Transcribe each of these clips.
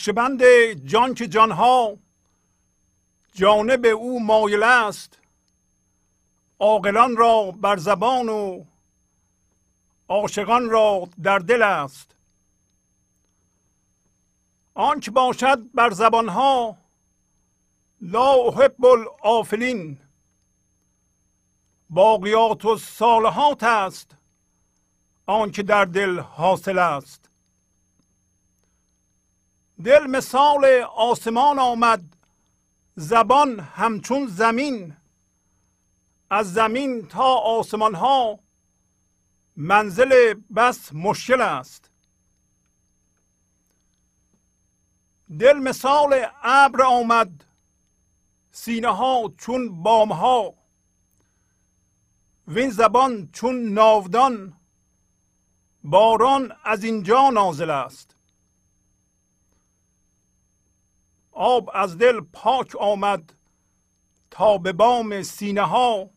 نقشبند جان که جانها جانب او مایل است عاقلان را بر زبان و عاشقان را در دل است. آنچه باشد بر زبانها لا احب الافلین باقیات و صالحات است آنچه در دل حاصل است. دل مثال آسمان آمد زبان همچون زمین. از زمین تا آسمان ها منزل بس مشکل است. دل مثال ابر آمد سینه ها چون بام ها وین زبان چون ناودان باران از اینجا نازل است. آب از دل پاک آمد تا به بام سینه ها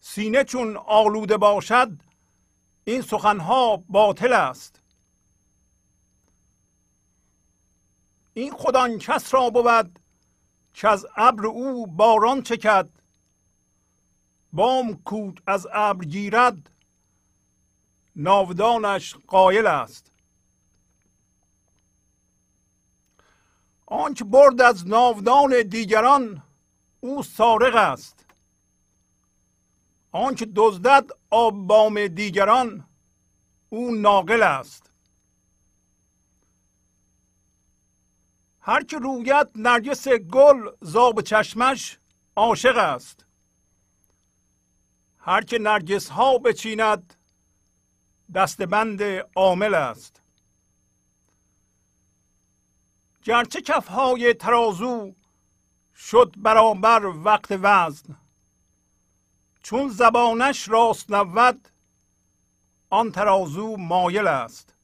سینه چون آلوده باشد این سخنها باطل است. این خدان کس را بود که از ابر او باران چکد. بام کود از ابر گیرد ناودانش قایل است. آنچه برد از ناودان دیگران او سارق است. آنچه دزدد آب دیگران او ناقل است. هر که رویت نرگس گل زاب چشمش عاشق است. هر که نرگس ها بچیند دستبند عامل است. گرچه کفهای ترازو شد برابر وقت وزن. چون زبانش راست نود آن ترازو مایل است.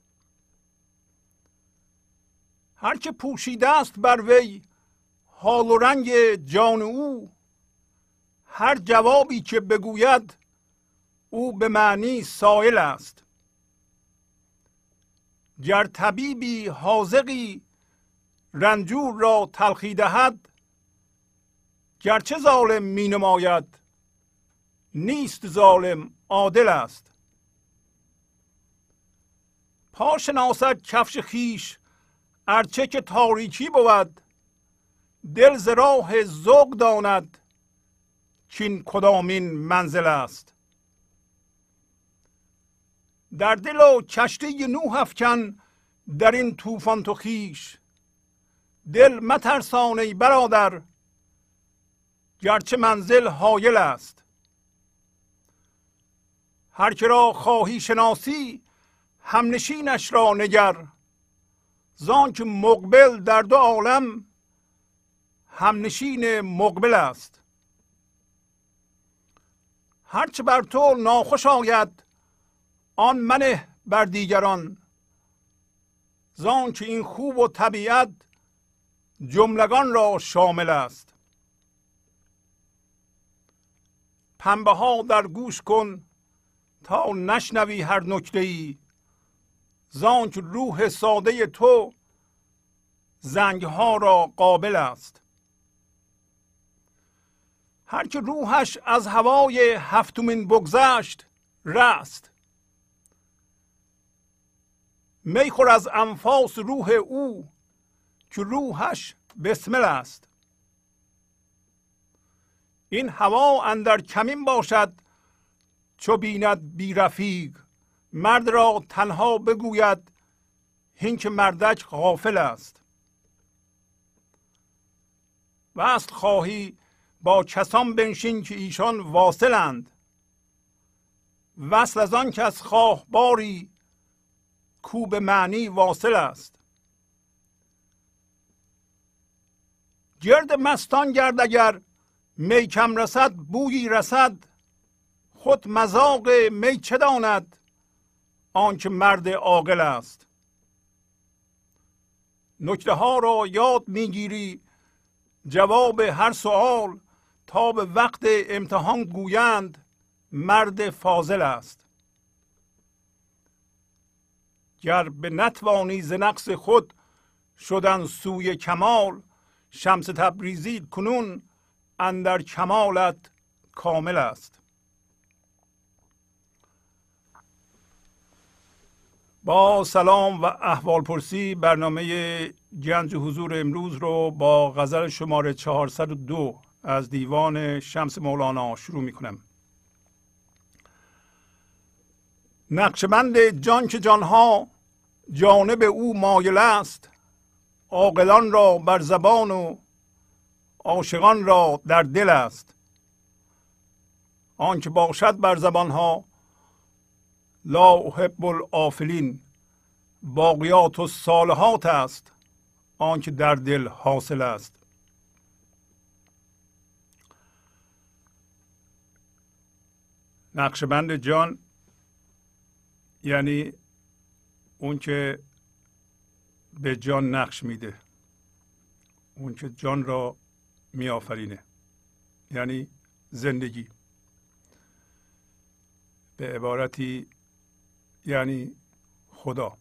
هر که پوشیده است بر وی حال و رنگ جان او هر جوابی که بگوید او به معنی سائل است. گر طبیبی حاضقی رنجور را تلخی دهد گرچه ظالم می نماید نیست ظالم عادل است. پا شناسد کفش خیش ارچه که تاریکی بود دل ز راه ذوق داند کین کدامین منزل است. در دل و کشتی نوح افکن در این طوفان تو خیش دل مترسان ای برادر گرچه منزل حایل است. هر که را خواهی شناسی همنشینش را نگر. زان که مقبل در دو عالم همنشین مقبل است. هرچه بر تو ناخوش آید آن منه بر دیگران. زان که این خوب و طبیعت جملگان را شامل است. پنبه ها در گوش کن تا نشنوی هر نکته ای زانک روح ساده تو زنگ ها را قابل است. هر که روحش از هوای هفتمین بگذشت رست. میخور از انفاس روح او که روحش بسمل است. این هوا اندر کمین باشد چو بیند بی رفیق. مرد را تنها بگوید هین که مردک غافل است. وصل خواهی با کسان بنشین که ایشان واصلند. وصل از آن کس خواه باری کو به معنی واصل است. گرد مستان گرد اگر می کم رسد بویی رسد. خود مذاق می چه داند؟ آنکه مرد عاقل است. نکته ها را یاد می‌گیری جواب هر سوال تا به وقت امتحان گویند مرد فاضل است. گر به نتوانی ز نقص خود شدن سوی کمال شمس تبریزی کنون اندر کمالت کامل است. با سلام و احوال پرسی برنامه گنج حضور امروز رو با غزل شماره 402 از دیوان شمس مولانا شروع می کنم نقشبند جان که جانها جانب او مایل است. عاقلان را بر زبان و عاشقان را در دل است. آنکه باشد بر زبانها لا احب الافلین باقیات و صالحات است. آنکه در دل حاصل است. نقشبند جان یعنی اون که به جان نقش میده. اون که جان را میآفرینه. یعنی زندگی. به عبارتی یعنی خدا.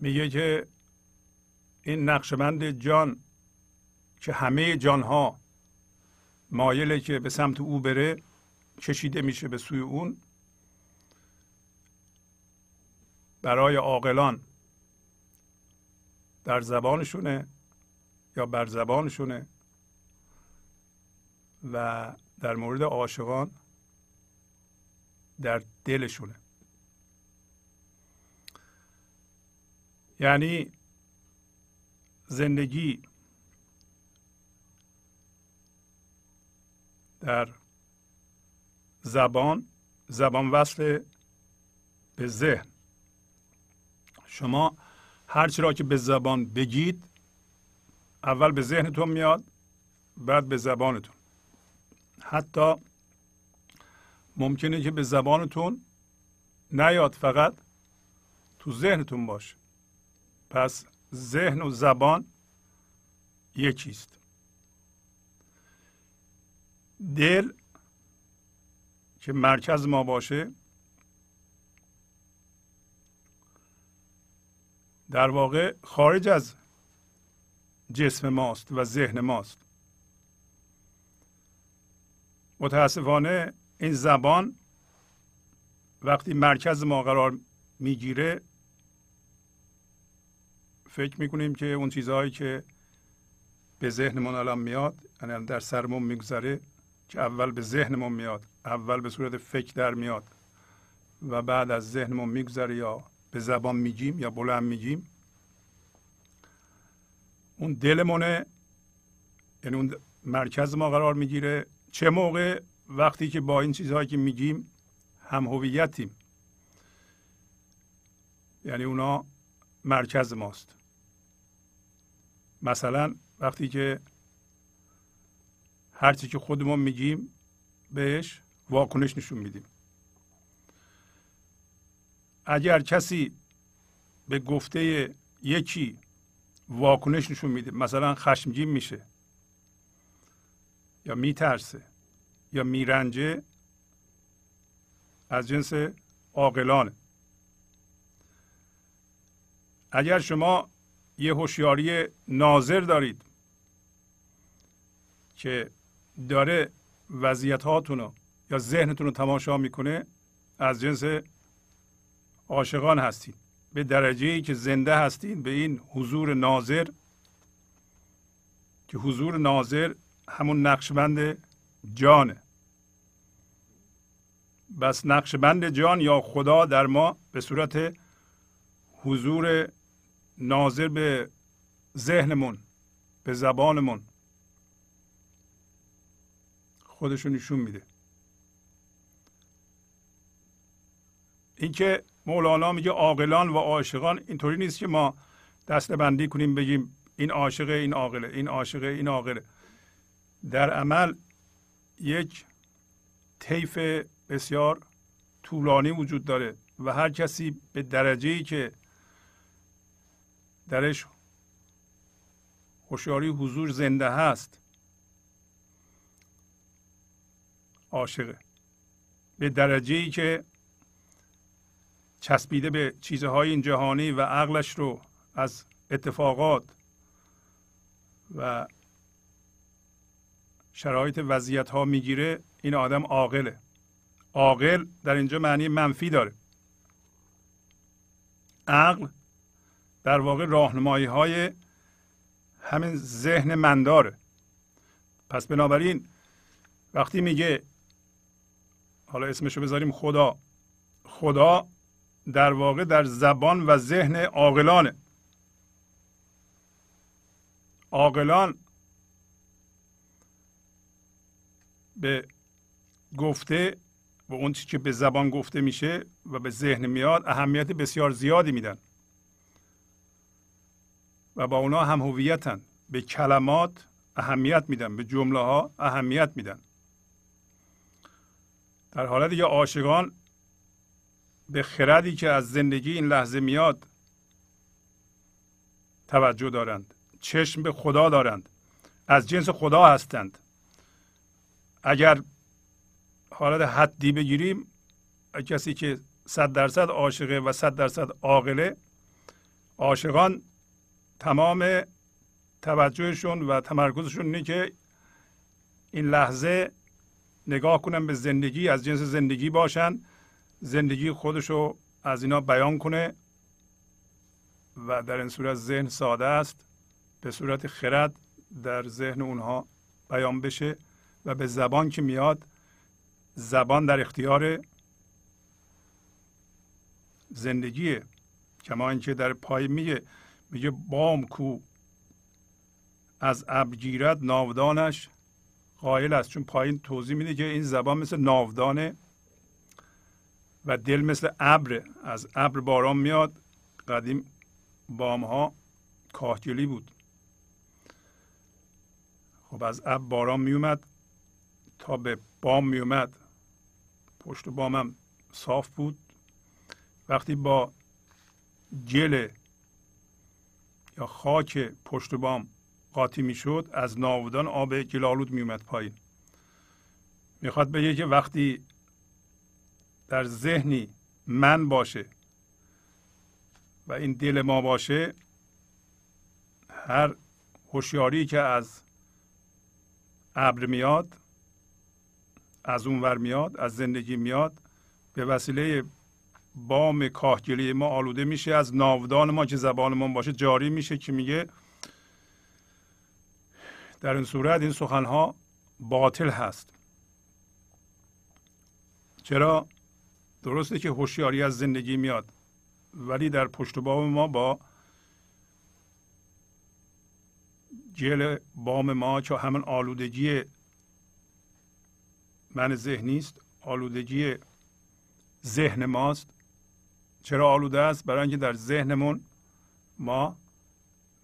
میگه که این نقشبند جان که همه جانها مایله که به سمت او بره کشیده میشه به سوی اون. برای عاقلان. در زبانشونه یا بر زبانشونه. و در مورد عاشقان در دلشونه. یعنی زندگی در زبان زبان وصل به ذهن. شما هرچی را که به زبان بگید اول به ذهنتون میاد بعد به زبانتون. حتی ممکنه که به زبانتون نیاد فقط تو ذهنتون باشه. پس ذهن و زبان یکیست. دل که مرکز ما باشه در واقع خارج از جسم ماست و ذهن ماست. متاسفانه این زبان وقتی مرکز ما قرار می‌گیره فکر می‌کنیم که اون چیزهایی که به ذهنمون الان میاد یعنی در سرمون میگذره که اول به ذهنمون میاد اول به صورت فکر در میاد و بعد از ذهنمون میگذره یا به زبان میگیم یا بلند میگیم. اون دلمونه یعنی اون مرکز ما قرار می‌گیره. چه موقع؟ وقتی که با این چیزهایی که میگیم هم هویتیم. یعنی اونا مرکز ماست. مثلا وقتی که هرچی که خودمون میگیم بهش واکنش نشون میدیم. اگر کسی به گفته یکی واکنش نشون میده مثلا خشمگین میشه یا میترسه یا میرنجه از جنس عاقلانه. اگر شما یه هوشیاری ناظر دارید که داره وضعیت هاتون یا ذهنتون رو تماشا می‌کنه از جنس عاشقان هستید به درجه ای که زنده هستید به این حضور ناظر که حضور ناظر همون نقشبند جانه. بس نقشبند جان یا خدا در ما به صورت حضور ناظر به ذهنمون به زبانمون خودشون نشون میده. اینکه مولانا میگه عاقلان و عاشقان اینطوری نیست که ما دست بندی کنیم بگیم این عاشقه این عاقله این عاشقه این عاقله. در عمل یک طیف بسیار طولانی وجود داره و هر کسی به درجه ای که درش هوشیاری حضور زنده هست عاشقه. به درجه ای که چسبیده به چیزهای این جهانی و عقلش رو از اتفاقات و شرایط وضعیت ها می‌گیره این آدم عاقله. عاقل در اینجا معنی منفی داره. عقل در واقع راهنمایی های همین ذهن من داره پس بنابراین وقتی میگه حالا اسمشو بذاریم خدا خدا در واقع در زبان و ذهن عاقلانه. عاقلان به گفته و اون چیزی که به زبان گفته میشه و به ذهن میاد اهمیت بسیار زیادی میدن. و با اونا هم هویتن. به کلمات اهمیت میدن به جمله ها اهمیت میدن. در حالت یا عاشقان به خردی که از زندگی این لحظه میاد توجه دارند. چشم به خدا دارند. از جنس خدا هستند. اگر حالت حدی بگیریم کسی که صد درصد عاشقه و صد درصد عاقله عاشقان تمام توجهشون و تمرکزشون اینه که این لحظه نگاه کنن به زندگی از جنس زندگی باشن. زندگی خودشو از اینا بیان کنه و در این صورت ذهن ساده است به صورت خرد در ذهن اونها بیان بشه و به زبان که میاد زبان در اختیار زندگیه کما اینکه در پای میگه میگه بام کو از ابر ناودانش قائل است. چون پایین توضیح میده که این زبان مثل ناودانه. و دل مثل ابر از ابر باران میاد. قدیم بام ها کاهگلی بود. خب از ابر باران میومد تا به بام میومد. پشت بامم صاف بود. وقتی با گل یا خاک پشت بام قاطی می‌شد از ناودان آب گلالود میومد پایین. می‌خواد بگه که وقتی در ذهنی من باشه و این دل ما باشه هر هوشیاری که از ابر میاد از اون ور میاد از زندگی میاد به وسیله بام کاهگلی ما آلوده میشه از ناودان ما که زبان ما باشه جاری میشه که میگه در این صورت این سخنها باطل هست. چرا؟ درسته که هوشیاری از زندگی میاد ولی در پشت بام ما با جل بام ما چون همون آلودگی من ذهنی است آلودگی ذهن ماست. چرا آلوده است؟ برای اینکه در ذهنمون ما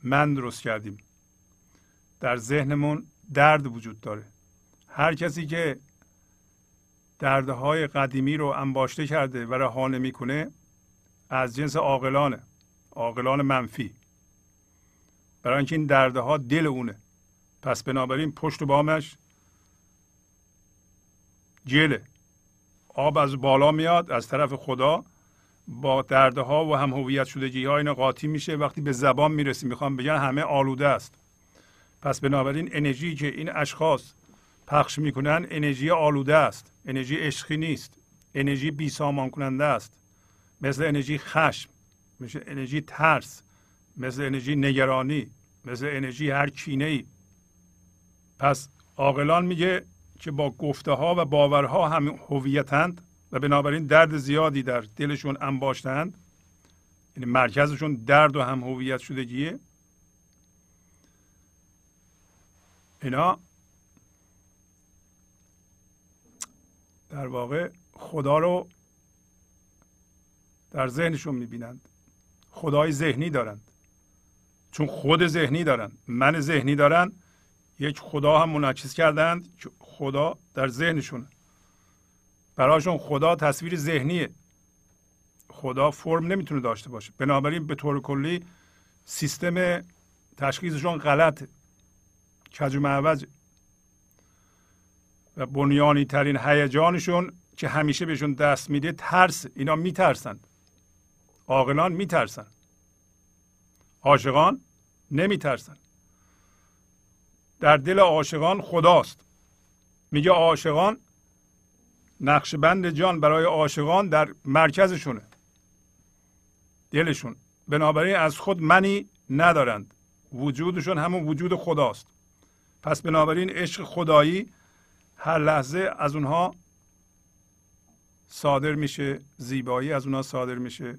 من درست کردیم. در ذهنمون درد وجود داره. هر کسی که دردهای قدیمی رو انباشته کرده و رها نمی‌کنه از جنس عاقلانه عاقلان منفی. برای اینکه این دردها دل اونه. پس بنابراین پشت و بامش جله. آب از بالا میاد از طرف خدا. با دردها و هم هویت شدگی ها اینا قاطی میشه. وقتی به زبان می‌رسیم می‌خوام بگن همه آلوده است. پس بنابراین انرژی که این اشخاص پخش می‌کنن انرژی آلوده است. انرژی عشقی نیست. انرژی بی سامان کننده است. مثل انرژی خشم مثل انرژی ترس مثل انرژی نگرانی مثل انرژی هر کینه ای پس عاقلان میگه که با گفته ها و باورها هم هویتند و بنابراین درد زیادی در دلشون انباشتند یعنی مرکزشون درد و هم هویت شدگیه. اینا در واقع خدا رو در ذهنشون می‌بینند. خدای ذهنی دارند. چون خود ذهنی دارند. من ذهنی دارند یک خدا هم منعکس کردند که خدا در ذهنشون براشون خدا تصویر ذهنیه. خدا فرم نمی‌تونه داشته باشه. بنابراین به طور کلی سیستم تشخیصشون غلطه. کج و و بنیانی ترین هیجانشون که همیشه بهشون دست میده ترس. اینا میترسند. عاقلان میترسند. عاشقان نمیترسند. در دل عاشقان خداست. میگه عاشقان نقش بند جان برای عاشقان در مرکزشونه. دلشون. بنابراین از خود منی ندارند. وجودشون همون وجود خداست. پس بنابراین عشق خدایی هر لحظه از اونها صادر میشه زیبایی از اونها صادر میشه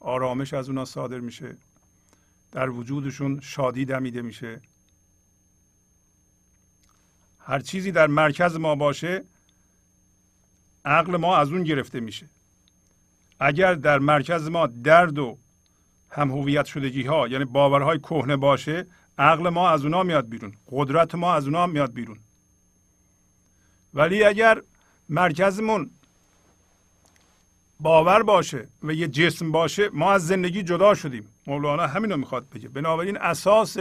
آرامش از اونها صادر میشه در وجودشون شادی دمیده میشه. هر چیزی در مرکز ما باشه عقل ما از اون گرفته میشه. اگر در مرکز ما درد و هم هویت شدگی ها یعنی باورهای کهنه باشه عقل ما از اونا میاد بیرون قدرت ما از اونا میاد بیرون. ولی اگر مرکزمون باور باشه و یه جسم باشه ما از زندگی جدا شدیم. مولانا همین رو می‌خواد بگه. بنابراین اساس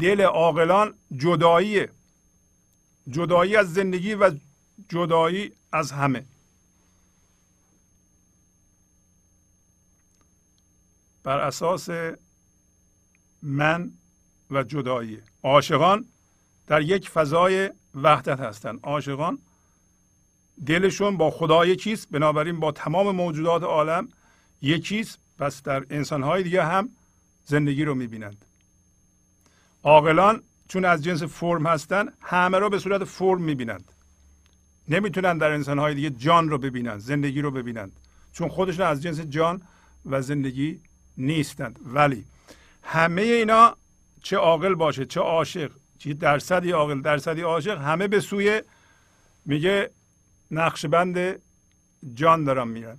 دل عاقلان جداییه. جدایی از زندگی و جدایی از همه. بر اساس من و جدایی. عاشقان در یک فضای وحدت هستند عاشقان دلشون با خدا یکیست بنابراین با تمام موجودات عالم یکیست پس در انسانهای دیگه هم زندگی رو می‌بینند. عاقلان چون از جنس فرم هستند همه رو به صورت فرم می‌بینند. نمی‌تونن در انسانهای دیگه جان رو ببینند زندگی رو ببینند. چون خودشون از جنس جان و زندگی نیستند. ولی همه اینا چه عاقل باشه چه عاشق چه درصدی عاقل درصدی عاشق همه به سوی میگه نقشبند جان دارم میرن.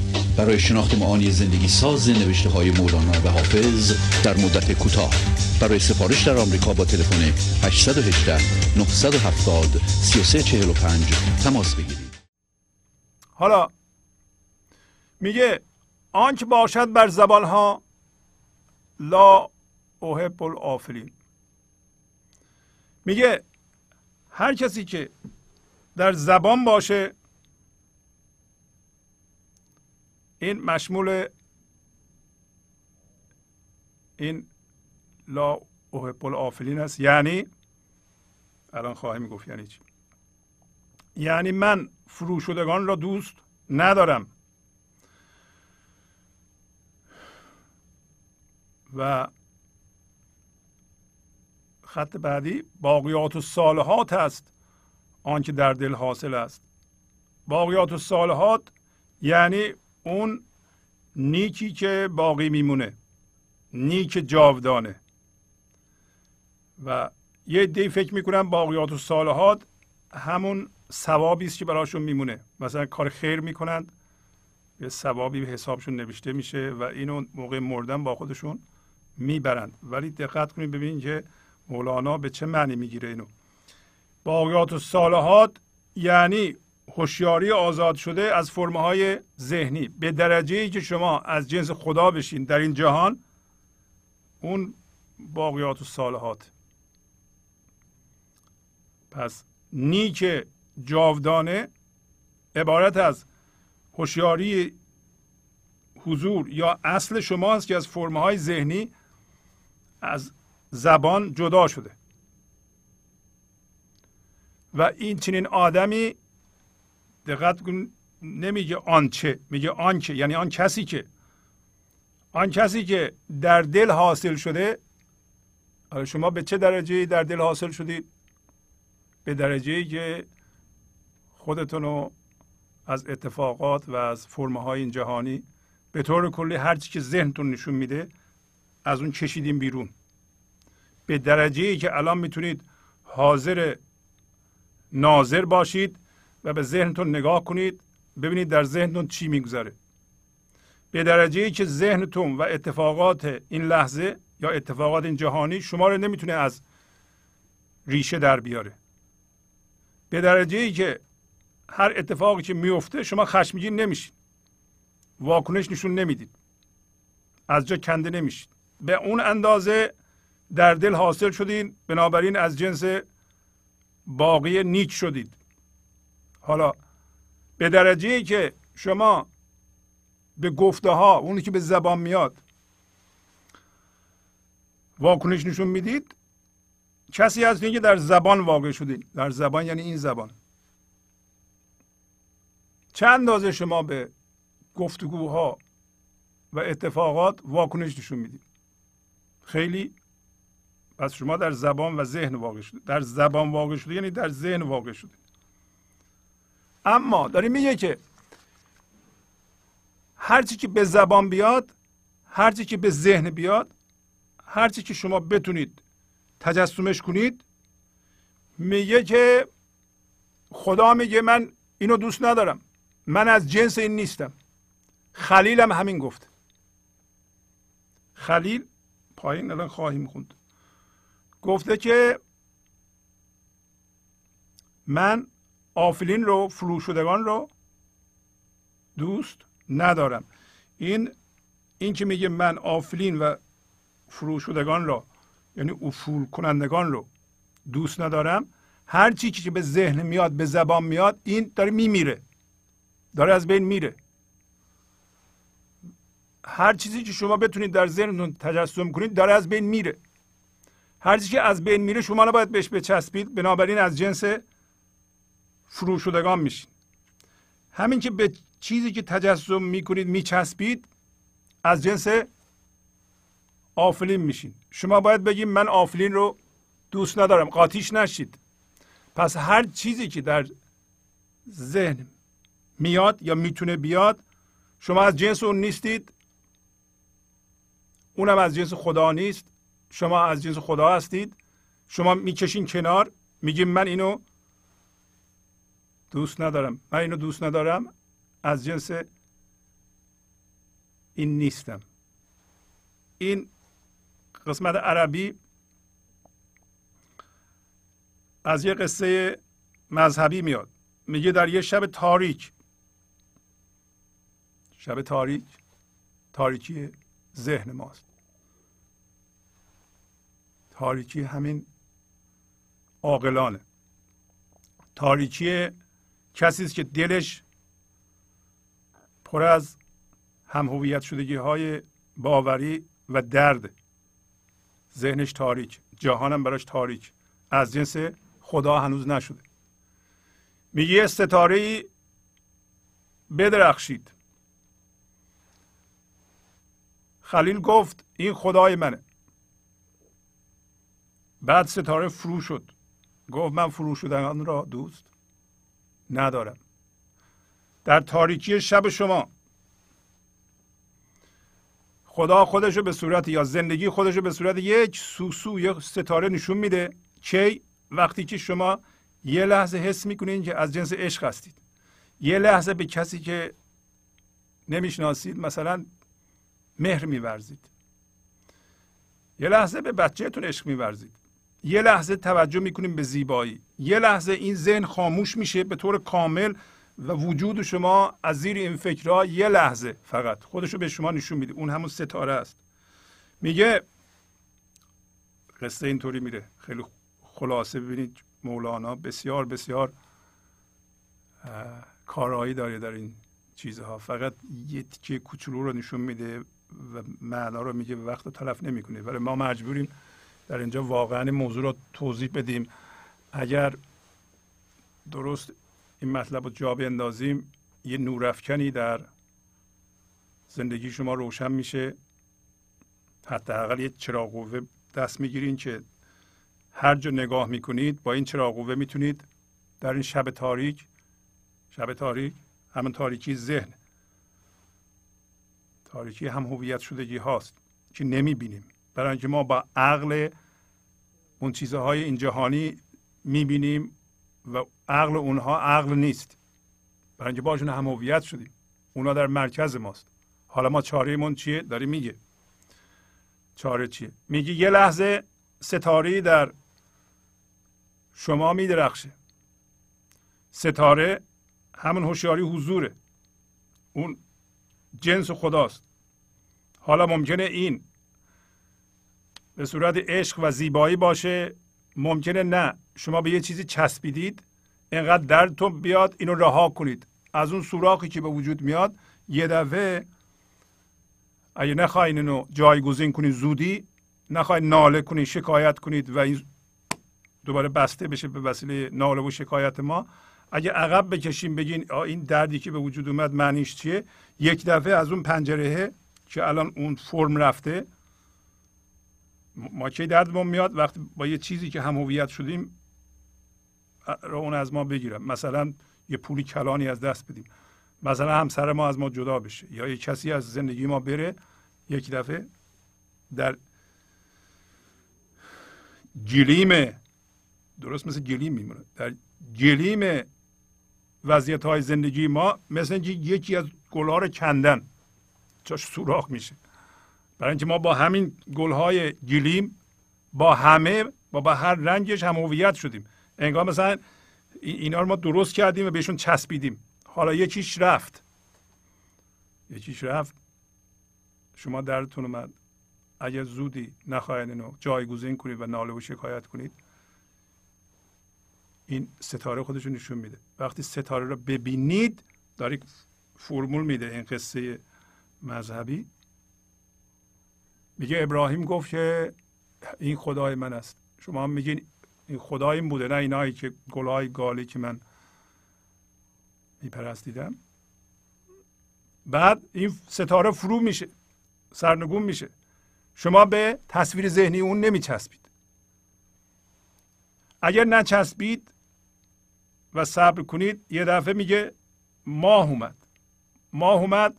برای شناخت معانی زندگی ساز نوشته های مولانا و حافظ در مدت کوتاه. برای سفارش در آمریکا با تلفن 818 970 3345 تماس بگیرید. حالا میگه آنچه باشد بر زبان ها لا احب الافلین میگه هر کسی که در زبان باشه این مشمول این لا احب الافلین است. یعنی الان خواهیم گفت یعنی چی؟ یعنی من فروشدگان را دوست ندارم. و خط بعدی باقیات و صالحات است. آنچه در دل حاصل است. باقیات و صالحات یعنی اون نیکی که باقی میمونه نیک جاودانه. و یه دی فکر می‌کنن باقیات و صالحات همون ثوابی است که براشون میمونه. مثلا کار خیر می‌کنند یه ثوابی به حسابشون نوشته میشه و اینو موقع مردن با خودشون می‌برند. ولی دقت کنید ببینید که مولانا به چه معنی می‌گیره اینو. باقیات و صالحات یعنی هوشیاری آزاد شده از فرمه های ذهنی. به درجه ای که شما از جنس خدا بشین در این جهان اون باقیات و صالحات. پس نیک جاودانه عبارت از هوشیاری حضور یا اصل شماست که از فرمه های ذهنی از زبان جدا شده. و این چنین آدمی دقت کن نمیگه آنچه میگه آنچه یعنی آن کسی که. آن کسی که در دل حاصل شده شما به چه درجه در دل حاصل شدید به درجه که خودتون رو از اتفاقات و از فرمه های این جهانی به طور کلی هرچی که ذهنتون نشون میده از اون کشیدیم بیرون. به درجه ای که الان می‌تونید حاضر ناظر باشید و به ذهنتون نگاه کنید ببینید در ذهنتون چی میگذره. به درجه ای که ذهنتون و اتفاقات این لحظه یا اتفاقات این جهانی شما رو نمی‌تونه از ریشه در بیاره. به درجه ای که هر اتفاقی که میفته شما خشمگین نمیشید واکنش نشون نمی‌دید. از جا کنده نمیشید به اون اندازه در دل حاصل شدین. بنابراین از جنس باقی نیک شدید. حالا به درجه ای که شما به گفته ها اونی که به زبان میاد واکنش نشون می‌دید کسی هستین که در زبان واقع شدین در زبان یعنی این زبان. چند اندازه شما به گفتگوها و اتفاقات واکنش نشون می‌دید؟ خیلی. پس شما در زبان و ذهن واقع شده در زبان واقع شده یعنی در ذهن واقع شده اما داری میگه که هرچی که به زبان بیاد هرچی که به ذهن بیاد هرچی که شما بتونید تجسمش کنید میگه که خدا میگه من اینو دوست ندارم. من از جنس این نیستم. خلیلم همین گفت. خلیل پایین الان خواهیم خوند. گفته که من آفلین رو فروشدگان رو دوست ندارم. این این که میگه من آفلین و فروشدگان رو یعنی افول کنندگان رو دوست ندارم هر چیزی که به ذهن میاد به زبان میاد این داره میمیره. داره از بین میره. هر چیزی که شما بتونید در ذهنتون تجسم کنید داره از بین میره. هر چیزی که از بین میره شما باید بهش بچسبید. بنابراین از جنس فروشدگان میشین همین که به چیزی که تجسم می‌کنید میچسبید از جنس آفلین میشین. شما باید بگیم من آفلین رو دوست ندارم قاطیش نشید. پس هر چیزی که در ذهن میاد یا می‌تونه بیاد شما از جنس اون نیستید. اونم از جنس خدا نیست. شما از جنس خدا هستید. شما می‌کشین کنار میگیم من اینو دوست ندارم. من اینو دوست ندارم. از جنس این نیستم. این قسمت عربی از یه قصه مذهبی میاد. میگه در یه شب تاریک. شب تاریک؟ تاریکی ذهن ماست. تاریکی همین عاقلانه. تاریکی کسی است که دلش پر از هم هویت شدگی های باوری و درد. ذهنش تاریک جهانم براش تاریک. از جنس خدا هنوز نشده. میگه ستاره ای بدرخشید. خلیل گفت این خدای منه. بعد ستاره فرو شد. گفت من فرو شدن را دوست. ندارم. در تاریکی شب شما. خدا خودش رو به صورت یا زندگی خودش رو به صورت یک سوسو یا ستاره نشون میده چه وقتی که شما یه لحظه حس می‌کنید که از جنس عشق هستید. یه لحظه به کسی که نمی‌شناسید مثلا مهر میورزید. یه لحظه به بچهتون عشق میورزید. یه لحظه توجه می‌کنیم به زیبایی. یه لحظه این ذهن خاموش میشه به طور کامل و وجود شما از زیر این فکرها یه لحظه فقط. خودشو به شما نشون میده. اون همون ستاره است. میگه قصه اینطوری میره. خیلی خلاصه ببینید مولانا بسیار بسیار کارایی داره در این چیزها. فقط یه تیکه کوچولو رو نشون میده و معنا رو میگه وقت تلف نمی‌کنه. ولی ما مجبوریم در اینجا واقعا این موضوع رو توضیح بدیم. اگر درست این مطلب رو جا بیندازیم یه نورافکنی در زندگی شما روشن میشه. حداقل یه چراغ قوه دست می‌گیرین که هر جا نگاه می‌کنید با این چراغ قوه می‌تونید در این شب تاریک شب تاریک همون تاریکی ذهن تاریکی هم هویت شدگی هاست که نمی بینیم برای اینکه ما با عقل اون چیزهای این جهانی می بینیم و عقل اونها عقل نیست. برای اینکه باشون هم شدیم. اونا در مرکز ماست. حالا ما چاره چیه؟ داری میگه. چاره چیه؟ میگه یه لحظه ستاره در شما میدرخشه. ستاره همون هوشیاری حضوره. اون جنس خداست. حالا ممکنه این به صورت عشق و زیبایی باشه؟ ممکنه نه. شما به یه چیزی چسبیدید اینقدر دردتون بیاد اینو رها کنید. از اون سوراخی که به وجود میاد یه دفعه اگه نخواین اینو جایگزین کنید زودی نخواین ناله کنید شکایت کنید و این دوباره بسته بشه به وسیله ناله و شکایت ما. اگه عقب بکشیم بگین این دردی که به وجود اومد معنیش چیه؟ یک دفعه از اون پنجره که الان اون فرم رفته ما کی دردمون میاد وقتی با یه چیزی که هم هویت شدیم رو اون از ما بگیرم مثلا یه پولی کلانی از دست بدیم. مثلا همسر ما از ما جدا بشه. یا یه کسی از زندگی ما بره یک دفعه در گلیم درست مثل گلیم میمونه. در گلیم وضعیت های زندگی ما مثل یکی از گلها رو کندن. چاش سوراخ میشه. برای اینکه ما با همین گلهای گلیم با همه با با هر رنگش هم هویت شدیم. انگار مثلا اینا رو ما درست کردیم و بهشون چسبیدیم. حالا یکیش رفت. یکیش رفت. شما درتون اومد. اگر زودی نخواهید اینو جایگزین کنید و ناله و شکایت کنید این ستاره خودش نشون میده. وقتی ستاره رو ببینید داری فرمول میده این قصه مذهبی. میگه ابراهیم گفت که این خدای من است. شما هم میگین این خدای این بوده نه اینایی که گلای گالی که من میپرستیدم. بعد این ستاره فرو میشه سرنگون میشه. شما به تصویر ذهنی اون نمیچسبید. اگر نچسبید و صبر کنید یه دفعه میگه ماه اومد. ماه اومد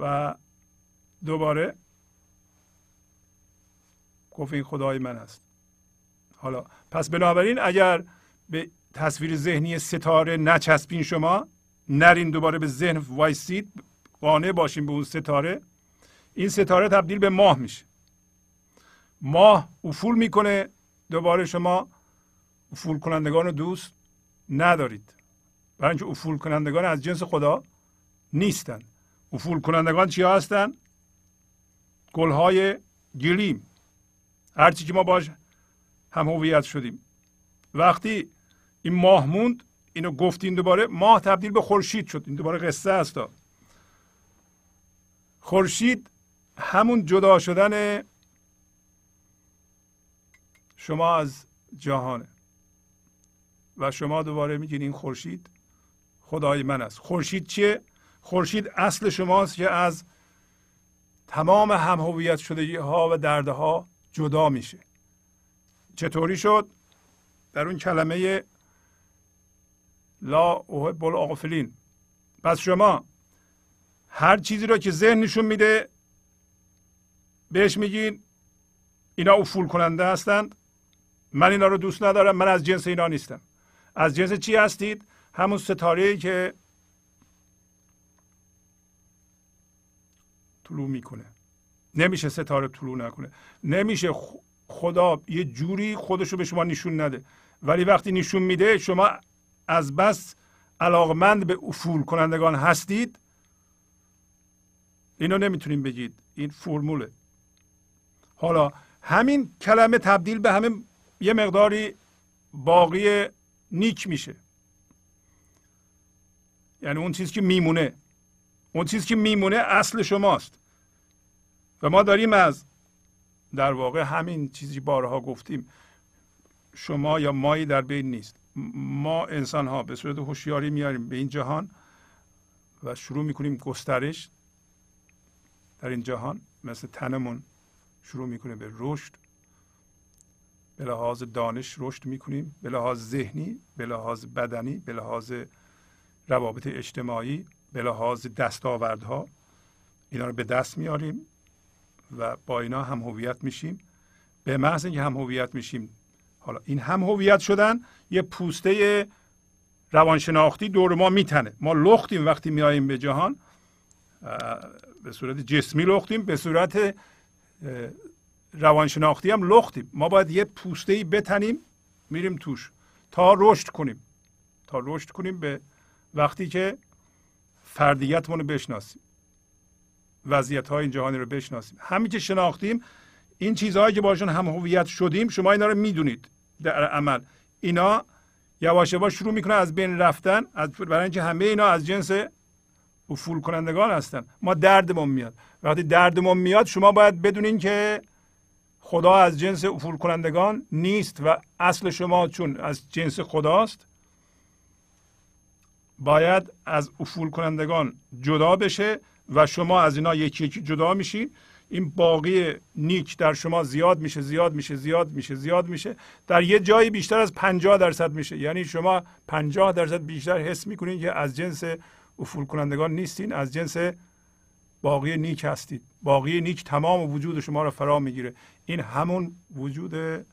و دوباره گفت این خدای من است. حالا پس بنابراین اگر به تصویر ذهنی ستاره نچسبین شما نرین دوباره به ذهن وایسید قانع باشین به اون ستاره این ستاره تبدیل به ماه میشه. ماه افول می‌کنه دوباره شما افول کنندگان دوست ندارید. برای اینکه افول کنندگان از جنس خدا نیستن. افول کنندگان چی هستن؟ گلهای گلیم. هرچی که ما باش هم هویت شدیم. وقتی این ماه موند اینو گفتین دوباره ماه تبدیل به خورشید شد. این دوباره قصه است. خورشید همون جدا شدن شما از جهانه. و شما دوباره میگین این خورشید خدای من است. خورشید چیه؟ خورشید اصل شماست که از تمام هم هویت شدگی ها و دردها جدا میشه. چطوری شد؟ در اون کلمه لا احب الغافلین. پس شما هر چیزی رو که ذهن نشون میده بهش میگین اینا افول کننده هستند من اینا رو دوست ندارم من از جنس اینا نیستم. از جنس چی هستید؟ همون ستاره که طلوع می‌کنه. نمیشه ستاره طلوع نکنه. نمیشه خدا یه جوری خودشو به شما نشون نده. ولی وقتی نشون میده شما از بس علاقمند به افول کنندگان هستید اینو نمی‌تونیم بگید. این فرموله. حالا همین کلمه تبدیل به همین یه مقداری باقی نیک میشه. یعنی اون چیزی که میمونه. اون چیزی که میمونه اصل شماست. و ما داریم از در واقع همین چیزی بارها گفتیم شما یا مایی در بین نیست. ما انسان ها به صورت هوشیاری میاریم به این جهان و شروع می‌کنیم گسترش در این جهان. مثل تنمون شروع می‌کنه به رشد به لحاظ دانش رشد می‌کنیم به لحاظ ذهنی به لحاظ بدنی به لحاظ روابط اجتماعی به لحاظ دستاوردها اینا رو به دست میاریم. و با اینا هم هویت میشیم. به محض اینکه هم هویت میشیم حالا این هم هویت شدن یه پوسته روانشناختی دور ما میتنه. ما لختیم وقتی میاییم به جهان به صورت جسمی لختیم به صورت روانشناختی هم لختیم. ما باید یه پوسته ای بتنیم میریم توش تا رشد کنیم. تا رشد کنیم به وقتی که فردیتمون رو بشناسیم. وضعیت های این جهانی رو بشناسیم. همین که شناختیم این چیزهایی که باشون هم هویت شدیم شما اینا رو می‌دونید در عمل. اینا یواش یواش شروع می‌کنه از بین رفتن از برای اینکه همه اینا از جنس افول کنندگان هستن. ما دردمون میاد. وقتی دردمون میاد شما باید بدونین که خدا از جنس افول کنندگان نیست و اصل شما چون از جنس خداست باید از افول کنندگان جدا بشه و شما از اینا یکی یکی جدا میشین. این باقی نیک در شما زیاد میشه زیاد میشه زیاد میشه زیاد میشه. در یه جایی بیشتر از 50 درصد میشه. یعنی شما 50 درصد بیشتر حس می‌کنین که از جنس افول کنندگان نیستین از جنس باقی نیک هستید. باقی نیک تمام وجود شما را فرا می‌گیره. این همون وجود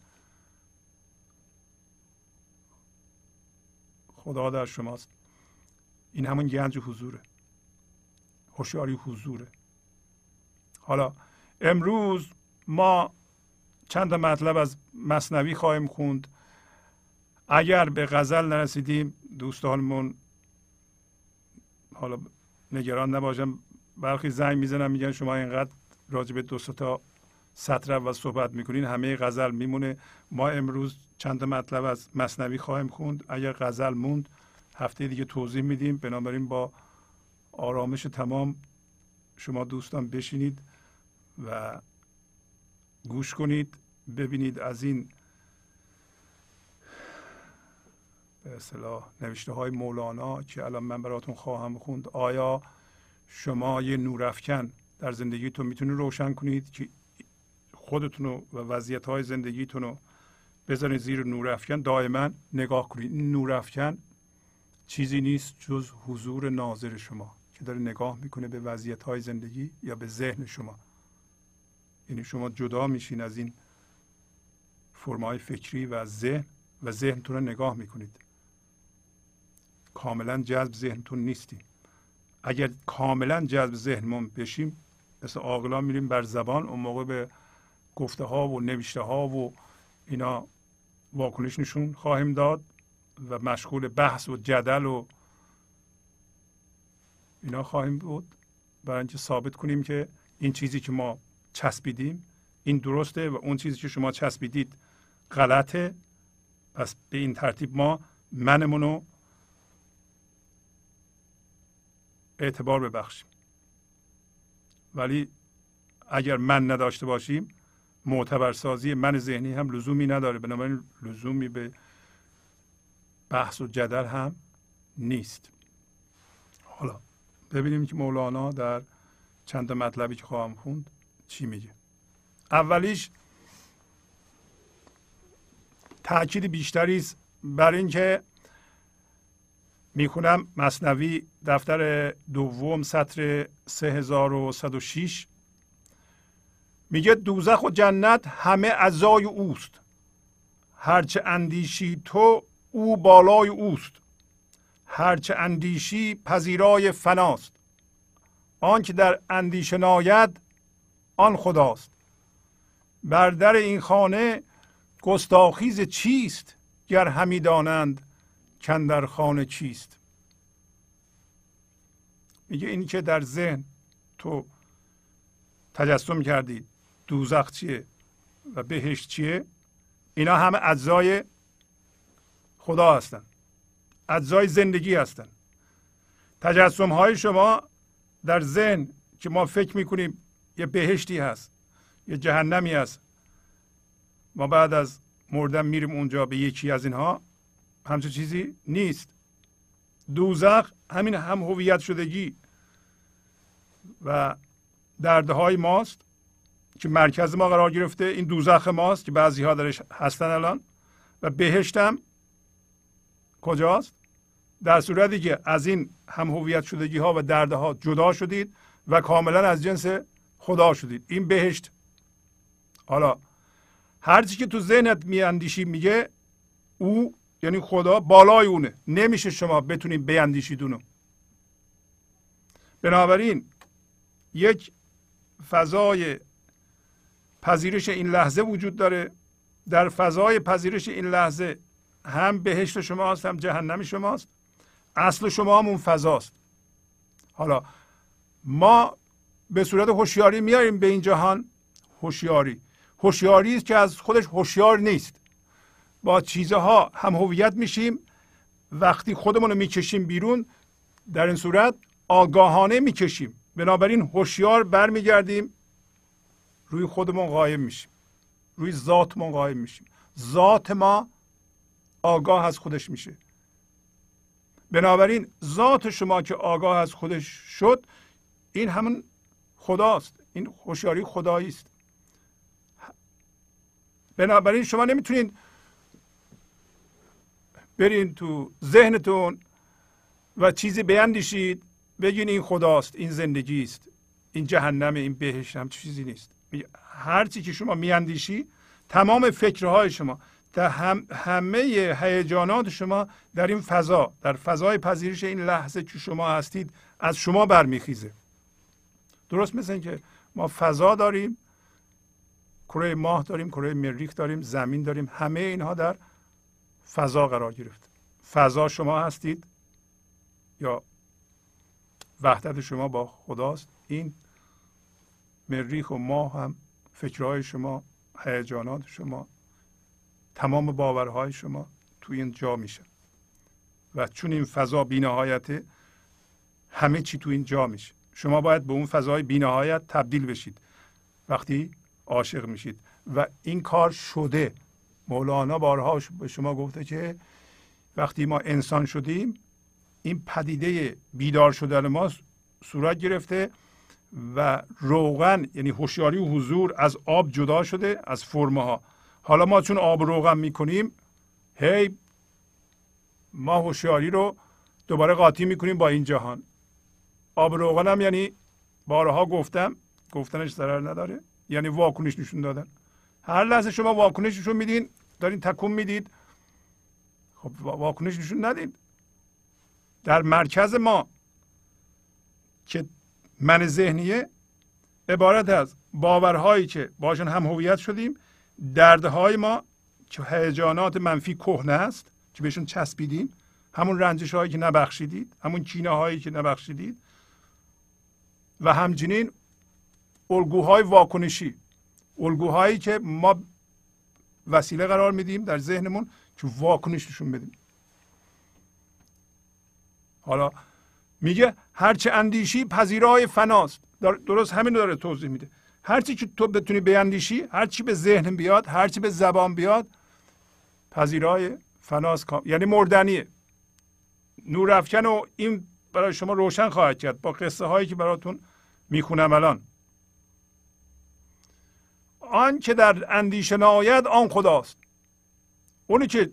خدا در شماست. این همون گنج حضوره. هوشیاری حضوره. حالا امروز ما چند مطلب از مصنوی خواهیم خوند. اگر به غزل نرسیدیم دوستانمون حالا نگران نباشم برخی زنگ می‌زنن میگن شما اینقدر راجع به دو تا سطر و صحبت می‌کنین همه غزل میمونه. ما امروز چند مطلب از مصنوی خواهیم خوند. اگر غزل موند هفته دیگه توضیح میدیم. بنابراین با آرامش تمام شما دوستان بشینید و گوش کنید ببینید از این به اصطلاح نوشته های مولانا که الان من براتون خواهم خوند. آیا شما یه نورافکن در زندگیتون می‌تونید روشن کنید که خودتون و وضعیت های زندگیتون رو بزنید زیر نورافکن دائما نگاه کنید. این نورافکن چیزی نیست جز حضور ناظر شما. که داره نگاه می‌کنه به وضعیت های زندگی یا به ذهن شما. یعنی شما جدا میشین از این فرمای فکری و ذهن و ذهنتون رو نگاه می‌کنید. کاملا جذب ذهنتون نیستیم اگر کاملا جذب ذهنمون بشیم مثل عاقلان میریم بر زبان اون موقع به گفته ها و نوشته ها و اینا واکنش نشون خواهیم داد و مشغول بحث و جدل و اینا خواهیم بود. برای اینکه ثابت کنیم که این چیزی که ما چسبیدیم این درسته و اون چیزی که شما چسبیدید غلطه. پس به این ترتیب ما منمون اعتبار ببخشیم. ولی اگر من نداشته باشیم معتبرسازی من ذهنی هم لزومی نداره. بنابراین لزومی به بحث و جدل هم نیست. حالا ببینیم که مولانا در چند مطلبی که خواهم خوند چی میگه. اولیش تاکید بیشتری است بر اینکه می‌خونم مصنوی دفتر دوم سطر 3106 میگه دوزخ و جنت همه اعضای اوست. هرچه اندیشی تو او بالای اوست. هرچه اندیشی پذیرای فناست. آنکه در اندیشه ناید آن خداست. بر در این خانه گستاخیز چیست گر همی دانند در خانه چیست؟ میگه این که در ذهن تو تجسم کردی دوزخ چیه و بهشت چیه؟ اینا همه اجزای خدا هستن. اجزای زندگی هستن. تجسم های شما در ذهن که ما فکر می‌کنیم یه بهشتی هست یه جهنمی هست. ما بعد از مردن میریم اونجا به یکی از اینها. همچون چیزی نیست. دوزخ همین هم هویت شدگی و دردهای ماست که مرکز ما قرار گرفته. این دوزخ ماست که بعضی ها درش هستن الان. و بهشتم کجاست؟ در صورتی که از این هم هویت شدگی ها و دردها جدا شدید و کاملا از جنس خدا شدید. این بهشت. حالا هرچی که تو ذهنت میاندیشی میگه او یعنی خدا بالای اونه. نمیشه شما بتونید بیاندیشید اونو. بنابراین یک فضای پذیرش این لحظه وجود داره. در فضای پذیرش این لحظه هم بهشت شماست هم جهنم شماست. اصل شما هم اون فضاست. حالا ما به صورت هوشیاری میاریم به این جهان هوشیاری. هوشیاری است که از خودش هوشیار نیست. با چیزها هم هویت میشیم. وقتی خودمون رو می‌کشیم بیرون در این صورت آگاهانه می‌کشیم. بنابراین هوشیار برمیگردیم روی خودمون قایم میشیم. روی ذاتمون قایم میشیم. ذات ما آگاه از خودش میشه. بنابراین ذات شما که آگاه از خودش شد این همون خداست. این هوشیاری خدایی است. بنابراین شما نمی‌تونید برین تو ذهنتون و چیزی بیندیشید بگین این خداست این زندگی است این جهنم این بهشت هم چیزی نیست. هر چی که شما میاندیشی تمام فکرهای شما در هم همه هیجانات شما در این فضا در فضای پذیرش این لحظه که شما هستید از شما برمیخیزه. درست مثل اینکه ما فضا داریم کره ماه داریم کره مریخ داریم زمین داریم همه اینها در فضا قرار گرفت. فضا شما هستید یا وحدت شما با خداست این مریخ و ماه هم فکرهای شما هیجانات شما تمام باورهای شما توی این جا میشه. و چون این فضا بینهایت همه چی تو این جا میشه. شما باید به اون فضای بینهایت تبدیل بشید. وقتی عاشق میشید. و این کار شده. مولانا بارها به شما گفته که وقتی ما انسان شدیم این پدیده بیدار شدن ما صورت گرفته و روغن یعنی هوشیاری و حضور از آب جدا شده از فرمه ها حالا ما چون آب روغن می‌کنیم هی ما هوشیاری رو دوباره قاطی می‌کنیم با این جهان. آب روغن هم یعنی بارها گفتم گفتنش ضرر نداره یعنی واکنش نشون دادن. هر لحظه شما واکنش نشون میدین دارین تکون می‌دید. خب واکنش نشون ندید در مرکز ما که من ذهنیه عبارت از باورهایی که باشون هم هویت شدیم دردهای ما که هیجانات منفی کهنه است که بهشون چسبیدیم. همون رنجش هایی که نبخشیدید همون کینه هایی که نبخشیدید و همچنین الگوهای واکنشی. الگوهایی که ما وسیله قرار میدیم در ذهنمون که واکنش نشون بدیم. حالا میگه هرچه اندیشی پذیرای فناست. درست همین داره توضیح میده. هرچی که تو بتونی بیاندیشی هرچی به ذهن بیاد هرچی به زبان بیاد پذیرای فناست یعنی مردنیه. نور افکن و این برای شما روشن خواهد کرد با قصه هایی که براتون می‌خونم الان. آن که در اندیشه ناید آن خداست. اونی که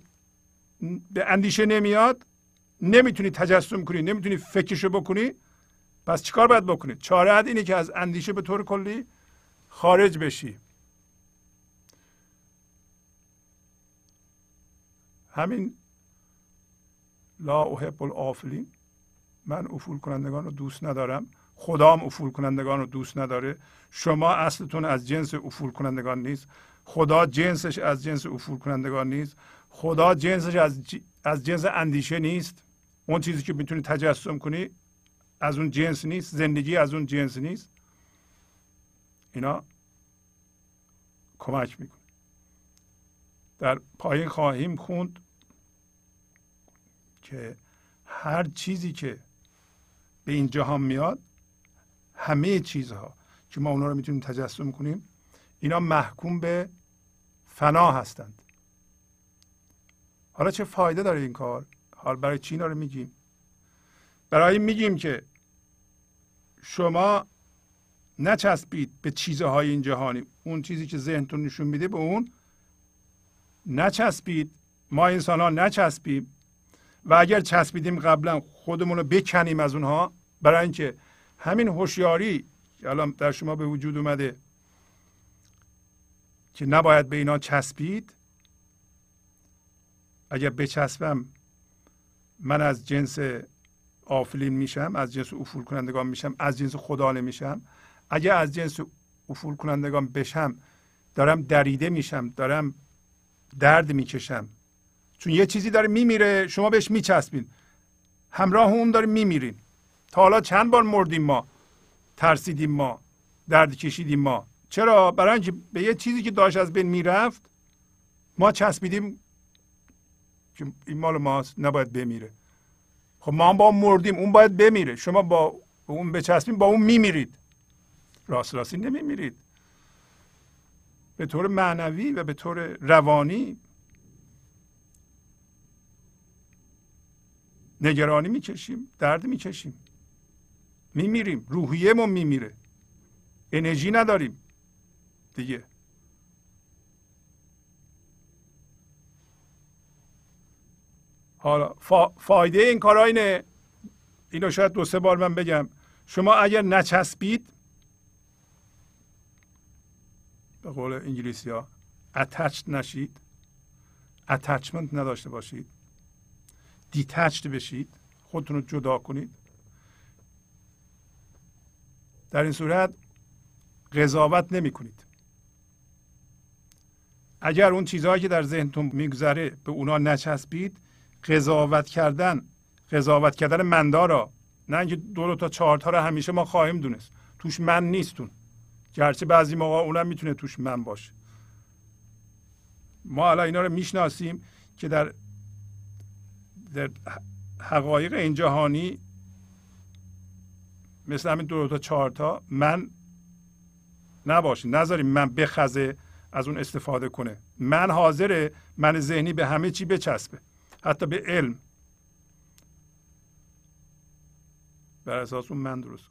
به اندیشه نمیاد نمی‌تونی تجسم کنی نمی‌تونی فکرشو بکنی پس چیکار باید بکنی؟ چاره اینه که از اندیشه به طور کلی خارج بشی. همین لا احب الافلین من افول کنندگان رو دوست ندارم. خدام افول کنندگان رو دوست نداره. شما اصلتون از جنس افول کنندگان نیست. خدا جنسش از جنس افول کنندگان نیست. خدا جنسش از, از جنس اندیشه نیست. اون چیزی که می‌تونی تجسم کنی از اون جنس نیست. زندگی از اون جنس نیست. اینا کمک می‌کنه. در پایین خواهیم خوند که هر چیزی که به این جهان میاد همه چیزها که ما اونا رو می‌تونیم تجسم کنیم اینا محکوم به فنا هستند. حالا چه فایده داره این کار؟ حال برای چی رو میگیم؟ برای این میگیم که شما نچسبید به چیزهای این جهانی. اون چیزی که ذهنتون نشون میده به اون نچسبید. ما انسان ها نچسبیم. و اگر چسبیدیم قبلا خودمون رو بکنیم از اونها. برای اینکه همین هوشیاری که الان در شما به وجود اومده که نباید به اینا چسبید. اگر بچسبم من از جنس آفلین میشم از جنس افول کنندگان میشم از جنس خدا نمیشم. اگر از جنس افول کنندگان بشم دارم دریده میشم دارم درد می‌کشم. چون یه چیزی داره میمیره شما بهش میچسبین. همراه اون داره میمیرین تا حالا چند بار مردیم ما؟ ترسیدیم ما درد کشیدیم ما. چرا؟ برای اینکه به یه چیزی که داشت از بین می‌رفت ما چسبیدیم که این مال ماست نباید بمیره. خب ما هم با مردیم اون باید بمیره. شما با اون بچسبیم با اون میمیرید. راست راستی نمیمیرید. به طور معنوی و به طور روانی نگرانی می‌کشیم درد می‌کشیم. میمیریم روحیه ما میمیره. انرژی نداریم دیگه. حالا فایده این کارا اینه. اینو شاید دو سه بار من بگم. شما اگر نچسبید به قول انگلیسی ها اتچد نشید اتچمنت نداشته باشید دیتچد بشید خودتون رو جدا کنید. در این صورت قضاوت نمی کنید. اگر اون چیزهایی که در ذهنتون میگذره به اونا نچسبید قضاوت کردن قضاوت کردن مندارا نه اینکه دو, تا چهار تا رو همیشه ما خواهیم دونست. توش من نیستون. گرچه بعضی موقع اونم می‌تونه توش من باشه. ما الان اینا رو می‌شناسیم که در در حقایق این جهانی مثل همین دو تا چهار تا من نباشه نذاریم من بخزه از اون استفاده کنه. من حاضره من ذهنی به همه چی بچسبه. حتی به علم. بر اساس اون من درست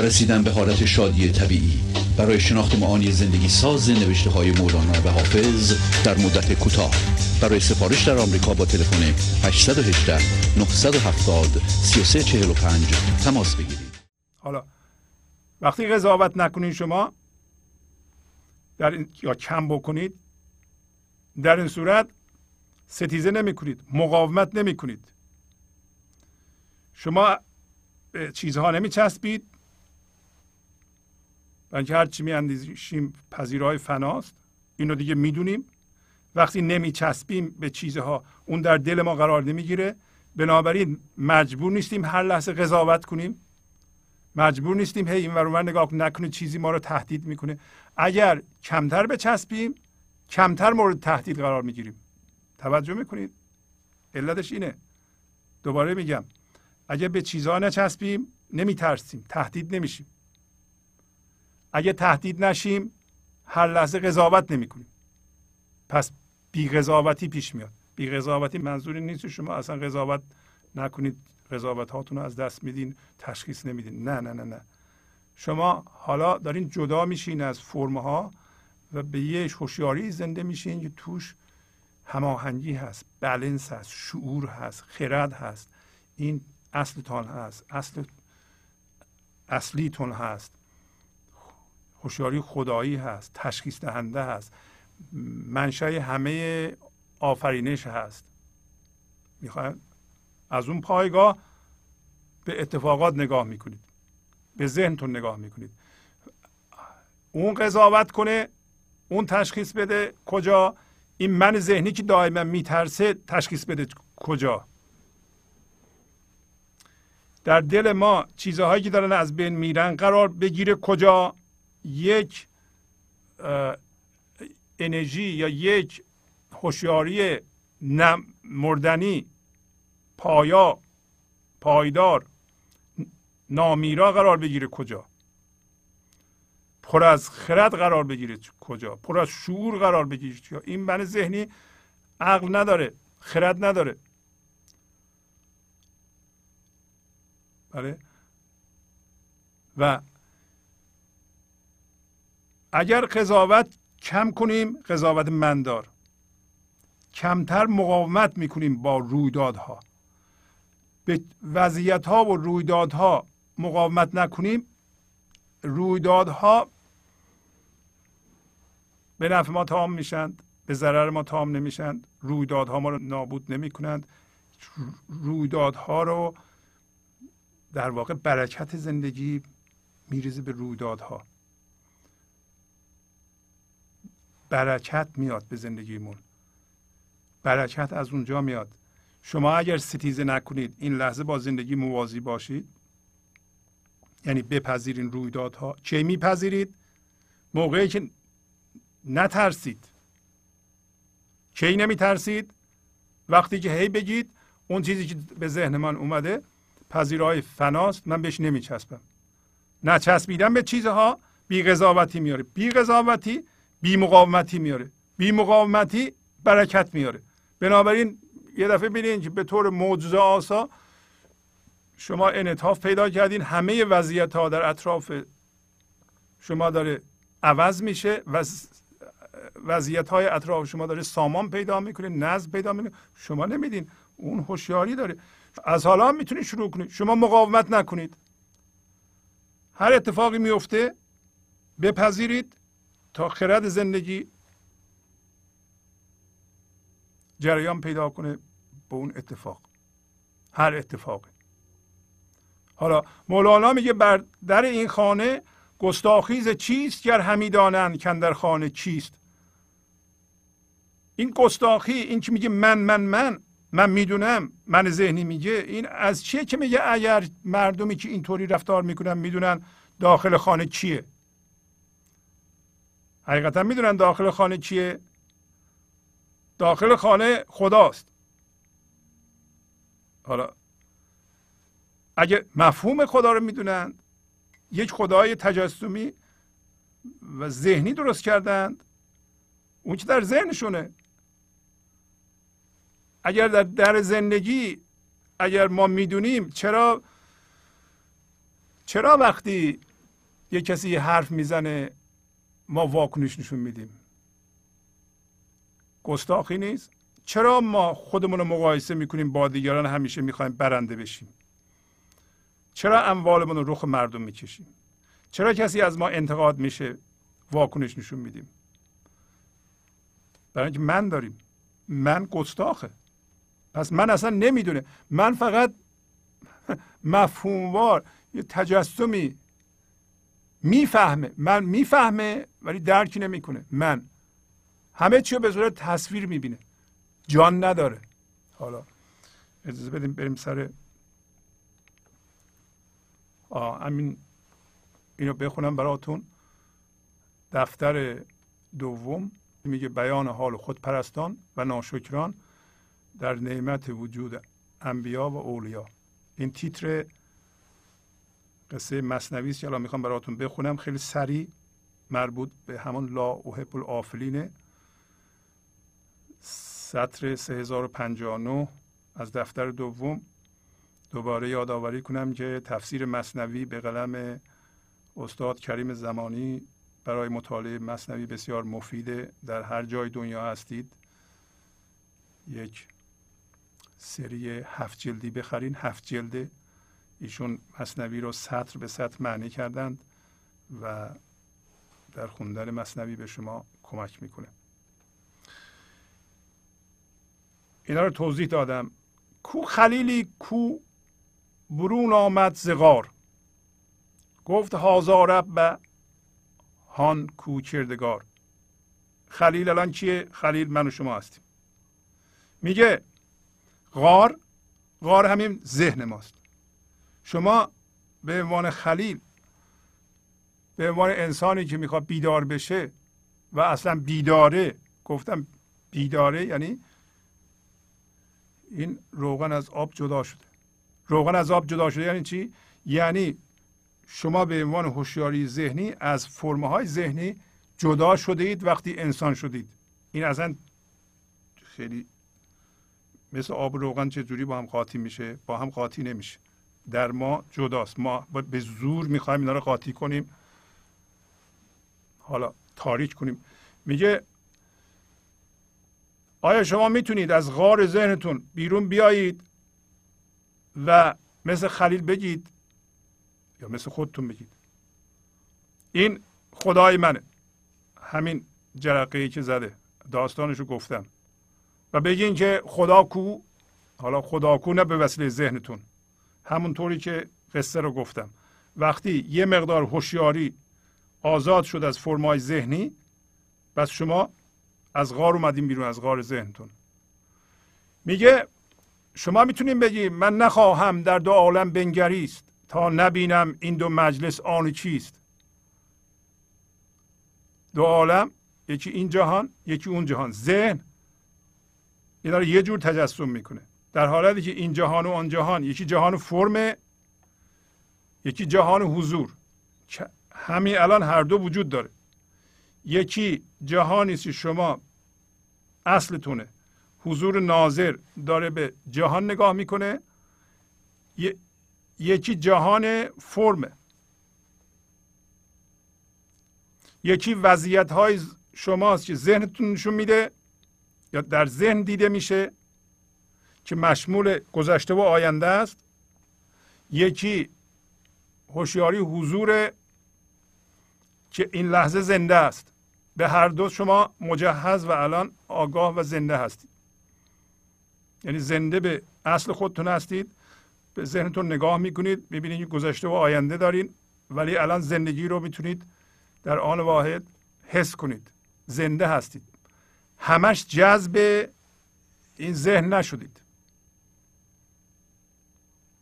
رسیدن به حالت شادی طبیعی. برای شناخت معانی زندگی ساز نوشته های مولانا و حافظ در مدت کوتاه. برای سفارش در آمریکا با تلفن 818 970 3345 تماس بگیرید. حالا وقتی قضاوت نکنید شما در این یا کم بکنید در این صورت ستیزه نمی کنید مقاومت نمی کنید شما چیزها نمی چسبید اینکه هر چی می اندیشیم پذیرای فناست. اینو دیگه می‌دونیم. وقتی نمی چسبیم به چیزها اون در دل ما قرار نمی‌گیره. بنابراین مجبور نیستیم هر لحظه قضاوت کنیم. مجبور نیستیم هی این ور نگاه نکنید چیزی ما رو تهدید می‌کنه. اگر کمتر بچسبیم کمتر مورد تهدید قرار می‌گیریم. توجه می‌کنید؟ علتش اینه. دوباره میگم. اگه به چیزها نچسبیم نمیترسیم. تهدید نمیشیم. اگه تهدید نشیم هر لحظه قضاوت نمی‌کنیم. پس بی قضاوتی پیش میاد. بی قضاوتی منظوری نیست شما اصلا قضاوت نکنید قضاوت هاتون از دست میدین تشخیص نمیدین. نه نه نه نه. شما حالا دارین جدا میشین از فرم ها و به یه هوشیاری زنده میشین که توش هماهنگی هست بلنس هست شعور هست خرد هست. این اصلتان هست اصل اصلیتون هست. هوشیاری خدایی هست تشخیص دهنده هست. منشأ همه آفرینش هست. می‌خواید از اون پایگاه به اتفاقات نگاه می‌کنید. به ذهنتون نگاه می‌کنید. اون قضاوت کنه اون تشخیص بده کجا. این من ذهنی که دائما میترسه تشخیص بده کجا. در دل ما چیزهایی که دارن از بین میرن قرار بگیره کجا. یک انرژی یا یک هوشیاری مردنی پایا پایدار نامیرا قرار بگیره کجا؟ پر از خرد قرار بگیره کجا؟ پر از شعور قرار بگیره کجا؟ این من ذهنی عقل نداره خرد نداره. بله؟ و اگر قضاوت کم کنیم قضاوت مندار. کمتر مقاومت می‌کنیم با رویدادها. به وضعیت ها و رویدادها مقاومت نکنیم رویدادها به نفع ما تمام میشند به ضرر ما تمام نمیشند رویدادها ما رو نابود نمی کنند رویدادها رو در واقع برکت زندگی میریزه به رویدادها. برکت میاد به زندگیمون. برکت از اونجا میاد. شما اگر ستیزه نکنید این لحظه با زندگی موازی باشید. یعنی بپذیرین رویدادها. چه میپذیرید؟ موقعی که نترسید. کی نمیترسید؟ وقتی که هی بگید اون چیزی که به ذهن من اومده پذیرای فناست من بهش نمیچسبم. نچسبیدن به چیزها بی قضاوتی میاره. بی قضاوتی بی مقاومتی میاره. بی مقاومتی برکت میاره. بنابراین یه دفعه ببینید که به طور معجزه آسا شما انعطاف پیدا کردین. همه وضعیت ها در اطراف شما داره عوض میشه. و وضعیت های اطراف شما داره سامان پیدا می‌کنه نظم پیدا می‌کنه. شما نمیدین. اون هوشیاری داره. از حالا می‌تونید شروع کنید. شما مقاومت نکنید. هر اتفاقی میفته بپذیرید. تا خرد زندگی جریان پیدا کنه به اون اتفاق. هر اتفاقی. حالا مولانا میگه بر در این خانه گستاخیز چیست گر همی دانند در خانه چیست. این گستاخی این که میگه من من من من می‌دونم من ذهنی میگه این از چیه که میگه اگر مردمی که اینطوری رفتار می‌کنن می‌دونن داخل خانه چیه؟ حقیقتا می‌دونن داخل خانه چیه؟ داخل خانه خداست. حالا اگه مفهوم خدا رو می‌دونند یک خدای تجسمی و ذهنی درست کردند اون که در ذهنشونه؟ اگر در در زندگی اگر ما می‌دونیم چرا چرا وقتی یه کسی حرف می‌زنه ما واکنش نشون میدیم. گستاخی نیست. چرا ما خودمون رو مقایسه می‌کنیم با دیگران؟ همیشه می‌خوایم برنده بشیم. چرا اموالمون رو رخ مردم می‌کشیم؟ چرا کسی از ما انتقاد میشه؟ واکنش نشون میدیم. برای اینکه من داریم. من گستاخه. پس من اصلا نمی‌دونه. من فقط مفهوموار یه تجسمی می‌فهمه من می‌فهمه ولی درکی نمی‌کنه. من. همه چی رو به صورت تصویر می‌بینه. جان نداره. حالا اجازه بدیم بریم سر. آه همین اینو بخونم براتون. دفتر دوم. میگه بیان حال خودپرستان و ناشکران در نعمت وجود انبیا و اولیا. این تیتر قصه مصنوی است که الان می‌خوام براتون بخونم. خیلی سریع مربوط به همون لا احب الافلینه سطر 3059 از دفتر دوم دوباره یادآوری کنم که تفسیر مصنوی به قلم استاد کریم زمانی برای مطالعه مصنوی بسیار مفیده. در هر جای دنیا هستید یک سری هفت جلدی بخرین. هفت جلده ایشون مصنوی رو سطر به سطر معنی کردند و در خوندن مصنوی به شما کمک می‌کنه. اینا رو توضیح دادم. کو خلیلی کو برون آمد زغار. گفت هازارب و هان کو کردگار. خلیل الان کیه؟ خلیل من و شما هستیم. میگه غار غار همین ذهن ماست. شما به عنوان خلیل به عنوان انسانی که می‌خواد بیدار بشه و اصلا بیداره گفتم بیداره یعنی این روغن از آب جدا شده. روغن از آب جدا شده یعنی چی؟ یعنی شما به عنوان هوشیاری ذهنی از فرمه های ذهنی جدا شده اید وقتی انسان شدید. این اصلا خیلی مثل آب و روغن چجوری با هم قاطی میشه؟ با هم قاطی نمیشه. در ما جداست. ما به زور می‌خوایم اینا رو قاطی کنیم. حالا تاریک کنیم. میگه آیا شما می‌تونید از غار ذهنتون بیرون بیایید و مثل خلیل بگید یا مثل خودتون بگید؟ این خدای منه. همین جرقه که زده. داستانشو گفتم. و بگین که خدا کو حالا خدا کو نه به وسیله ذهنتون. همونطوری که قصه رو گفتم. وقتی یه مقدار هوشیاری آزاد شد از فرمای ذهنی بس شما از غار اومدیم بیرون از غار ذهنتون. میگه شما می‌تونیم بگیم من نخواهم در دو عالم بنگریست تا نبینم این دو مجلس آن چیست. دو عالم یکی این جهان یکی اون جهان. ذهن اینا رو یه جور تجسم می‌کنه. در حالتی که این جهان و آن جهان یکی جهان فرم یکی جهان حضور. همین الان هر دو وجود داره. یکی جهانی است شما اصلتونه. حضور ناظر داره به جهان نگاه می‌کنه. یکی جهان فرمه یکی وضعیت های شماست که ذهنتون نشون میده یا در ذهن دیده میشه. که مشمول گذشته و آینده است. یکی هوشیاری حضور که این لحظه زنده است. به هر دو شما مجهز و الان آگاه و زنده هستید. یعنی زنده به اصل خودتون هستید. به ذهنتون نگاه می‌کنید می‌بینید گذشته و آینده دارین ولی الان زندگی رو می‌تونید در آن واحد حس کنید. زنده هستید. همش جذب این ذهن نشدید.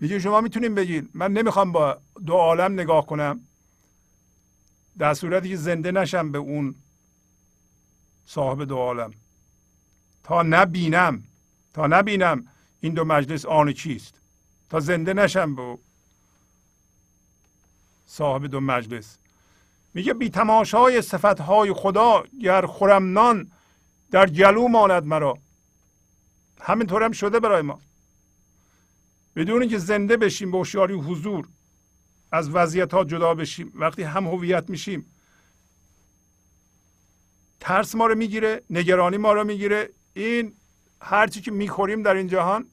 میگه شما می‌تونید بگید من نمی‌خوام با دو عالم نگاه کنم. در صورتی که زنده نشم به اون صاحب دو عالم. تا نبینم تا نبینم این دو مجلس آن چیست. تا زنده نشم به صاحب دو مجلس. میگه بی تماشای صفت های خدا گر خورم نان در جلو ماند مرا. همینطور هم شده برای ما. بدون اینکه زنده بشیم به هوشیاری حضور از وضعیت ها جدا بشیم. وقتی هم هویت میشیم ترس ما رو می‌گیره نگرانی ما رو می‌گیره. این هرچی که می‌خوریم در این جهان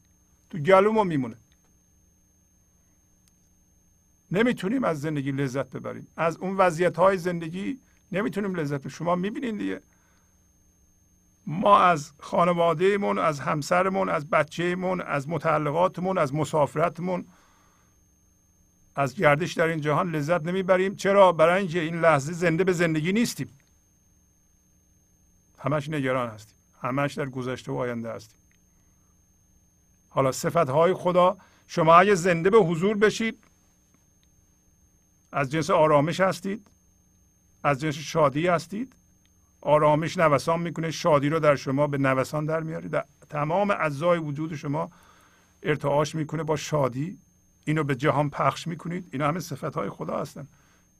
تو گلو میمونه. نمی‌تونیم از زندگی لذت ببریم. از اون وضعیت های زندگی نمی‌تونیم لذت ببریم. شما می‌بینید دیگه. ما از خانوادهمون از همسرمون از بچهمون از متعلقاتمون از مسافرتمون از گردش در این جهان لذت نمی‌بریم. چرا؟ برای اینکه این لحظه زنده به زندگی نیستیم. همش نگران هستیم. همش در گذشته و آینده هستیم. حالا صفت های خدا شما اگه زنده به حضور بشید از جنس آرامش هستید از جنس شادی هستید آرامش نوسان می‌کنه شادی رو در شما به نوسان در میاره در تمام اجزای وجود شما ارتعاش می‌کنه با شادی. اینو به جهان پخش می‌کنید. اینا همه صفت های خدا هستن.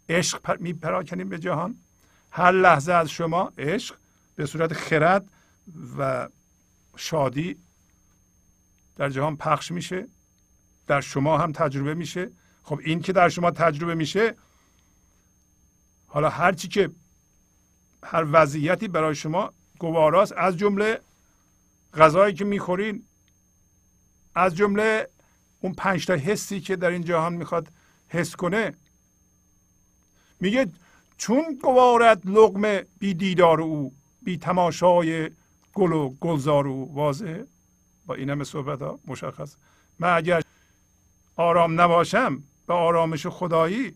عشق میپراکنیم به جهان. هر لحظه از شما عشق به صورت خرد و شادی در جهان پخش میشه. در شما هم تجربه میشه. خب این که در شما تجربه میشه حالا هرچی که هر وضعیتی برای شما گواراست. از جمله غذایی که می‌خورین از جمله اون پنج تا حسی که در این جهان می‌خواد حس کنه. میگه چون گوارد لغمه بی دیدار او بی تماشای گل و گلزار او. واضحه؟ با این همه صحبت ها مشخص. من اگر آرام نباشم به آرامش خدایی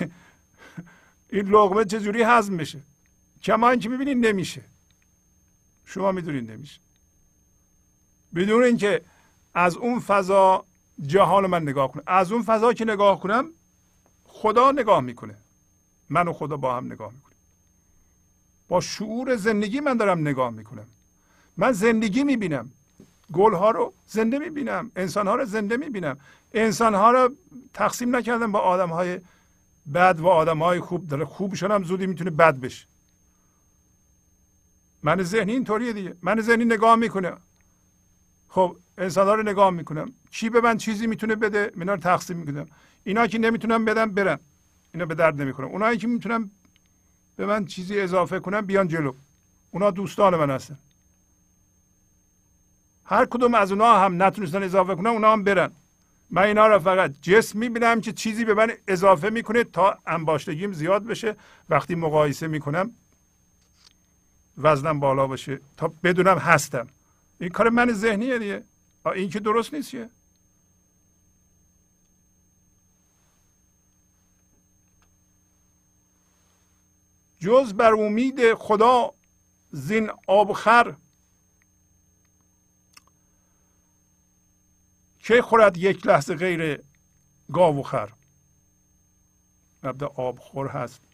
این لغمه چجوری هضم بشه کما اینکه می‌بینید نمیشه شما می‌دونید نمیشه بدون اینکه از اون فضا جهان من نگاه کنم از اون فضا که نگاه کنم خدا نگاه می‌کنه من و خدا با هم نگاه می‌کنیم با شعور زندگی من دارم نگاه می‌کنم من زندگی می‌بینم گل ها رو زنده می‌بینم انسان ها رو زنده می‌بینم انسان ها رو تقسیم نکردم با آدم های بد و آدم های خوب داره خوبشون هم زودی می‌تونه بد بشه من ذهنی اینطوریه دیگه. من ذهنی نگاه می‌کنه. خب انسان ها رو نگاه می‌کنم چی به من چیزی می‌تونه بده؟ اینا رو تقسیم می‌کنم اینا که نمی‌تونم بدم برن. اینا به درد نمی‌خورم اونایی که می‌تونم به من چیزی اضافه کنم بیان جلو. اونا دوستان من هستن. هر کدوم از اونا هم نتونستن اضافه کنم اونا هم برن. من اینا رو فقط جسم می‌بینم که چیزی به من اضافه می‌کنه تا انباشتگیم زیاد بشه. وقتی مقایسه می‌کنم وزنم بالا باشه. تا بدونم هستم. این کار من ذهنیه دیگه. این که درست نیست چیه جز بر امید خدا زین آبخر که خورد یک لحظه غیر گاو خر؟ مبدا آبخور هست.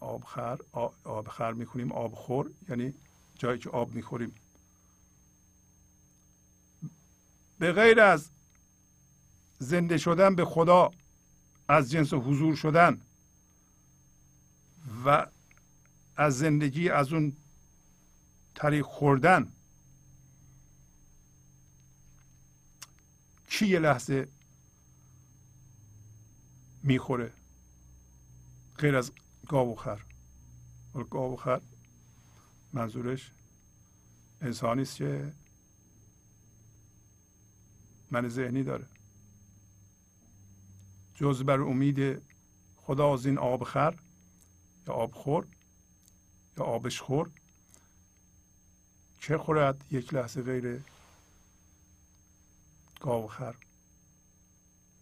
آبخر آبخر می‌کنیم آبخور یعنی جایی که آب می‌خوریم. به غیر از زنده شدن به خدا از جنس حضور شدن و از زندگی از اون طریق خوردن کی یه لحظه می‌خوره؟ غیر از گاو و خر. گاو و خر منظورش انسانی است که من ذهنی داره. جز بر امید خدا از این آب خر یا آب خور یا آبش خور چه خورد؟ یک لحظه غیر گاو خر.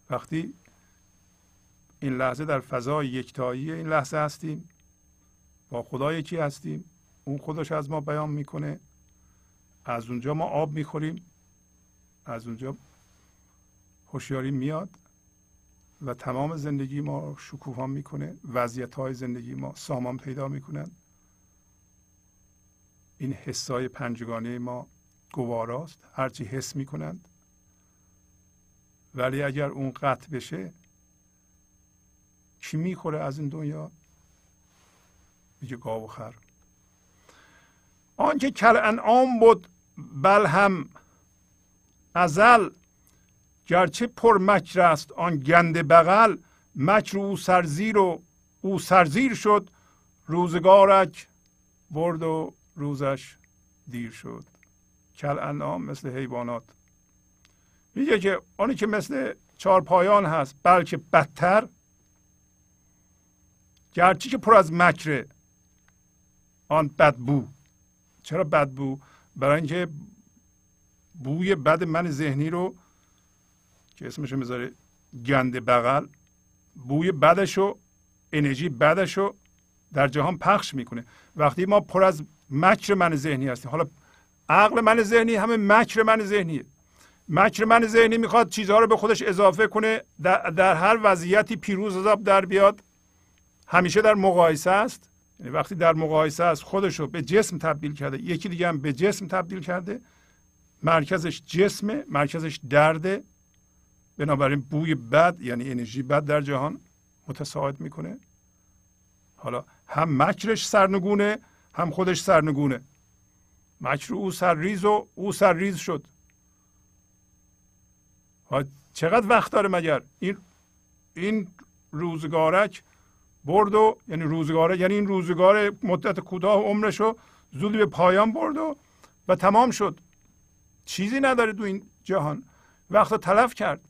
وقتی این لحظه در فضای یکتایی این لحظه هستیم. با خدا یکی هستیم؟ اون خودش از ما بیان می‌کنه. از اونجا ما آب می‌خوریم. از اونجا هوشیاری میاد و تمام زندگی ما شکوفا می‌کنه. وضعیت های زندگی ما سامان پیدا می‌کنن. این حسای پنجگانه ما گواراست. هرچی حس می‌کنند. ولی اگر اون قطع بشه چی می‌خوره از این دنیا؟ میگه گاو و خر. آنکه کل انعام بود بل هم ازل. گرچه پر مکر است آن گنده بغل مکر او سرزیر و او سرزیر شد. روزگارک برد و روزش دیر شد. کل انعام مثل حیوانات. میگه که آنی که مثل چارپایان هست بلکه بدتر گرچه که پر از مکره آن بدبو. چرا بدبو؟ برای اینکه بوی بد من ذهنی رو که اسمش می‌ذاره گند بغل بوی بدش و انرژی بدش رو در جهان پخش می‌کنه. وقتی ما پر از مکر من ذهنی هستیم حالا عقل من ذهنی همه مکر من ذهنیه. مکر من ذهنی می‌خواد چیزها رو به خودش اضافه کنه در, در هر وضعیتی پیروز عذاب در بیاد. همیشه در مقایسه است. یعنی وقتی در مقایسه است خودش رو به جسم تبدیل کرده یکی دیگه هم به جسم تبدیل کرده مرکزش جسمه مرکزش درده بنابراین بوی بد یعنی انرژی بد در جهان متساعد می‌کنه. حالا هم مکرش سرنگونه هم خودش سرنگونه. مکر او سرریز و او سرریز شد. چقدر وقت داره مگر؟ این این روزگارک برد و یعنی روزگاره یعنی این روزگار مدت کوتاه عمرش رو زودی به پایان برد و و تمام شد. چیزی نداره تو این جهان. وقت تلف کرد.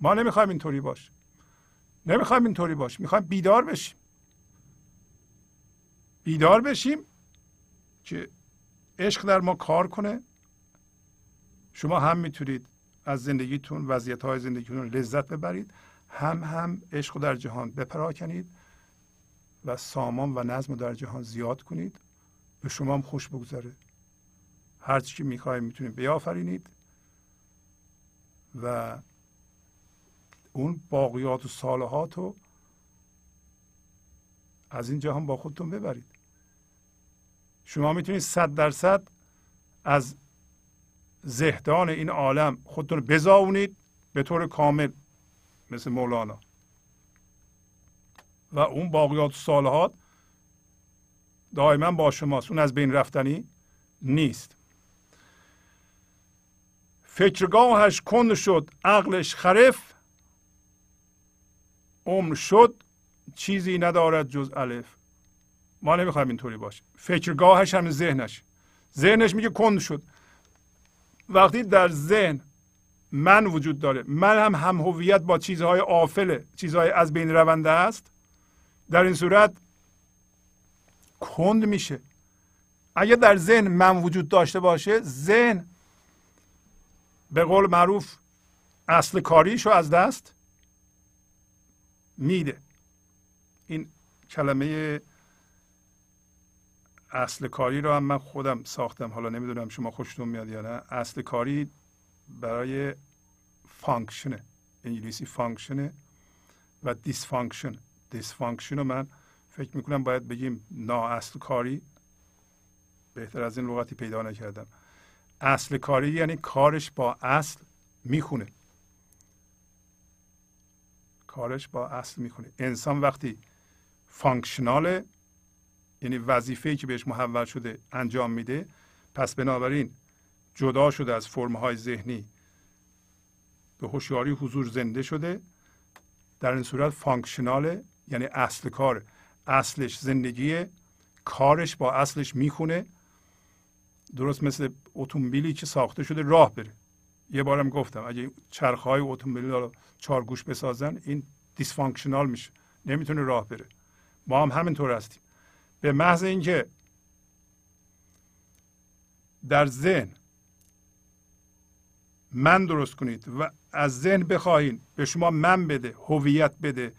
ما نمی‌خوایم اینطوری باش. نمی‌خوایم اینطوری باش. می‌خوایم بیدار بشیم. بیدار بشیم که عشق در ما کار کنه. شما هم می‌تونید از زندگیتون وضعیت های زندگیتون لذت ببرید. هم هم عشق در جهان بپراکنید و سامان و نظم در جهان زیاد کنید. به شما هم خوش بگذره. هر چی که می‌خواهید می‌تونید بیافرینید و اون باقیات و صالحات رو از این جهان با خودتون ببرید. شما می‌تونید صد درصد از زهدان این عالم خودتون بزاونید به طور کامل مثل مولانا. و اون باقیات صالحات دائما با شماست. اون از بین رفتنی نیست. فکرگاهش کند شد عقلش خرف. عمر شد چیزی ندارد جز الف. ما نمی‌خوایم اینطوری باشه. فکرگاهش هم ذهنش. ذهنش میگه کند شد. وقتی در ذهن من وجود داره من هم هم هویت با چیزهای آفله چیزهای از بین رونده است در این صورت کند میشه. اگه در ذهن من وجود داشته باشه ذهن به قول معروف اصل کاریشو از دست میده. این کلمه اصل کاری رو هم من خودم ساختم. حالا نمی‌دونم شما خوشتون میاد یا نه. اصل کاری برای function ه انگلیسی function ه و dysfunction dysfunction رو من فکر می‌کنم باید بگیم نا اصل کاری. بهتر از این لغتی پیدا نکردم. اصل کاری یعنی کارش با اصل می‌خونه. کارش با اصل می‌خونه. انسان وقتی فانکشناله یعنی وظیفه‌ای که بهش محول شده انجام میده پس بنابراین جدا شده از فرمهای ذهنی. به هوشیاری حضور زنده شده. در این صورت فانکشناله یعنی اصل کار اصلش زندگیه کارش با اصلش می‌خونه. درست مثل اتومبیلی که ساخته شده راه بره. یه بارم گفتم اگه چرخهای اتومبیل رو چهار گوش بسازن این dysfunctional میشه. نمی‌تونه راه بره. ما هم همینطور هستیم. به محض اینکه در ذهن من درست کنید و از ذهن بخواهید به شما من بده هویت بده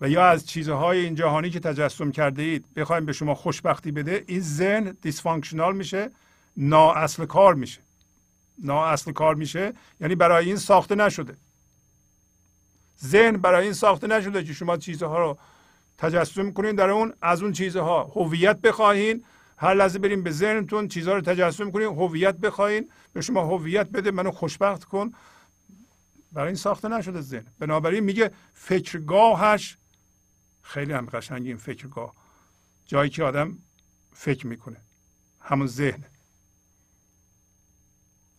و یا از چیزهای این جهانی که تجسم کرده اید به شما خوشبختی بده این ذهن dysfunctional میشه نا اصل کار میشه. نا اصل کار میشه یعنی برای این ساخته نشده. ذهن برای این ساخته نشده که شما چیزها رو تجسم کنین در اون از اون چیزها هویت بخواهین. هر لحظه بریم به ذهنتون چیزها رو تجسم کنین هویت بخواهین. به شما هویت بده منو خوشبخت کن. برای این ساخته نشده ذهن. بنابراین میگه فکرگاهش خیلی هم قشنگی این فکرگاه. جایی که آدم فکر می‌کنه. همون ذهن.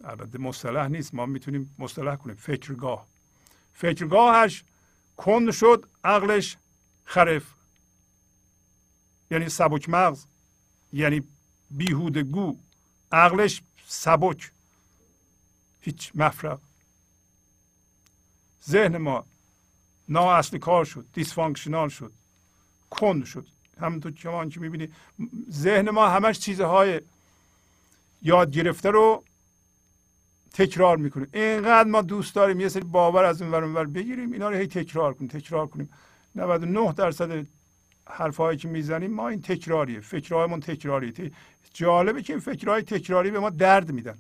البته مصطلح نیست. ما می‌تونیم مصطلح کنیم. فکرگاه. فکرگاهش کند شد عقلش خرف. یعنی سبک مغز یعنی بیهوده گو. عقلش سبک. هیچ مفرق. ذهن ما نا اصلی کار شد دیسفانکشنال شد کند شد. همونطور که شما که می‌بینید ذهن ما همش چیزهای یاد گرفته رو تکرار می‌کنیم اینقدر ما دوست داریم یه سری باور از اون ور بگیریم اینا رو هی تکرار کنیم تکرار کنیم. 99 درصد حرفهایی که می‌زنیم ما این تکراریه. فکرهایمون تکراریه. جالبه که این فکرهای تکراری به ما درد میدن.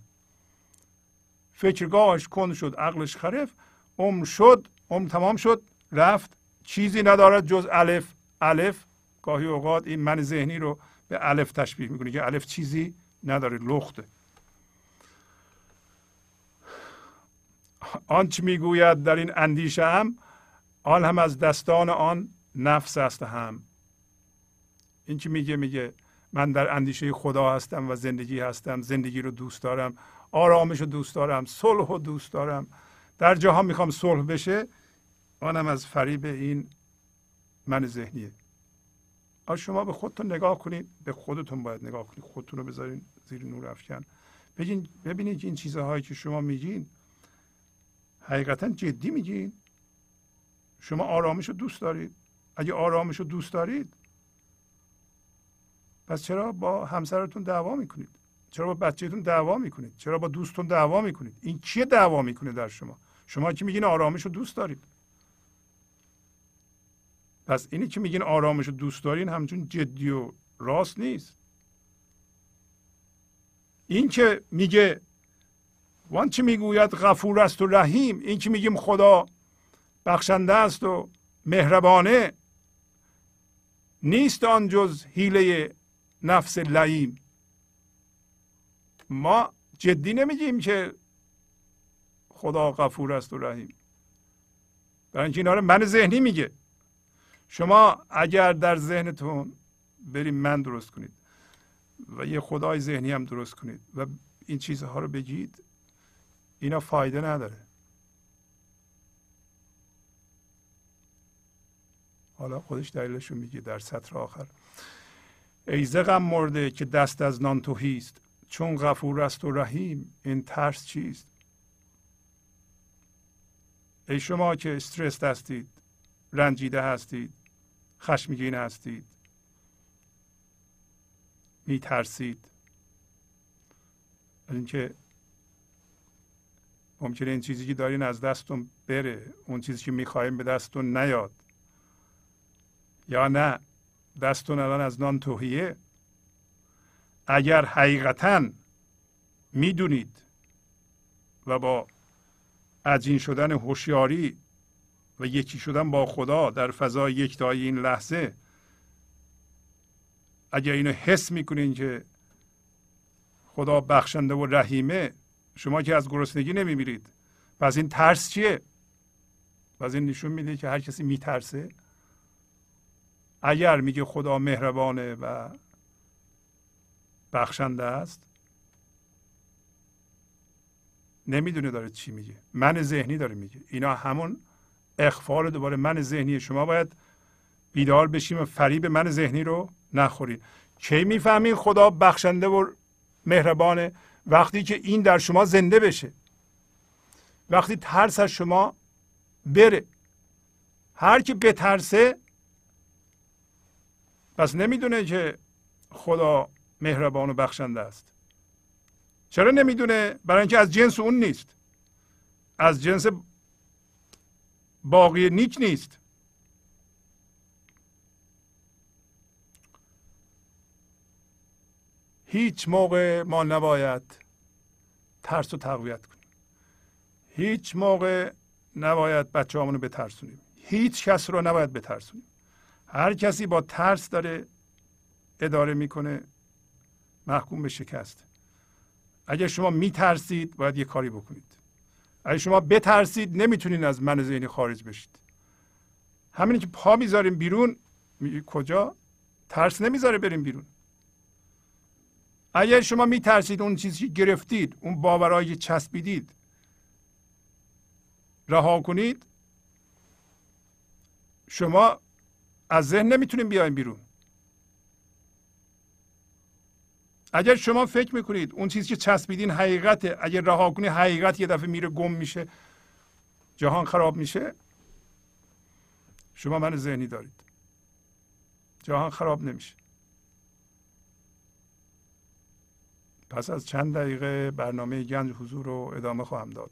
فکرگاهش کند شد عقلش خرف عمر شد عمر تمام شد رفت. چیزی ندارد جز الف. الف گاهی اوقات این من ذهنی رو به الف تشبیه می‌کنه که الف چیزی نداره لخته. آنچه می‌گوید در این اندیشه هم آن هم از دستان آن نفس است هم. این که میگه؟ میگه من در اندیشه خدا هستم و زندگی هستم زندگی رو دوست دارم آرامش رو دوست دارم صلح رو دوست دارم. در جاها می‌خوام صلح بشه آنم از فریب این من ذهنیه. آ شما به خودتون نگاه کنید به خودتون باید نگاه کنید خودتون رو بذارین زیر نور افکن. بگین ببینید این چیزهایی که شما میگین حقیقتا جدی میگین؟ شما آرامش رو دوست دارید. اگه آرامش رو دوست دارید پس چرا با همسرتون دعوا می‌کنید؟ چرا با بچهتون دعوا می‌کنید؟ چرا با دوستتون دعوا می‌کنید؟ این کیه دعوا می‌کنه در شما؟ شما که میگین آرامش رو دوست دارید. پس اینی که میگین آرامش رو دوست دارین همچون جدی و راست نیست. این که میگه وان چه می‌گوید؟ غفور است و رحیم. این که میگیم خدا بخشنده است و مهربانه نیست آن جز حیله نفس لعیم ما جدی نمیگیم که خدا غفور است و رحیم. برای اینکه اینا رو من ذهنی میگه. شما اگر در ذهنتون بریم من درست کنید و یه خدای ذهنی هم درست کنید و این چیزها رو بگید اینا فایده نداره. حالا خودش دلیلش رو میگه در سطر آخر. ای زغم مرده که دست از نان توهیست چون غفور است و رحیم این ترس چیست؟ ای شما که استرس هستید رنجیده هستید خشمگین هستید میترسید. اینکه ممکنه این چیزی که دارین از دستتون بره اون چیزی که می‌خوایم به دستتون نیاد. یا نه دستتون الان از نان توهیه اگر حقیقتا می‌دونید و با عجین شدن هوشیاری و یکی شدن با خدا در فضای یکتایی این لحظه اگر اینو حس می‌کنین که خدا بخشنده و رحیمه شما که از گرسنگی نمیمیرید. پس این ترس چیه؟ پس این نشون میده که هر کسی میترسه. اگر میگه خدا مهربانه و بخشنده است نمی‌دونه داره چی میگه. من ذهنی داره میگه. اینا همون اخفال دوباره من ذهنی شما باید بیدار بشیم و فریب من ذهنی رو نخورید کی می‌فهمید خدا بخشنده و مهربانه؟ وقتی که این در شما زنده بشه. وقتی ترس از شما بره. هر کی بترسه پس نمی‌دونه که خدا مهربان و بخشنده است. چرا نمی‌دونه؟ برای اینکه از جنس اون نیست. از جنس باقی نیک نیست. هیچ موقع ما نباید ترس و تقویت کنیم. هیچ موقع نباید بچه رو بترسونیم. هیچ کس رو نباید بترسونیم. هر کسی با ترس داره اداره می‌کنه محکوم به شکست. اگر شما میترسید باید یه کاری بکنید. اگر شما بترسید نمی‌تونید از من ذهنی خارج بشید. همینی که پا می‌ذاریم بیرون کجا؟ ترس نمی‌ذاره بریم بیرون. اگر شما میترسید اون چیزی که گرفتید اون باورایی چسبیدید رها کنید. شما از ذهن نمی‌تونین بیاین بیرون. اگر شما فکر می‌کنید اون چیزی که چسبیدین حقیقته اگر رها کنی حقیقت یه دفعه میره گم میشه جهان خراب میشه شما من ذهنی دارید. جهان خراب نمیشه. پس از چند دقیقه برنامه گنج حضور رو ادامه خواهم داد.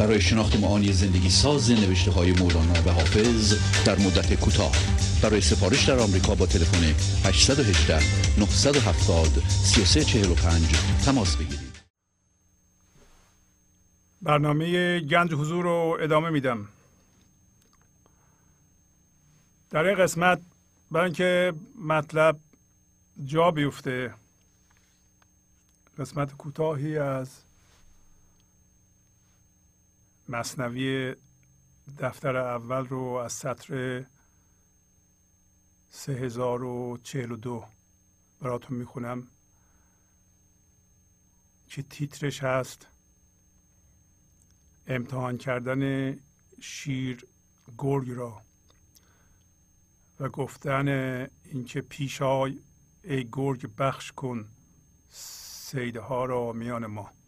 برای شناخت معانی زندگی ساز نوشته های مولانا و حافظ در مدت کوتاه. برای سفارش در آمریکا با تلفن 818 970 3345 تماس بگیرید. برنامه گنج حضور رو ادامه میدم. در این قسمت برای اینکه مطلب جا بیفته قسمت کوتاهی از مصنوی دفتر اول رو از سطر سه هزار و چهل و دو براتون می‌خونم که تیترش هست امتحان کردن شیر گرگ را و گفتن اینکه پیشای ای گرگ بخش کن سیدها را میان ما.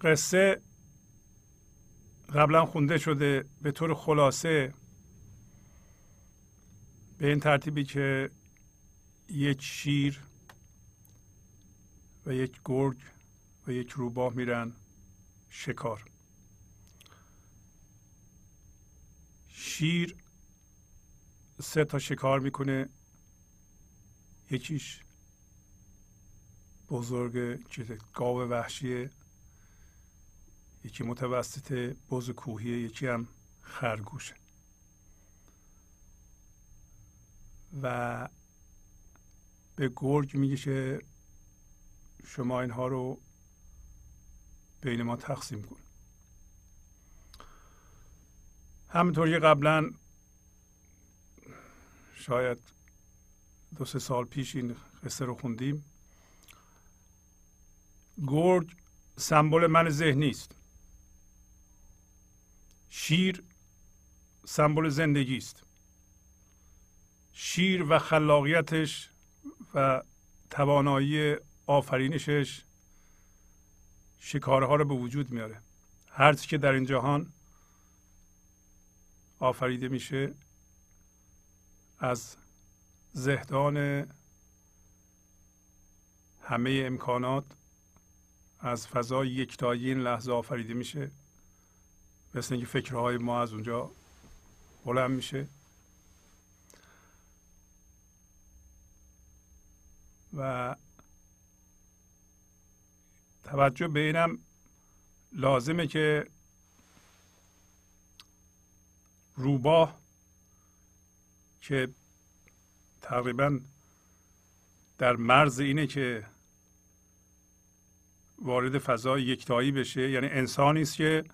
قصه قبلا خونده شده به طور خلاصه به این ترتیبی که یک شیر و یک گرگ و یک روباه میرن شکار. شیر سه تا شکار می‌کنه. یکیش بزرگ که گاو وحشیه. یکی متوسط بز کوهیه یکی هم خرگوشه و به گرگ میگه که شما اینها رو بین ما تقسیم کن. همینطور که قبلا شاید دو سه سال پیش این قصه رو خوندیم. گرگ سمبل من ذهنی است شیر سمبل زندگی است شیر و خلاقیتش و توانایی آفرینشش شکارها رو به وجود میاره. هرچی که در این جهان آفریده میشه از زهدان همه امکانات از فضای یکتایی این لحظه آفریده میشه. مثل اینکه فکرهای ما از اونجا بلند میشه. و توجه به اینم لازمه که روباه که تقریبا در مرز اینه که وارد فضای یکتایی بشه یعنی انسانی است که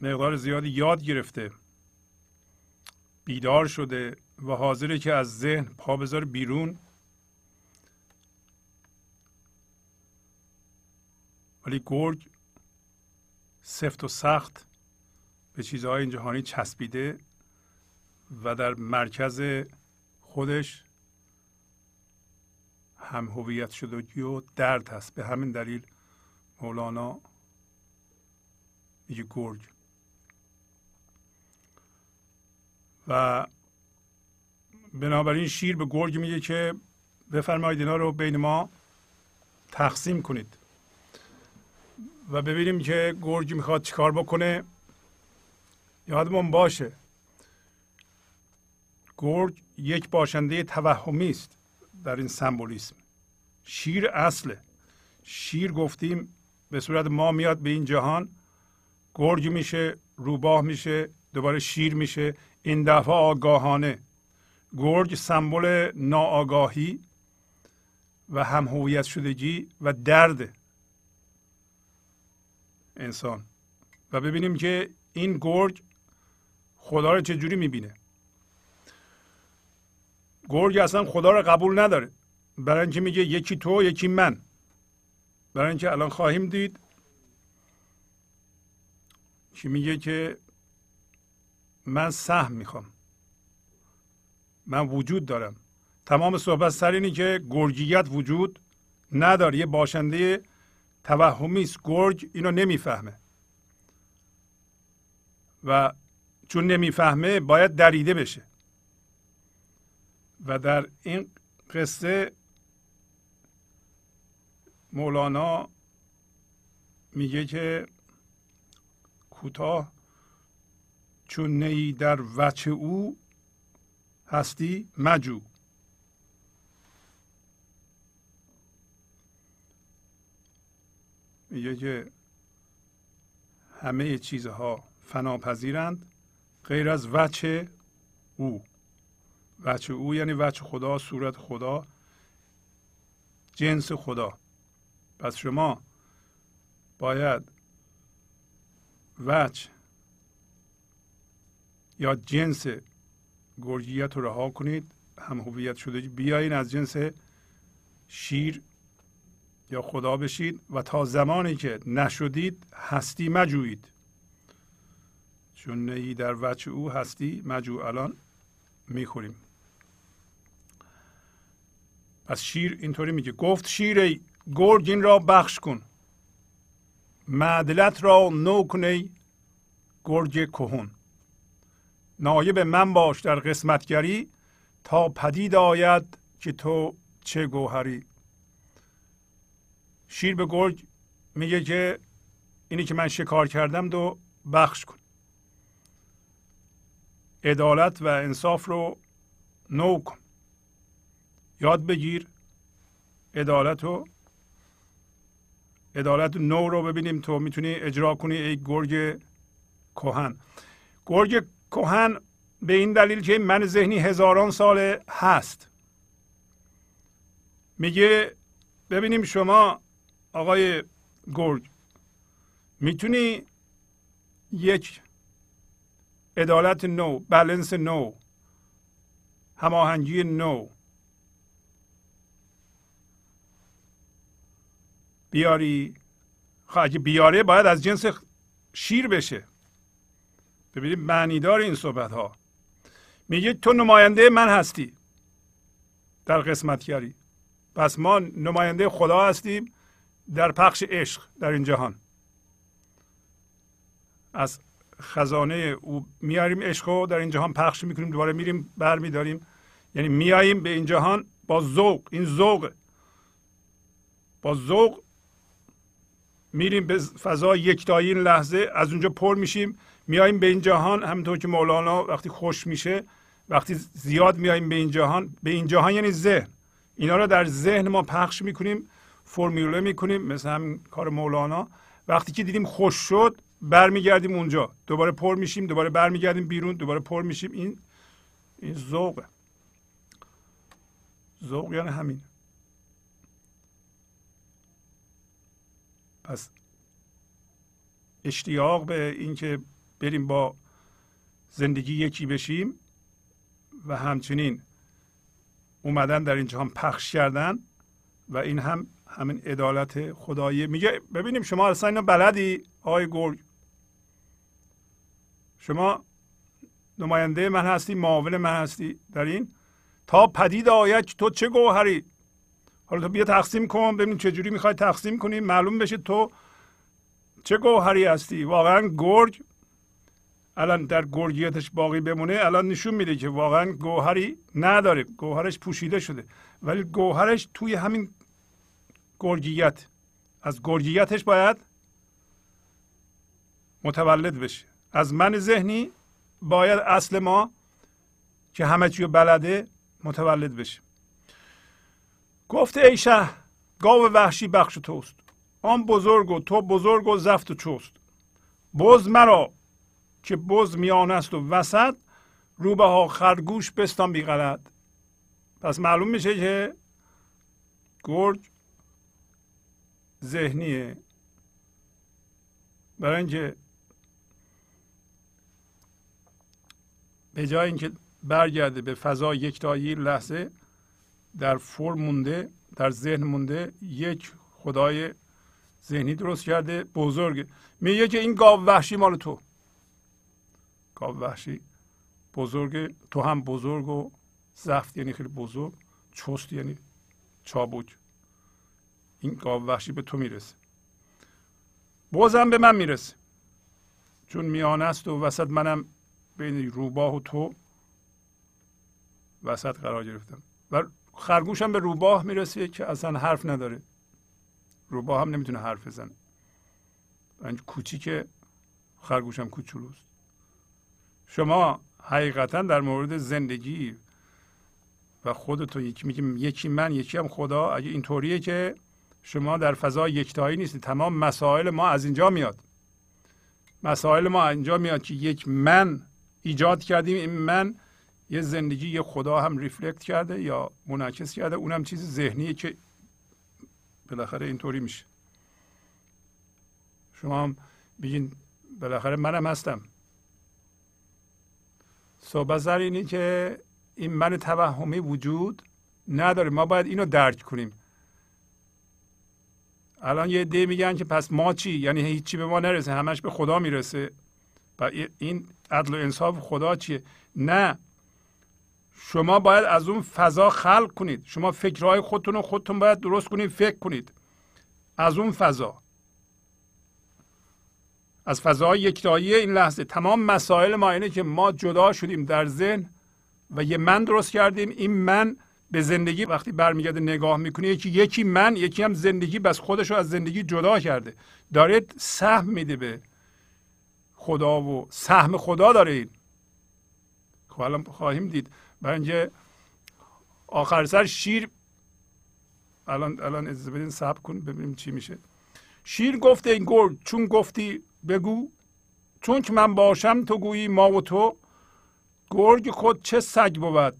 مقدار زیادی یاد گرفته. بیدار شده و حاضره که از ذهن پا بذاره بیرون. ولی گرگ سفت و سخت به چیزهای این جهانی چسبیده و در مرکز خودش هم هویت شدگی و درد هست. به همین دلیل مولانا میگه گرگ و بنابراین شیر به گرگ میگه که بفرمایید اینا رو بین ما تقسیم کنید. و ببینیم که گرگ می‌خواد چیکار بکنه. یادمون باشه. گرگ یک باشنده توهمی است در این سمبولیسم. شیر اصله. شیر گفتیم به صورت ما میاد به این جهان. گرگ میشه روباه میشه دوباره شیر میشه. این دفعه آگاهانه. گرگ سمبل ناآگاهی و هم هویت شدگی و درد انسان. و ببینیم که این گرگ خدا رو چجوری می‌بینه. گرگ اصلا خدا رو قبول نداره. برای اینکه میگه یکی تو یکی من. برای اینکه الان خواهیم دید. که میگه که من سهم می‌خوام. من وجود دارم. تمام صحبت سر اینه که گرگیت وجود نداره. یه باشنده توهمی است. گرگ اینو نمی‌فهمه. و چون نمی‌فهمه باید دریده بشه. و در این قصه مولانا میگه که کوتاه چون نی در وچه او هستی مجو. میگه که همه چیزها فناپذیرند غیر از وچه او. وچه او یعنی وچه خدا صورت خدا جنس خدا. پس شما باید وچ یا جنس گرگیت رو رها کنید هم هویت شده بیاین از جنس شیر یا خدا بشید و تا زمانی که نشدید هستی مجویید. چون نهی در وجه او هستی مجو الان می‌خوریم. پس شیر اینطوری میگه گفت شیر گرگ این را بخش کن. معدلت را نو کنی گرگ کهون نایب من باش در قسمتگری تا پدید آید که تو چه گوهری. شیر به گرگ میگه که اینی که من شکار کردم دو بخش کن. عدالت و انصاف رو نو کن. یاد بگیر عدالت رو. عدالت نو رو ببینیم تو می‌تونی اجرا کنی ای گرگ کهن. گرگ کهن به این دلیل که من ذهنی هزاران سال هست. میگه ببینیم شما آقای گرگ می‌تونی یک عدالت نو بلنس نو هماهنگی نو بیاری؟ خب اگه بیاره باید از جنس شیر بشه. ببینید معنیدار این صحبت ها میگه تو نماینده من هستی. در قسمتگری پس ما نماینده خدا هستیم در پخش عشق در این جهان. از خزانه او میاریم عشق رو در این جهان پخش می‌کنیم دوباره میریم برمیداریم. یعنی میاییم به این جهان با ذوق. این ذوق. با ذوق میریم به فضا یکتایی این لحظه از اونجا پر میشیم. میاییم به این جهان همونطور که مولانا وقتی خوش میشه وقتی زیاد میاییم به این جهان به این جهان یعنی ذهن. اینا رو در ذهن ما پخش می‌کنیم فرموله می‌کنیم مثل هم کار مولانا. وقتی که دیدیم خوش شد برمیگردیم اونجا. دوباره پر میشیم دوباره برمیگردیم بیرون دوباره پر میشیم. این این ذوقه ذوق یعنی همین. پس اشتیاق به اینکه بریم با زندگی یکی بشیم و همچنین اومدن در این جهان پخش کردن و این هم همین عدالت خدایی. میگه ببینیم شما اصلا اینا بلدی؟ آقای گرگ. شما نماینده من هستی معاون من هستی در این. تا پدید آید تو چه گوهری؟ حالا تو بیا تقسیم کن ببین جوری می‌خوای تقسیم کنی. معلوم بشه تو چه گوهری هستی. واقعا گرگ الان در گرگیتش باقی بمونه الان نشون میده که واقعا گوهری نداره. گوهرش پوشیده شده. ولی گوهرش توی همین گرگیت از گرگیتش باید متولد بشه. از من ذهنی باید اصل ما که همه چیو بلده متولد بشه. گفت ای شه گاو وحشی بخش توست. آن بزرگ و تو بزرگ و زفت و چوست. بز مرا که بز میان است و وسط روبه ها خرگوش بستان بی غلط پس معلوم میشه که گرگ ذهنیه. برای اینکه به جای اینکه برگرده به فضا یکتایی لحظه در فرم مونده در ذهن مونده یک خدای ذهنی درست کرده بزرگ. میگه که این گاو وحشی مال تو. گاو وحشی بزرگ تو هم بزرگ و زفت یعنی خیلی بزرگ چست یعنی چابوک این گاو وحشی به تو می‌رسه. بازم به من می‌رسه. چون میانه است و وسط منم بین روباه و تو وسط قرار گرفتم. و خرگوشم به روباه می‌رسه که اصلا حرف نداره. روباه هم نمی‌تونه حرف بزنه. کوچی کوچیک خرگوشم کوچولوست. شما حقیقتا در مورد زندگی و خودتون یکی میگیم یکی من یکی هم خدا اگه اینطوریه که شما در فضا یکتایی نیستید تمام مسائل ما از اینجا میاد. مسائل ما اینجا میاد که یک من ایجاد کردیم. این من یه زندگی یه خدا هم ریفلکت کرده یا منعکس کرده. اونم چیز ذهنیه که بالاخره اینطوری میشه. شما هم بگین بالاخره منم هستم. صحبت سر اینه که این من توهمی وجود نداره. ما باید اینو درک کنیم. الان یه دی میگن که پس ما چی؟ یعنی هیچی به ما نرسه. همش به خدا می‌رسه. و این عدل و انصاف خدا چیه؟ نه. شما باید از اون فضا خلق کنید. شما فکرهای خودتون رو خودتون باید درست کنید. فکر کنید. از اون فضا. از فضای یکتایی این لحظه تمام مسائل ما اینه که ما جدا شدیم در ذهن و یه من درست کردیم. این من به زندگی وقتی برمیگرده نگاه می‌کنه یکی یکی من یکی هم زندگی بس خودش رو از زندگی جدا کرده. داره سهم میده به خدا و سهم خدا داره این. خب خواهیم دید. برای اینکه آخر سر شیر الان الان اجازه بدین صبر کن ببینیم چی میشه. شیر گفته این گرگ چون گفتی بگو. چون که من باشم تو گویی ما و تو. گرگ خود چه سگ بود؟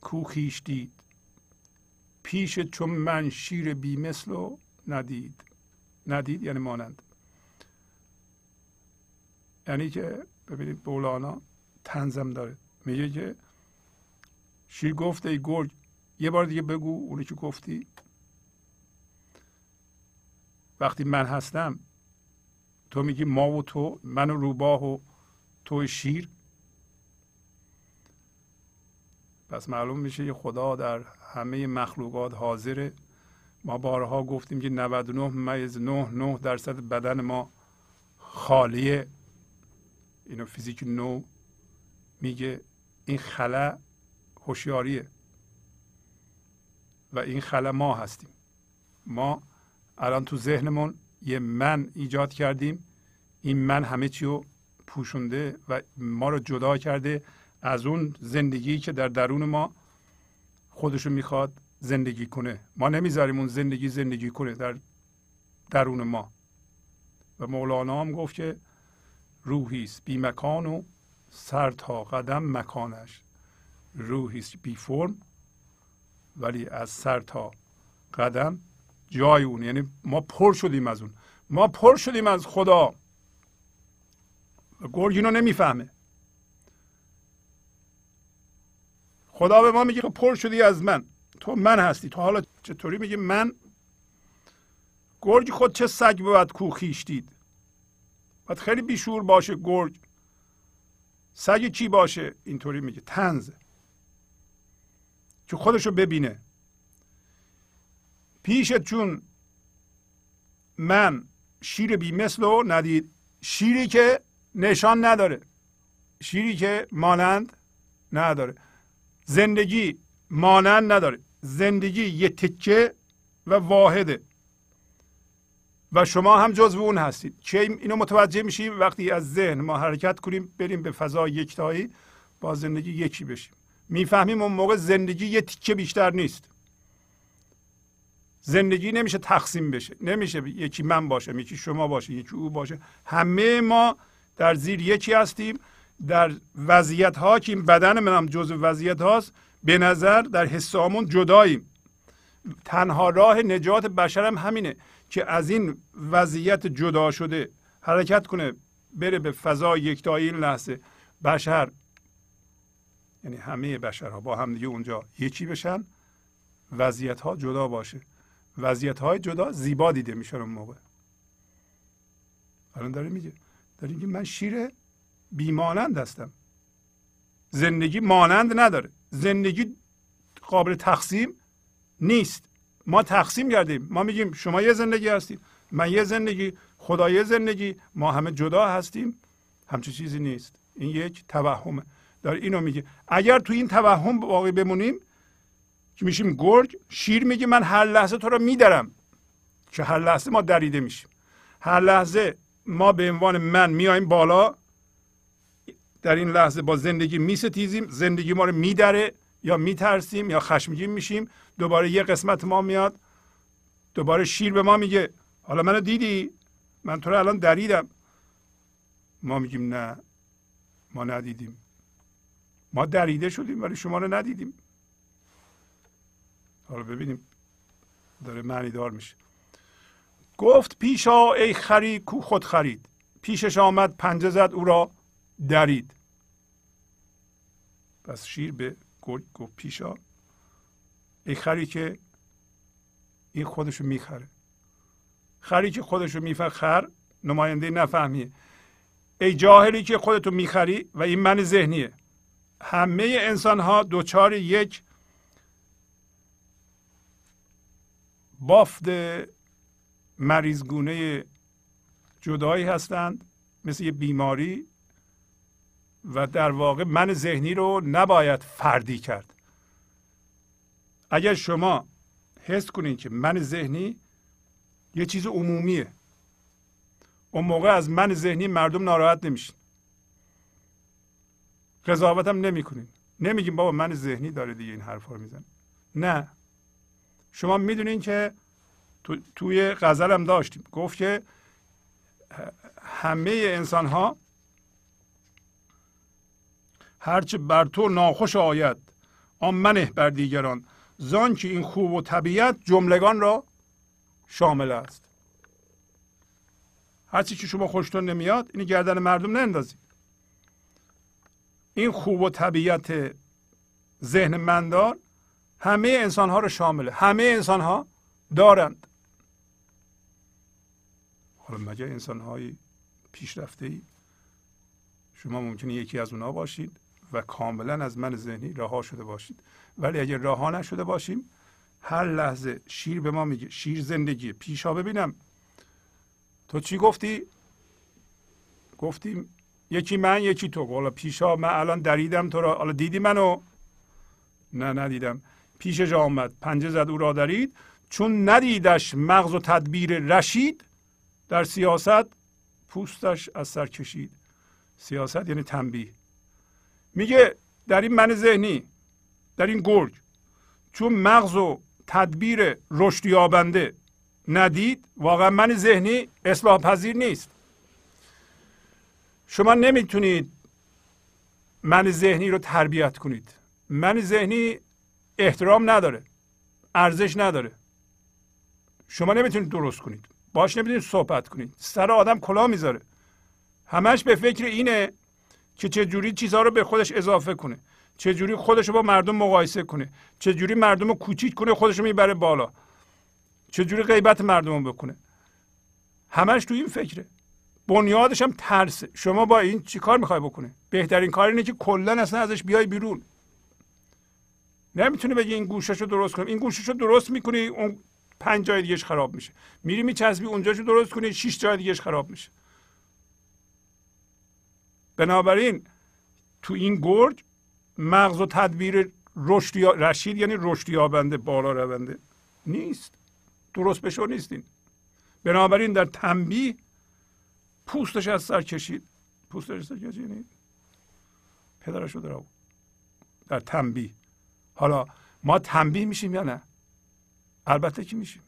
کو دید. پیش چون من شیر بی مثل و ندید. ندید یعنی مانند. یعنی که ببینید بولانا تنزم داره. میگه که شیر گفته ای گرگ یه بار دیگه بگو اونی که گفتی. وقتی من هستم تو میگی ما و تو من و روباه و تو شیر. پس معلوم میشه که خدا در همه مخلوقات حاضره ما بارها گفتیم که 99 ممیز 9 9 درصد بدن ما خالیه. اینو فیزیک نو میگه. این خلا هوشیاریه. و این خلا ما هستیم. ما الان تو ذهنمون یه من ایجاد کردیم. این من همه چی رو پوشونده و ما رو جدا کرده از اون زندگی که در درون ما خودشو می‌خواد زندگی کنه. ما نمی‌ذاریم اون زندگی زندگی کنه در درون ما. و مولانا هم گفت که روحی است بی مکان و سر تا قدم مکانش. روحی است بی فرم ولی از سر تا قدم جای اون. یعنی ما پر شدیم از اون. ما پر شدیم از خدا. گرگ اینو نمی‌فهمه. خدا به ما میگه پر شدی از من. تو من هستی. تو حالا چطوری میگه من؟ گرگ خود چه سگ بود کو دید باید خیلی بیشور باشه گرگ. سگ کی باشه؟ اینطوری میگه. تنز که خودشو ببینه. پیشت چون من شیر بی مثل و ندید. شیری که نشان نداره. شیری که مانند نداره. زندگی مانند نداره. زندگی یه تکه و واحده. و شما هم جزو اون هستید. که اینو متوجه میشیم؟ وقتی از ذهن ما حرکت کنیم بریم به فضا یکتایی با زندگی یکی بشیم. می‌فهمیم اون موقع زندگی یه تیکه بیشتر نیست. زندگی نمیشه تقسیم بشه. نمیشه یکی من باشه یکی شما باشه یکی او باشه. همه ما در زیر یکی هستیم در وضعیت ها که این بدن منم جزء وضعیت هاست. به نظر در حسامون جداییم. تنها راه نجات بشر هم همینه که از این وضعیت جدا شده حرکت کنه بره به فضا یکتایی این لحظه. بشر یعنی همه بشرها با هم دیگه اونجا یکی بشن وضعیت ها جدا باشه. وضعیت های جدا زیبا دیده میشن اون موقع. الان داره میگه داره میگه من شیر بیمانند هستم. زندگی مانند نداره. زندگی قابل تقسیم نیست. ما تقسیم کردیم. ما میگیم شما یه زندگی هستیم من یه زندگی خدا یه زندگی ما همه جدا هستیم. همچون چیزی نیست. این یک توهمه. داره اینو میگه. اگر تو این توهم باقی بمونیم که میشیم گرگ شیر میگه من هر لحظه تو رو میدرم. که هر لحظه ما دریده میشیم. هر لحظه ما به عنوان من میایم بالا در این لحظه با زندگی میستیزیم زندگی ما رو میدره یا میترسیم یا خشمگین میشیم. دوباره یه قسمت ما میاد دوباره شیر به ما میگه حالا منو دیدی؟ من تو رو الان دریدم. ما میگیم نه ما ندیدیم. ما دریده شدیم ولی شما رو ندیدیم. حالا ببینیم داره معنی دار میشه. گفت پیشا ای خری کو خود خرید. پیشش آمد پنجه زد او را درید. پس شیر به گرگ گفت پیشا ای خری که این خودشو می‌خره. خری که خودشو می‌فهمه خر نماینده نفهمیه. ای جاهلی که خودتو می‌خری و این من ذهنیه. همه انسان ها دوچار یک بافت مریضگونه جدایی هستند مثل یه بیماری. و در واقع من ذهنی رو نباید فردی کرد. اگر شما حس کنید که من ذهنی یه چیز عمومیه. اون موقع از من ذهنی مردم ناراحت نمیشین قضاوت هم نمی کنین نمیگیم بابا من ذهنی داره دیگه این حرفا رو میزن نه. شما می‌دونین که تو، توی غزل هم داشتیم. گفت که همه انسان ها هرچه بر تو ناخوش آید آن منه بر دیگران. زان که این خوب و طبیعت جملگان را شامل است. هرچی که شما خوشتون نمیاد این گردن مردم نندازید. این خوب و طبیعت ذهن مندار همه انسان ها رو شامله همه انسان ها دارند. حالا مگه انسان های پیشرفته ای شما ممکنه یکی از اونها باشید و کاملا از من ذهنی رها شده باشید. ولی اگر رها نشده باشیم هر لحظه شیر به ما میگه شیر زندگی پیشا ببینم. تو چی گفتی؟ گفتیم یکی من یکی تو. حالا پیشا من الان دریدم تو را. حالا دیدی منو؟ نه ندیدم. پیشش آمد. پنجه زد او را درید. چون ندیدش مغز و تدبیر رشید در سیاست پوستش از سر کشید. سیاست یعنی تنبیه. میگه در این من ذهنی در این گرگ چون مغز و تدبیر رشد یابنده ندید واقعا من ذهنی اصلاح پذیر نیست. شما نمی‌تونید من ذهنی رو تربیت کنید. من ذهنی احترام نداره. ارزش نداره. شما نمی‌تونید درست کنید. باش نمی‌تونید صحبت کنید. سر آدم کلا می‌ذاره. همش به فکر اینه که چه جوری چیزها رو به خودش اضافه کنه. چه جوری خودش رو با مردم مقایسه کنه. چه جوری مردم رو کوچیک کنه خودش رو می‌بره بالا. چه جوری غیبت مردم رو بکنه. همش تو این فکره. بنیادش هم ترسه. شما با این چی کار می‌خوای بکنه بهترین کار اینه که کلا اصلا ازش بیای بیرون. نمی‌تونه بگی این گوشش رو درست کنم این گوشش رو درست می‌کنی اون پنج جای دیگهش خراب میشه. میری میچسبی اونجاشو درست کنی شش جای دیگهش خراب میشه. بنابراین تو این گرج مغز و تدبیر رشد رشید یعنی رشد یابنده بالا رونده نیست. درست بشو نیستین بنابراین در تنبیه پوستش از سر کشید. پوستش از سر کشید. یعنی پدرش رو در تنبیه. حالا ما تنبیه میشیم یا نه؟ البته که میشیم.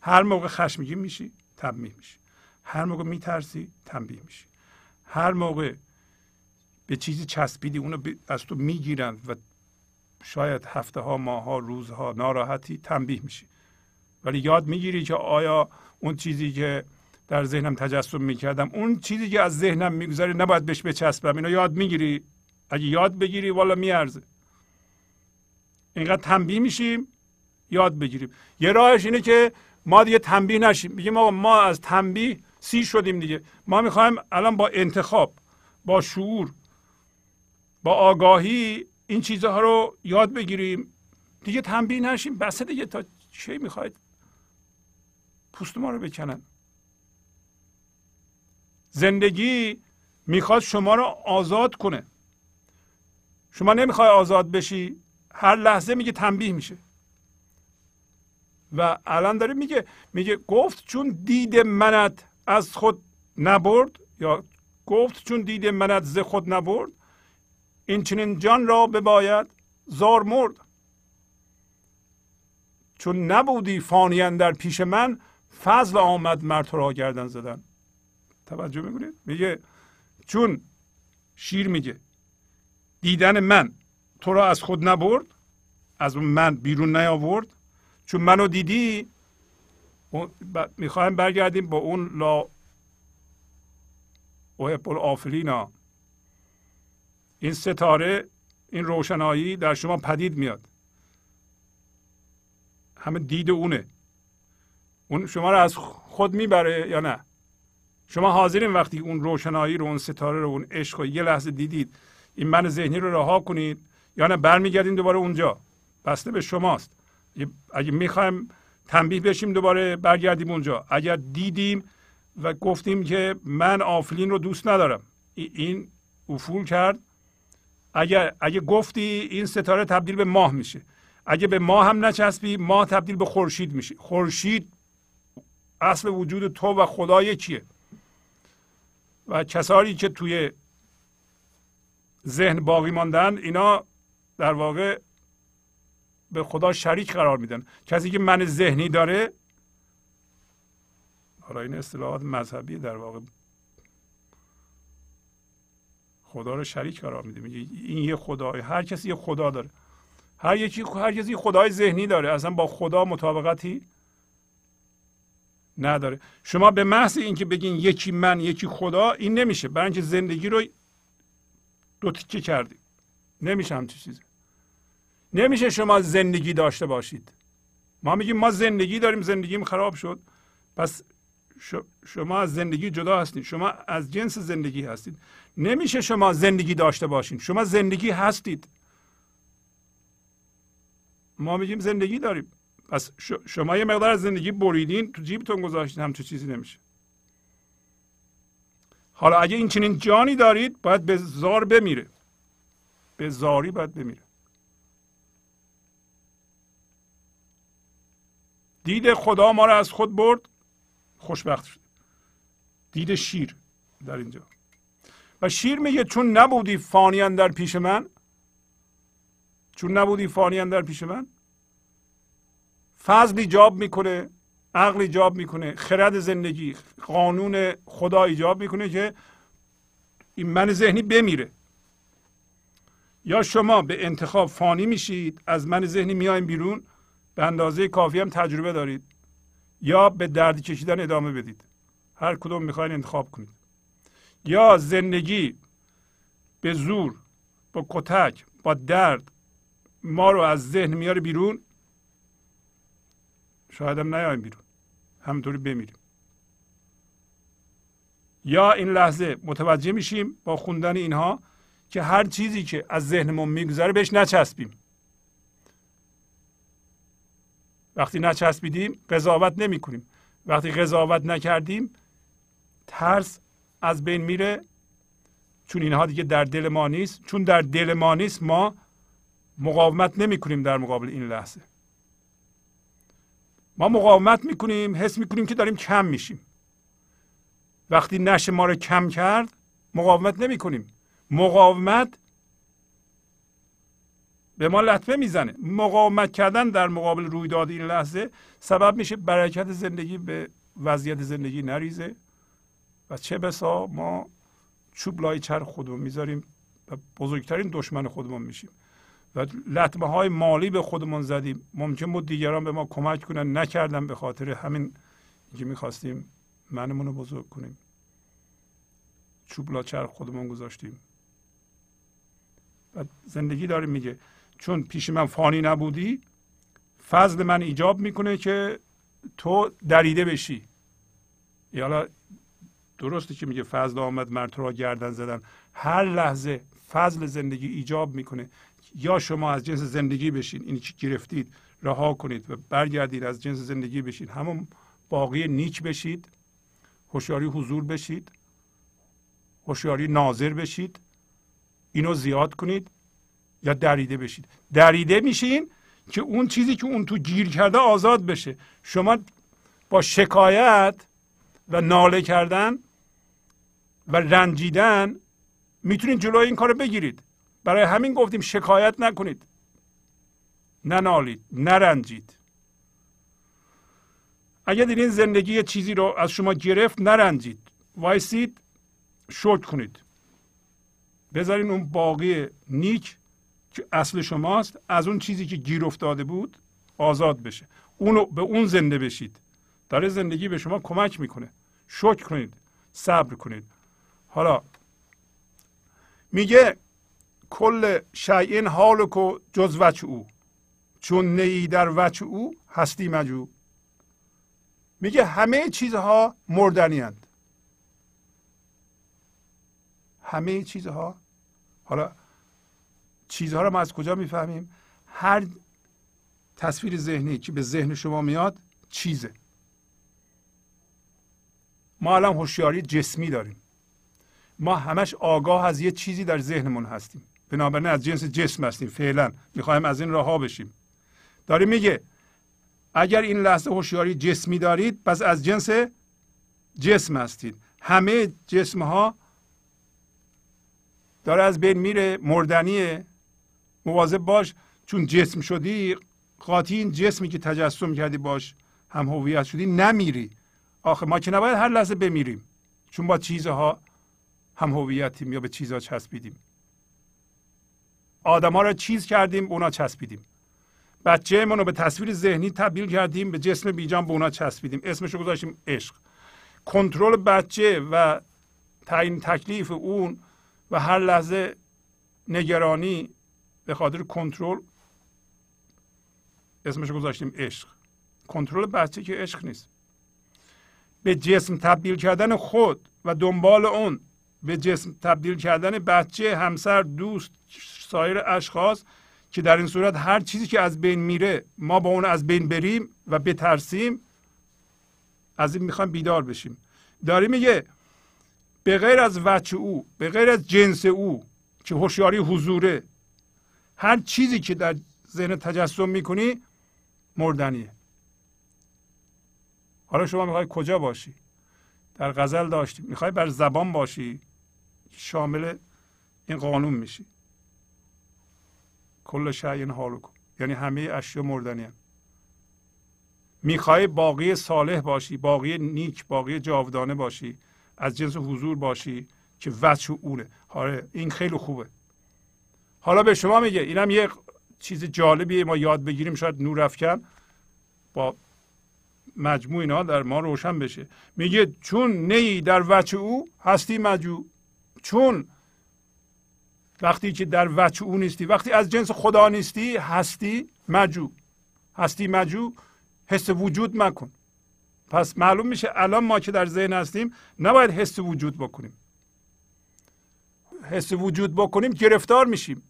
هر موقع خشمگین میشی تنبیه میشی. هر موقع میترسی تنبیه میشی. هر موقع به چیزی چسبیدی اونو از تو می‌گیرن و شاید هفته ها ماه ها روزها ناراحتی تنبیه میشی. ولی یاد می‌گیری که آیا اون چیزی که در ذهنم تجسم می‌کردم اون چیزی که از ذهنم میگذره نباید بهش بچسبم اینو یاد می‌گیری؟ اگه یاد بگیری والا میارزه. اینقدر تنبیه میشیم یاد بگیریم. یه راهش اینه که ما دیگه تنبیه نشیم. میگیم آقا ما از تنبیه سی شدیم دیگه. ما می‌خوایم الان با انتخاب با شعور با آگاهی این چیزها رو یاد بگیریم. دیگه تنبیه نشیم. بس دیگه. تا چه می‌خواید؟ پوست ما رو بکنن. زندگی می‌خواد شما رو آزاد کنه. شما نمی‌خوای آزاد بشی. هر لحظه میگه تنبیه میشه. و الان داره میگه میگه گفت چون دید منت از خود نبرد یا گفت چون دید منت ز خود نبرد این چنین جان را بباید زار مرد. چون نبودی فانیان در پیش من فضل آمد مرد را گردن زدن. توجه می‌کنید؟ میگه چون شیر میگه دیدن من تو را از خود نبرد از من بیرون نیاورد. چون منو دیدی می‌خوایم برگردیم با اون لا اوهب آفرینا این ستاره این روشنایی در شما پدید میاد. همه دید اونه. اون شما رو از خود می‌بره یا نه؟ شما حاضرین وقتی اون روشنایی رو اون ستاره رو اون عشق رو یه لحظه دیدید این من ذهنی رو رها کنید. یا نه برمیگردیم دوباره اونجا. بسته به شماست. اگه می‌خوایم تنبیه بشیم دوباره برگردیم اونجا. اگر دیدیم و گفتیم که من آفلین رو دوست ندارم. این افول کرد. اگر اگه گفتی این ستاره تبدیل به ماه میشه. اگه به ماه هم نچسبی ماه تبدیل به خورشید میشه. خورشید اصل وجود تو و خدای کیه؟ و کسانی که توی ذهن باقی ماندن اینا در واقع به خدا شریک قرار میدن. کسی که من ذهنی داره حالا این اصطلاحات مذهبی در واقع خدا رو شریک قرار میده. میگه این یه خدای هر کسی یه خدا داره. هر یکی هر کسی خدای ذهنی داره. اصلا با خدا مطابقتی نداره. شما به محض اینکه بگین یکی من یکی خدا این نمیشه. برای اینکه زندگی رو دو تیکه کردیم. نمیشه همچی چیزی. نمیشه شما زندگی داشته باشید. ما میگیم ما زندگی داریم زندگیم خراب شد. پس شما از زندگی جدا هستید. شما از جنس زندگی هستید. نمیشه شما زندگی داشته باشید. شما زندگی هستید. ما میگیم زندگی داریم. پس شما یه مقدار از زندگی بریدین تو جیبتون گذاشتین همچه چیزی نمیشه. حالا اگه این چنین جانی دارید باید به زار بمیره. به زاری باید بمیره. دید خدا ما رو از خود برد. خوشبخت شد. دید شیر در اینجا. و شیر میگه چون نبودی فانیان در پیش من چون نبودی فانیان در پیش من فضل ایجاب می‌کنه عقل ایجاب می‌کنه خرد زندگی قانون خدا ایجاب می‌کنه که این من ذهنی بمیره. یا شما به انتخاب فانی میشید از من ذهنی میایم بیرون به اندازه کافی هم تجربه دارید یا به درد کشیدن ادامه بدید. هر کدوم می‌خواین انتخاب کنید. یا زندگی به زور با کتک با درد ما رو از ذهن میاره بیرون. شاید هم نیایم بیرون. همینطوری بمیریم. یا این لحظه متوجه میشیم با خوندن اینها که هر چیزی که از ذهنمون میگذره بهش نچسبیم. وقتی نچسبیدیم قضاوت نمی کنیم وقتی قضاوت نکردیم ترس از بین میره. چون اینها دیگه در دل ما نیست چون در دل ما نیست ما مقاومت نمی کنیم در مقابل این لحظه. ما مقاومت می‌کنیم حس می‌کنیم که داریم کم میشیم. وقتی نشه ما رو کم کرد مقاومت نمی کنیم مقاومت به ما لطمه می‌زنه. مقاومت کردن در مقابل رویداد این لحظه سبب میشه برکت زندگی به وضعیت زندگی نریزه و چه بسا ما چوب لای چرخ خودمون می‌ذاریم و بزرگترین دشمن خودمون میشیم. و لطمه های مالی به خودمون زدیم. ممکن بود دیگران به ما کمک کنن. نکردن به خاطر همین که می‌خواستیم منمون رو بزرگ کنیم. چوب لا چرخ خودمون گذاشتیم. و زندگی داریم میگه. چون پیش من فانی نبودی فضل من ایجاب می‌کنه که تو دریده بشی. حالا درسته که میگه؟ فضل آمد مرد را گردن زدن. هر لحظه فضل زندگی ایجاب می‌کنه. یا شما از جنس زندگی بشین اینی که گرفتید رها کنید و برگردید از جنس زندگی بشید همون باقی نیک بشید هوشیاری حضور بشید هوشیاری ناظر بشید اینو زیاد کنید. یا دریده بشید. دریده میشین که اون چیزی که اون تو گیر کرده آزاد بشه. شما با شکایت و ناله کردن و رنجیدن می‌تونید جلوی این کار بگیرید. برای همین گفتیم شکایت نکنید. ننالید نرنجید. اگر این زندگی چیزی رو از شما گرفت نرنجید. وایسید شکر کنید. بذارین اون باقی نیک که اصل شماست از اون چیزی که گیر افتاده بود آزاد بشه. اونو به اون زنده بشید. داره زندگی به شما کمک می‌کنه. شکر کنید. صبر کنید. حالا میگه کل شیء حالکو جز وچ او. چون نی در وچ او هستی مجو. میگه همه چیزها مردنی هند. همه چیزها. حالا چیزها رو ما از کجا می‌فهمیم؟ هر تصویر ذهنی که به ذهن شما میاد چیزه. ما الان هوشیاری جسمی داریم. ما همش آگاه از یه چیزی در ذهنمون هستیم. بنابراین از جنس جسم هستیم فعلا. می‌خوایم از این راه بشیم. داره میگه اگر این لحظه هوشیاری جسمی دارید پس از جنس جسم هستید. همه جسم ها داره از بین میره مردنیه. مواظب باش چون جسم شدی قاطی این جسمی که تجسم کردی باش هم هویت شدی نمیری. آخه ما که نباید هر لحظه بمیریم. چون با چیزها هم هویتیم یا به چیزها چسبیدیم. آدما رو چیز کردیم اونا چسبیدیم. بچه رو به تصویر ذهنی تبدیل کردیم به جسم بیجان به اونا چسبیدیم. اسمشو گذاشتیم عشق. کنترل بچه و تعیین تکلیف اون و هر لحظه نگرانی به خاطر کنترل اسمش گذاشتیم عشق. کنترل بچه که عشق نیست. به جسم تبدیل کردن خود و دنبال اون به جسم تبدیل کردن بچه همسر دوست سایر اشخاص که در این صورت هر چیزی که از بین میره ما با اون از بین بریم و بترسیم از این می‌خوایم بیدار بشیم. داری میگه به غیر از وچه او به غیر از جنس او که هوشیاری حضوره هر چیزی که در ذهن تجسم می‌کنی مردنیه. حالا شما می‌خوای کجا باشی؟ در غزل داشتی. می‌خوای بر زبان باشی شامل این قانون میشی. کل شعین حالو کن. یعنی همه اشیا مردنی هم. می‌خوای باقی صالح باشی باقی نیک باقی جاودانه باشی از جنس حضور باشی که وجه اونه. حالا این خیلی خوبه. حالا به شما میگه اینم یه چیز جالبیه ما یاد بگیریم شاید نور افکن با مجموع اینا در ما روشن بشه. میگه چون نی در وجه او هستی مجو چون وقتی که در وجه او نیستی وقتی از جنس خدا نیستی هستی مجو هستی مجو حس وجود مکن. پس معلوم میشه الان ما که در ذهن هستیم نباید حس وجود بکنیم. حس وجود بکنیم گرفتار میشیم.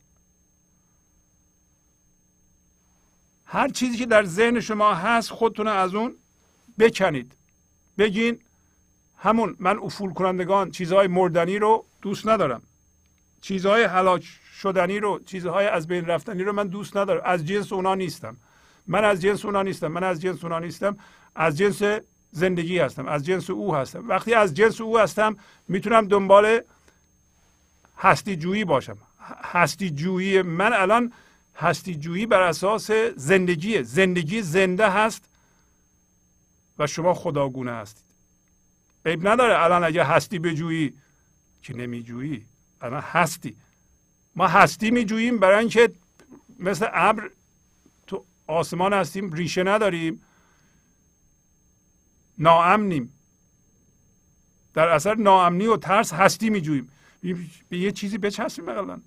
هر چیزی که در ذهن شما هست خودتون از اون بکنید. بگین همون من افول کنندگان چیزهای مردنی رو دوست ندارم. چیزهای هلاک شدنی رو چیزهای از بین رفتنی رو من دوست ندارم. از جنس اونا نیستم. من از جنس اونا نیستم. من از جنس اونا نیستم. از جنس زندگی هستم. از جنس او هستم. وقتی از جنس او هستم می‌تونم دنبال هستی جویی باشم. هستی جویی من الان هستی جویی بر اساس زندگی. زندگی زنده هست و شما خداگونه هستید. عیب نداره الان اگه هستی بجویی که نمیجویی الان هستی. ما هستی میجوییم برای اینکه مثل ابر تو آسمان هستیم ریشه نداریم. ناامنیم. در اثر ناامنی و ترس هستی میجوییم. به یه چیزی بچسبیم بقیلا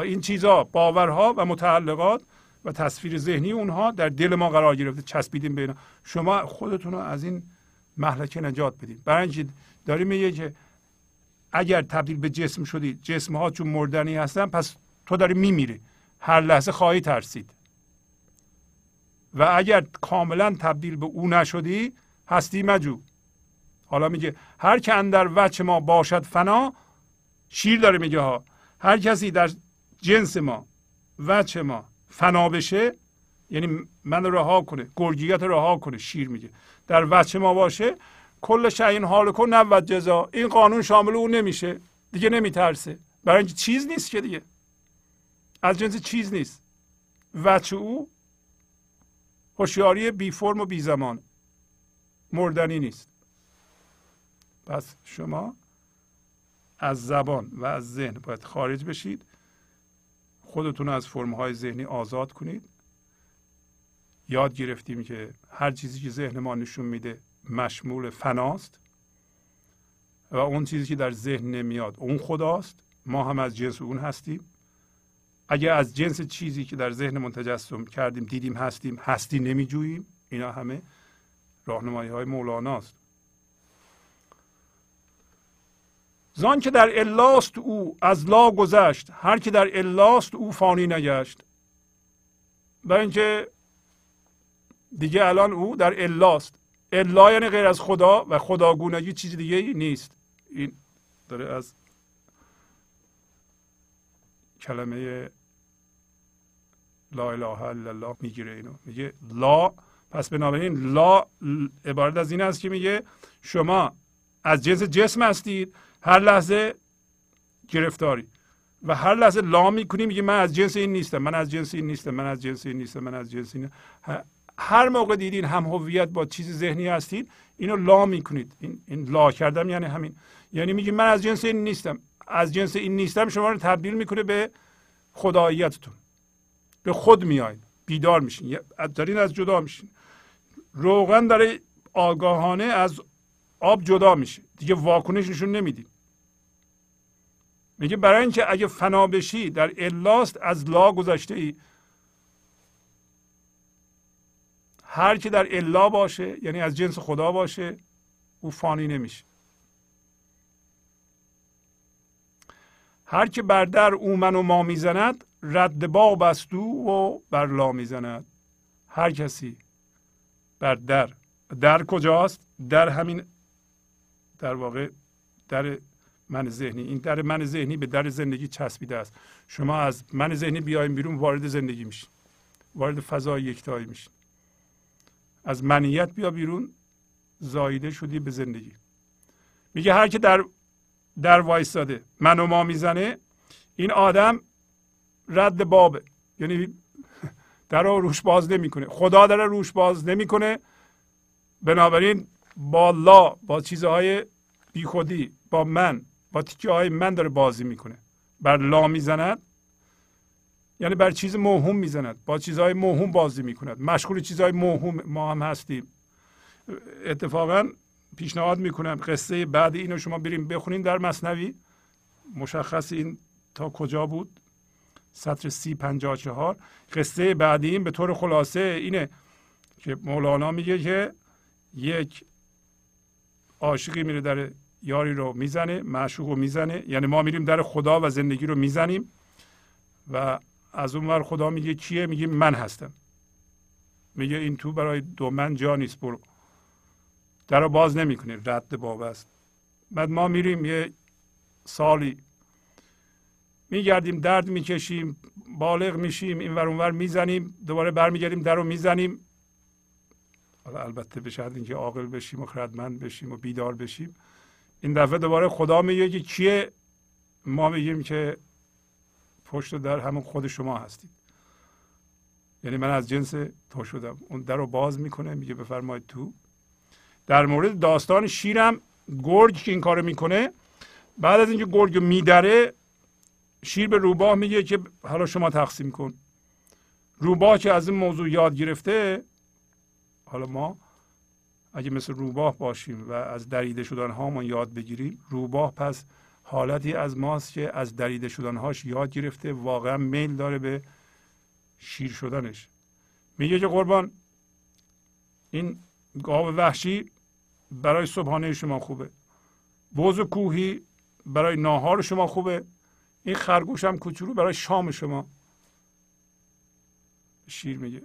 این چیزها باورها و متعلقات و تصویر ذهنی اونها در دل ما قرار گرفته چسبیدیم به اینا. شما خودتون رو از این محلکه نجات بدید برای اینکه میگه که اگر تبدیل به جسم شدی جسم ها چون مردنی هستن پس تو داری میمیری. هر لحظه خواهی ترسید. و اگر کاملا تبدیل به او نشدی هستی مجو. حالا میگه هر که اندر وچه ما باشد فنا شیر داره میگه ها. هر کسی در جنس ما وچه ما. فنا بشه یعنی من رها کنه گرگیت رها کنه شیر میگه. در وچه ما باشه کل شعین حال کن نبود جزا این قانون شامل او نمیشه. دیگه نمیترسه. برای اینکه چیز نیست که دیگه. از جنس چیز نیست. وچه او هوشیاری بی فرم و بی زمان. مردنی نیست. پس شما از زبان و از ذهن باید خارج بشید. خودتون از فرمهای ذهنی آزاد کنید. یاد گرفتیم که هر چیزی که ذهن ما نشون میده مشمول فناست و اون چیزی که در ذهن نمیاد اون خداست. ما هم از جنس اون هستیم. اگر از جنس چیزی که در ذهن تجسم کردیم دیدیم هستیم هستی نمیجوییم. اینا همه راهنمایی های مولاناست زان که در الاست او از لا گذشت هر که در الاست او فانی نگشت. برای اینکه دیگه الان او در الاست. الا یعنی غیر از خدا و خداگونگی چیز دیگه ای نیست. این داره از کلمه لا اله الا الله می‌گیره اینو. میگه لا پس بنابراین لا عبارت از این است که میگه شما از جنس جسم هستید هر لحظه گرفتاری. و هر لحظه لا می‌کنی میگه من از جنس این نیستم من از جنس این نیستم من از جنس این نیستم من از جنس این هر موقع دیدین هم هویت با چیز ذهنی هستید اینو لا می‌کنید. این, این لا کردم یعنی همین. یعنی میگی من از جنس این نیستم. از جنس این نیستم شما رو تبدیل می‌کنه به خداییتتون. به خود میایید بیدار میشین. دارین از جدا میشین. روغن داره آگاهانه از آب جدا میشه. دیگه واکنش نشون نمیدیم میگه برای اینکه اگه فنا بشی در الاست از لا گذشته ای هر کی در الا باشه یعنی از جنس خدا باشه او فانی نمیشه. هر که بر در او من و ما می‌زند رد باب است و بر لا می‌زند. هر کسی بر در در کجاست؟ در همین در واقع در من ذهنی این در من ذهنی به در زندگی چسبیده است. شما از من ذهنی بیایم بیرون وارد زندگی میشین. وارد فضای یکتایی میشین. از منیت بیا بیرون زایده شدی به زندگی. میگه هر که در در وایستاده من و ما می‌زنه این آدم رد بابه. یعنی در رو روش باز نمی‌کنه. خدا در روش باز نمی‌کنه. بنابراین با لا با چیزهای بیخودی با من با تیکه های من داره بازی می‌کنه. بر لا می‌زند یعنی بر چیز موهوم می‌زند. با چیزهای موهوم بازی می‌کند. مشغول چیزهای موهوم ما هم هستیم. اتفاقا پیشنهاد می‌کنم قصه بعد اینو شما بریم بخونین در مصنوی. مشخص این تا کجا بود. سطر سی پنجاه چهار. قصه بعدی این به طور خلاصه اینه که مولانا میگه که یک عاشقی میره در یاری رو می‌زنه معشوق رو می‌زنه. یعنی ما میریم در خدا و زندگی رو می‌زنیم و از اون ور خدا میگه کیه؟ میگه من هستم. میگه این تو برای دو من جا نیست برو. در رو باز نمی‌کنه رد باب است. بعد ما میریم یه سالی میگردیم درد می‌کشیم بالغ میشیم این ور اونور می‌زنیم دوباره برمیگردیم در رو می‌زنیم. حالا البته به شرط اینکه عاقل بشیم و خردمند بشیم و بیدار بشیم. این دفعه دوباره خدا میگه که کیه ما میگیم که پشت در همون خود شما هستید. یعنی من از جنس تو شدم. اون در رو باز می‌کنه میگه بفرمایید تو. در مورد داستان شیرم گرگ که این کارو می‌کنه بعد از اینکه گرگ میدره شیر به روباه میگه که حالا شما تقسیم کن. روباه که از این موضوع یاد گرفته حالا ما اگه مثل روباه باشیم و از دریده شدن هامون یاد بگیریم روباه پس حالتی از ماست که از دریده شدنهاش یاد گرفته واقعا میل داره به شیر شدنش. میگه که قربان این گاو وحشی برای صبحانه شما خوبه. بوز کوهی برای ناهار شما خوبه. این خرگوش هم کوچولو برای شام شما. شیر میگه.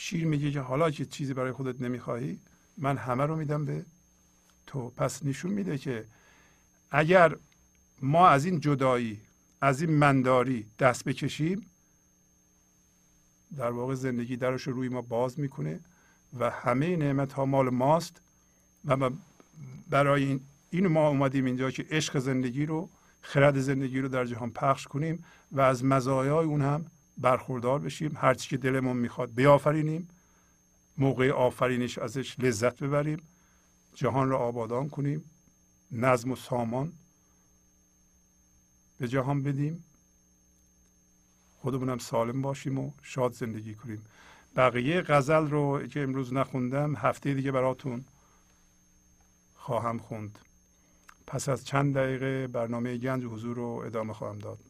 شیر میگه که حالا که چیزی برای خودت نمی‌خواهی من همه رو میدم به تو. پس نشون میده که اگر ما از این جدایی از این منداری دست بکشیم در واقع زندگی درش رو روی ما باز می‌کنه و همه نعمت ها مال ماست و برای این این ما اومدیم اینجا که عشق زندگی رو خرد زندگی رو در جهان پخش کنیم و از مزایای اون هم برخوردار بشیم. هرچی که دلمون می‌خواد بیافرینیم. موقع آفرینش ازش لذت ببریم. جهان را آبادان کنیم. نظم و سامان به جهان بدیم. خودمونم سالم باشیم و شاد زندگی کنیم. بقیه غزل رو که امروز نخوندم هفته دیگه براتون خواهم خوند. پس از چند دقیقه برنامه گنج حضور رو ادامه خواهم داد.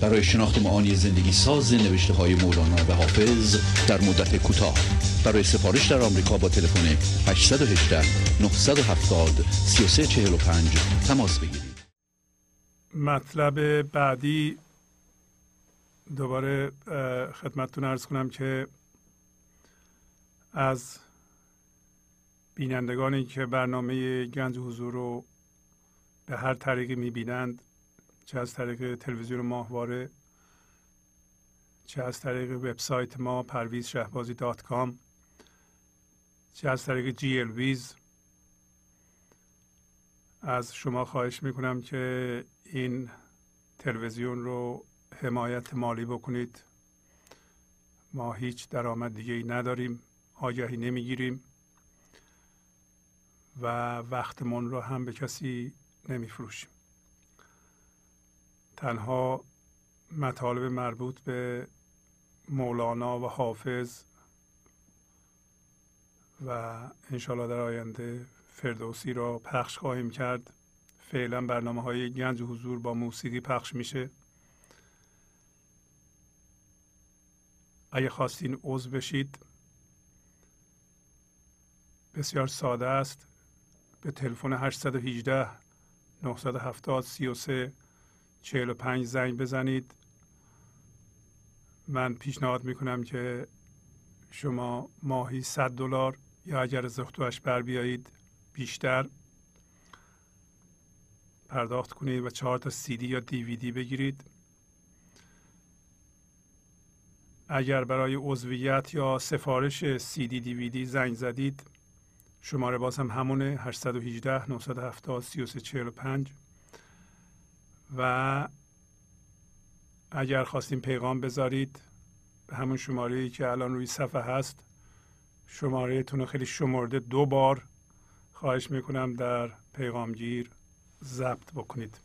برای شناخت معانی زندگی ساز نوشته های مولانا و حافظ در مدت کوتاه. برای سفارش در آمریکا با تلفن 818 970 3345 تماس بگیرید. مطلب بعدی دوباره خدمتتون ارز کنم که از بینندگانی که برنامه گنج حضور رو به هر طریقی می‌بینند چه از طریق تلویزیون ماهواره چه از طریق وبسایت ما پرویز شهبازی dot com چه از طریق جی ویز. از شما خواهش می‌کنم که این تلویزیون رو حمایت مالی بکنید. ما هیچ درآمد دیگه ای نداریم آگهی نمی‌گیریم و وقتمون رو هم به کسی نمیفروشیم. تنها مطالب مربوط به مولانا و حافظ و انشالله در آینده فردوسی را پخش خواهیم کرد. فعلا برنامه های گنج حضور با موسیقی پخش میشه. اگه خواستین عضو بشید بسیار ساده است. به تلفن 818 970 33 45 زنگ بزنید. من پیشنهاد می‌کنم که شما ماهی 100 دلار یا اگر از اختوش بر بیایید بیشتر پرداخت کنید و چهار تا سی دی یا دیویدی بگیرید. اگر برای عضویت یا سفارش سی دی دیویدی زنگ زدید شماره باز هم همونه 818 970 3345 و اگر خواستیم پیغام بذارید به همون شماره ای که الان روی صفحه هست شماره تون خیلی شمرده دو بار خواهش می‌کنم در پیغامگیر ضبط بکنید.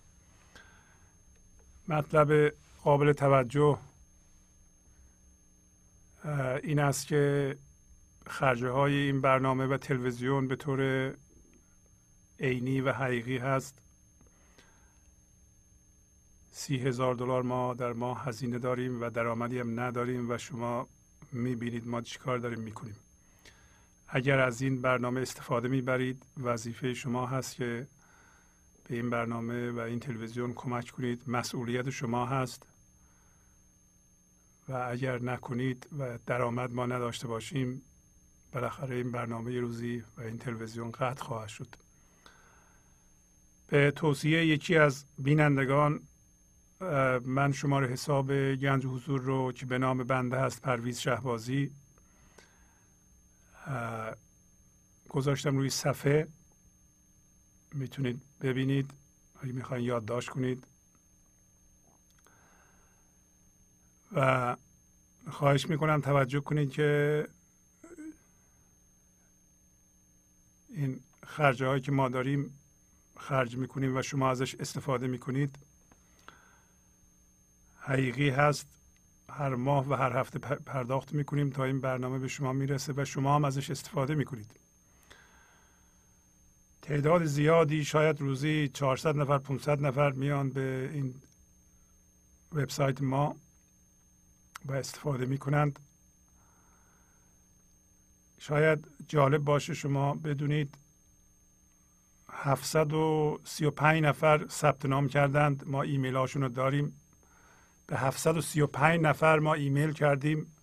مطلب قابل توجه این است که خرجه های این برنامه و تلویزیون به طور عینی و حقیقی هست. سی هزار دلار ما در ماه هزینه داریم و درآمدی هم نداریم و شما می‌بینید ما چیکار داریم می‌کنیم. اگر از این برنامه استفاده می‌برید وظیفه شما هست که به این برنامه و این تلویزیون کمک کنید. مسئولیت شما هست. و اگر نکنید و درآمد ما نداشته باشیم بالاخره این برنامه روزی و این تلویزیون قطع خواهد شد. به توصیه یکی از بینندگان من شماره حساب گنج حضور رو که به نام بنده هست پرویز شهبازی گذاشتم روی صفحه. می‌تونید ببینید. اگه می‌خواین یادداشت کنید. و خواهش می‌کنم توجه کنید که این خرجه که ما داریم خرج می‌کنیم و شما ازش استفاده می‌کنید. حقیقی هست. هر ماه و هر هفته پرداخت می‌کنیم تا این برنامه به شما می‌رسه و شما هم ازش استفاده می‌کنید. تعداد زیادی شاید روزی 400 نفر 500 نفر میان به این وبسایت ما و استفاده می‌کنند. شاید جالب باشه شما بدونید 735 نفر ثبت نام کردند. ما ایمیل هاشون رو داریم. به 735 نفر ما ایمیل کردیم.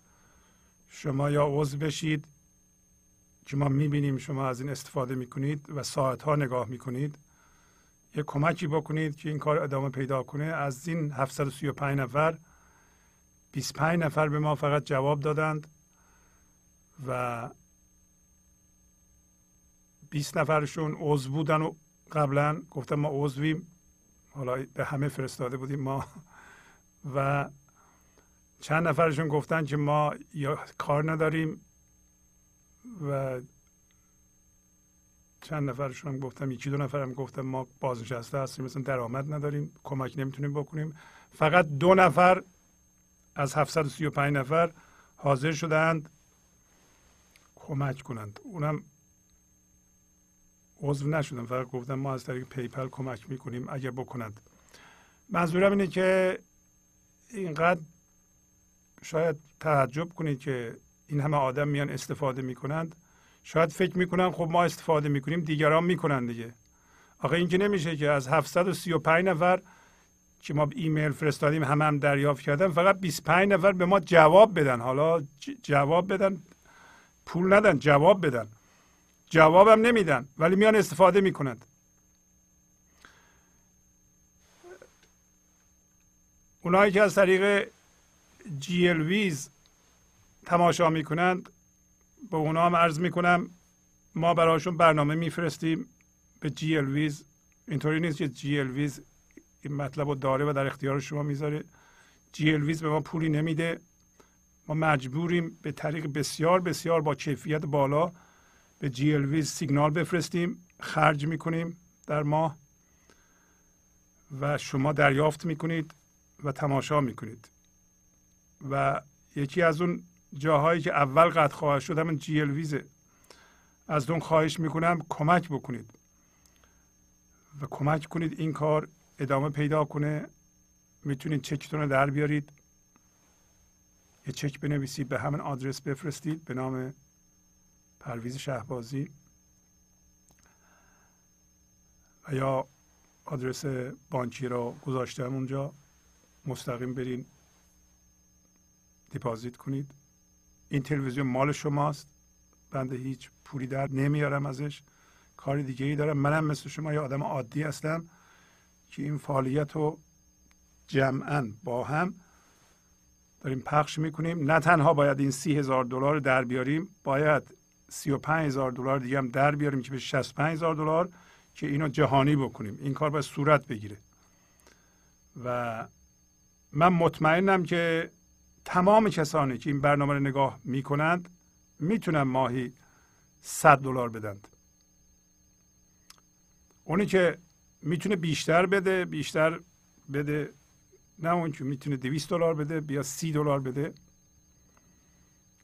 شما یا عضو بشید. که ما می‌بینیم شما از این استفاده می‌کنید و ساعت ها نگاه می‌کنید. یه کمکی بکنید که این کار ادامه پیدا کنه. از این 735 نفر 25 نفر به ما فقط جواب دادند و 20 نفرشون عضو بودن و قبلا گفتم ما عضویم. حالا به همه فرستاده بودیم. ما و چند نفرشون گفتن که ما یا کار نداریم و چند نفرشون گفتم یکی دو نفرم گفتم ما بازنشسته هستیم مثلا درآمد نداریم کمک نمی‌تونیم بکنیم. فقط دو نفر از 735 نفر حاضر شدند کمک کنند. اونم عضو نشدم فقط گفتم ما از طریق پیپل کمک می‌کنیم اگر بکنند. منظورم اینه که اینقدر شاید تعجب کنید که این همه آدم میان استفاده می‌کنند. شاید فکر می‌کنن خب ما استفاده می‌کنیم دیگران می‌کنن دیگه. آخه این که نمیشه که از 735 نفر که ما ایمیل فرستادیم همه هم دریافت کردن فقط 25 نفر به ما جواب بدن. حالا جواب بدن پول ندن جواب بدن. جوابم نمیدن ولی میان استفاده می‌کنند. اونایی که از طریق WiZ تماشا می‌کنند به اونا هم عرض می‌کنم ما براشون برنامه میفرستیم به WiZ. اینطوری نیست که WiZ این مطلب رو داره و در اختیار شما می‌ذاره. WiZ به ما پولی نمیده. ما مجبوریم به طریق بسیار بسیار با کیفیت بالا به WiZ سیگنال بفرستیم خرج می‌کنیم در ماه و شما دریافت می‌کنید. و تماشا می‌کنید. و یکی از اون جاهایی که اول قطع خواهد شد همین جی ویزه از اون خواهش می‌کنم کمک بکنید. و کمک کنید این کار ادامه پیدا کنه. می‌تونید چکتون رو در بیارید. یه چک بنویسید به همین آدرس بفرستید به نام پرویز شهبازی. و یا آدرس بانکی را گذاشتم اونجا. مستقیم برین دیپازیت کنید. این تلویزیون مال شماست. بنده هیچ پولی در نمیارم ازش. کار دیگه ای دارم. منم مثل شما یه آدم عادی هستم که این فعالیت رو جمعا با هم داریم پخش می‌کنیم. نه تنها باید این سی هزار دلار در بیاریم باید سی و پنج هزار دلار دیگه هم در بیاریم که به شست پنج هزار دلار که اینو جهانی بکنیم. این کار باید صورت بگیره. و من مطمئنم که تمام کسانی که این برنامه رو نگاه می‌کنند می‌تونن ماهی 100 دلار بدند. اونی که می‌تونه بیشتر بده بیشتر بده نه اون که می‌تونه 200 دلار بده بیا 30 دلار بده.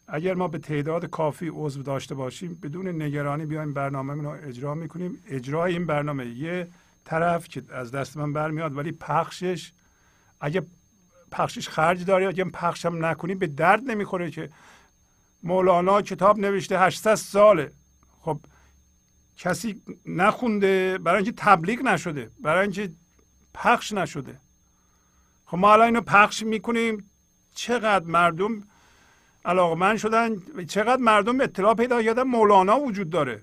اگر ما به تعداد کافی عضو داشته باشیم بدون نگرانی بیایم برنامه رو اجرا می‌کنیم. اجرای این برنامه یه طرف که از دست من برمیاد ولی پخشش اگه پخشش خرج داره اگه پخش هم نکنی به درد نمی‌خوره که. مولانا کتاب نوشته 800 ساله. خب کسی نخونده برای اینکه تبلیغ نشده برای اینکه پخش نشده. خب ما الان اینو پخش می‌کنیم. چقدر مردم علاقمند شدن چقدر مردم اطلاع پیدا کردن مولانا وجود داره.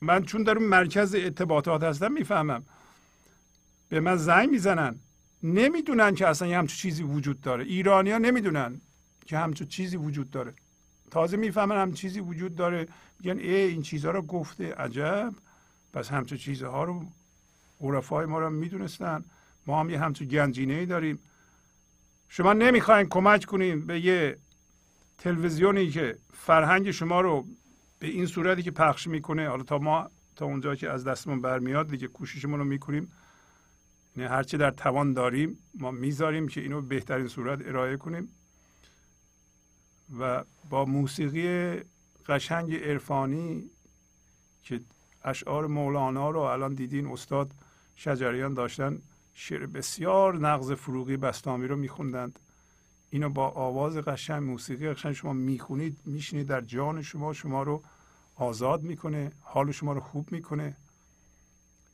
من چون در مرکز ارتباطات هستم می‌فهمم. به من زنگ می‌زنن. نمی‌دونن که اصلا یه همچون چیزی وجود داره. ایرانی ها نمی‌دونن که همچون چیزی وجود داره. تازه می‌فهمن هم چیزی وجود داره. میگن ای این چیزها رو گفته. عجب. پس همچون چیزها رو عرفای ما رو می‌دونستن. ما هم یه همچون گنجینه ای داریم. شما نمی‌خواین کمک کنیم به یه تلویزیونی که فرهنگ شما رو به این صورتی که پخش می‌کنه. حالا تا ما تا اونجا که از دستمون برمیاد دیگه کوششمون رو می‌کنیم. یعنی هرچی در توان داریم ما می‌ذاریم که اینو بهترین صورت ارائه کنیم. و با موسیقی قشنگ عرفانی که اشعار مولانا رو الان دیدین استاد شجریان داشتن شعر بسیار نقض فروغی بستامی رو میخوندند. اینو با آواز قشنگ موسیقی قشنگ شما می‌خونید میشینید در جان شما شما رو آزاد می‌کنه حال شما رو خوب می‌کنه.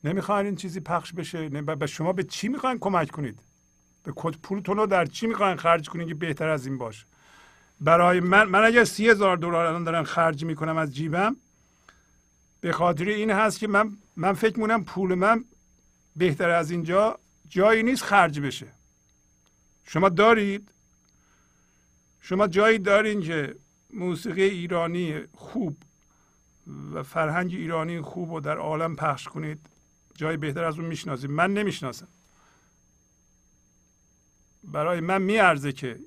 نمی‌خواین این چیزی پخش بشه؟ به شما به چی می‌خواین کمک کنید؟ به کد پولتون رو در چی می‌خواین خرج کنید که بهتر از این باشه؟ برای من من اگر سی هزار دلار الان دارم خرج می‌کنم از جیبم به خاطر این هست که من من فکر مونم پول من بهتر از اینجا جایی نیست خرج بشه. شما دارید؟ شما جایی دارین که موسیقی ایرانی خوب و فرهنگ ایرانی خوب رو در عالم پخش کنید؟ جای بهتر از اون می‌شناسیم. من نمی‌شناسم. برای من میارزه که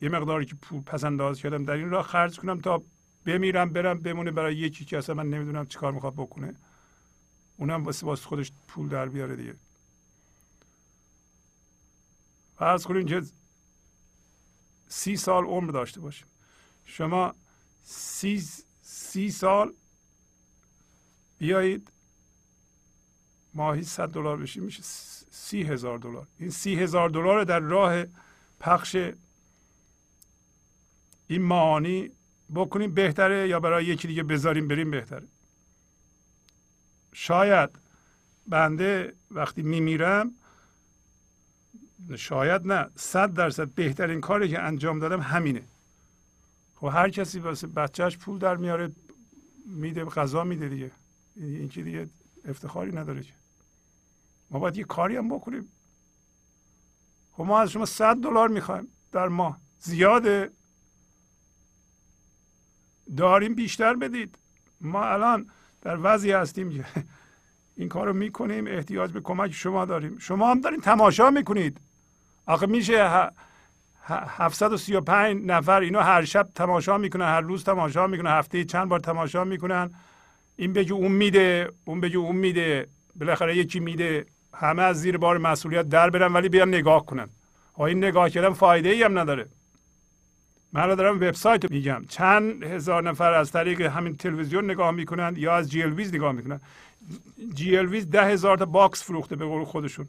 یه مقداری که پول پس انداز کردم در این راه خرج کنم تا بمیرم برم بمونه برای یکی که اصلا من نمی‌دونم چیکار می‌خواد بکنه. اونم واسه واسه خودش پول در بیاره دیگه. فرض کنین که سی سال عمر داشته باشیم. شما سی, سی سال بیایید ماهی صد دلار بشیم میشه سی هزار دلار. این سی هزار دلار در راه پخش این معانی بکنیم بهتره یا برای یکی دیگه بذاریم بریم بهتره؟ شاید بنده وقتی میمیرم شاید نه صد درصد بهترین کاری که انجام دادم همینه. خب هر کسی واسه بچهش پول در میاره میده غذا میده دیگه. این که دیگه افتخاری نداره که. ما باید یه کاری هم بکنیم. خب ما از شما صد دلار می‌خوایم در ماه. زیاده. داریم بیشتر بدید. ما الان در وضعی هستیم که این کار رو می‌کنیم احتیاج به کمک شما داریم. شما هم دارین تماشا می‌کنید. آخه میشه 735 نفر اینا هر شب تماشا می‌کنن هر روز تماشا می‌کنن هفته چند بار تماشا می‌کنن. این بگه اون میده اون بگه اون میده بالاخره یکی میده. همه از زیر بار مسئولیت در برن ولی بیان نگاه کنن. ها این نگاه کردن فایده ای هم نداره. من دارم وبسایت میگم. چند هزار نفر از طریق همین تلویزیون نگاه می‌کنن یا از جی ویز نگاه می‌کنن. جی ویز ده هزار تا box فروخته به قول خودشون.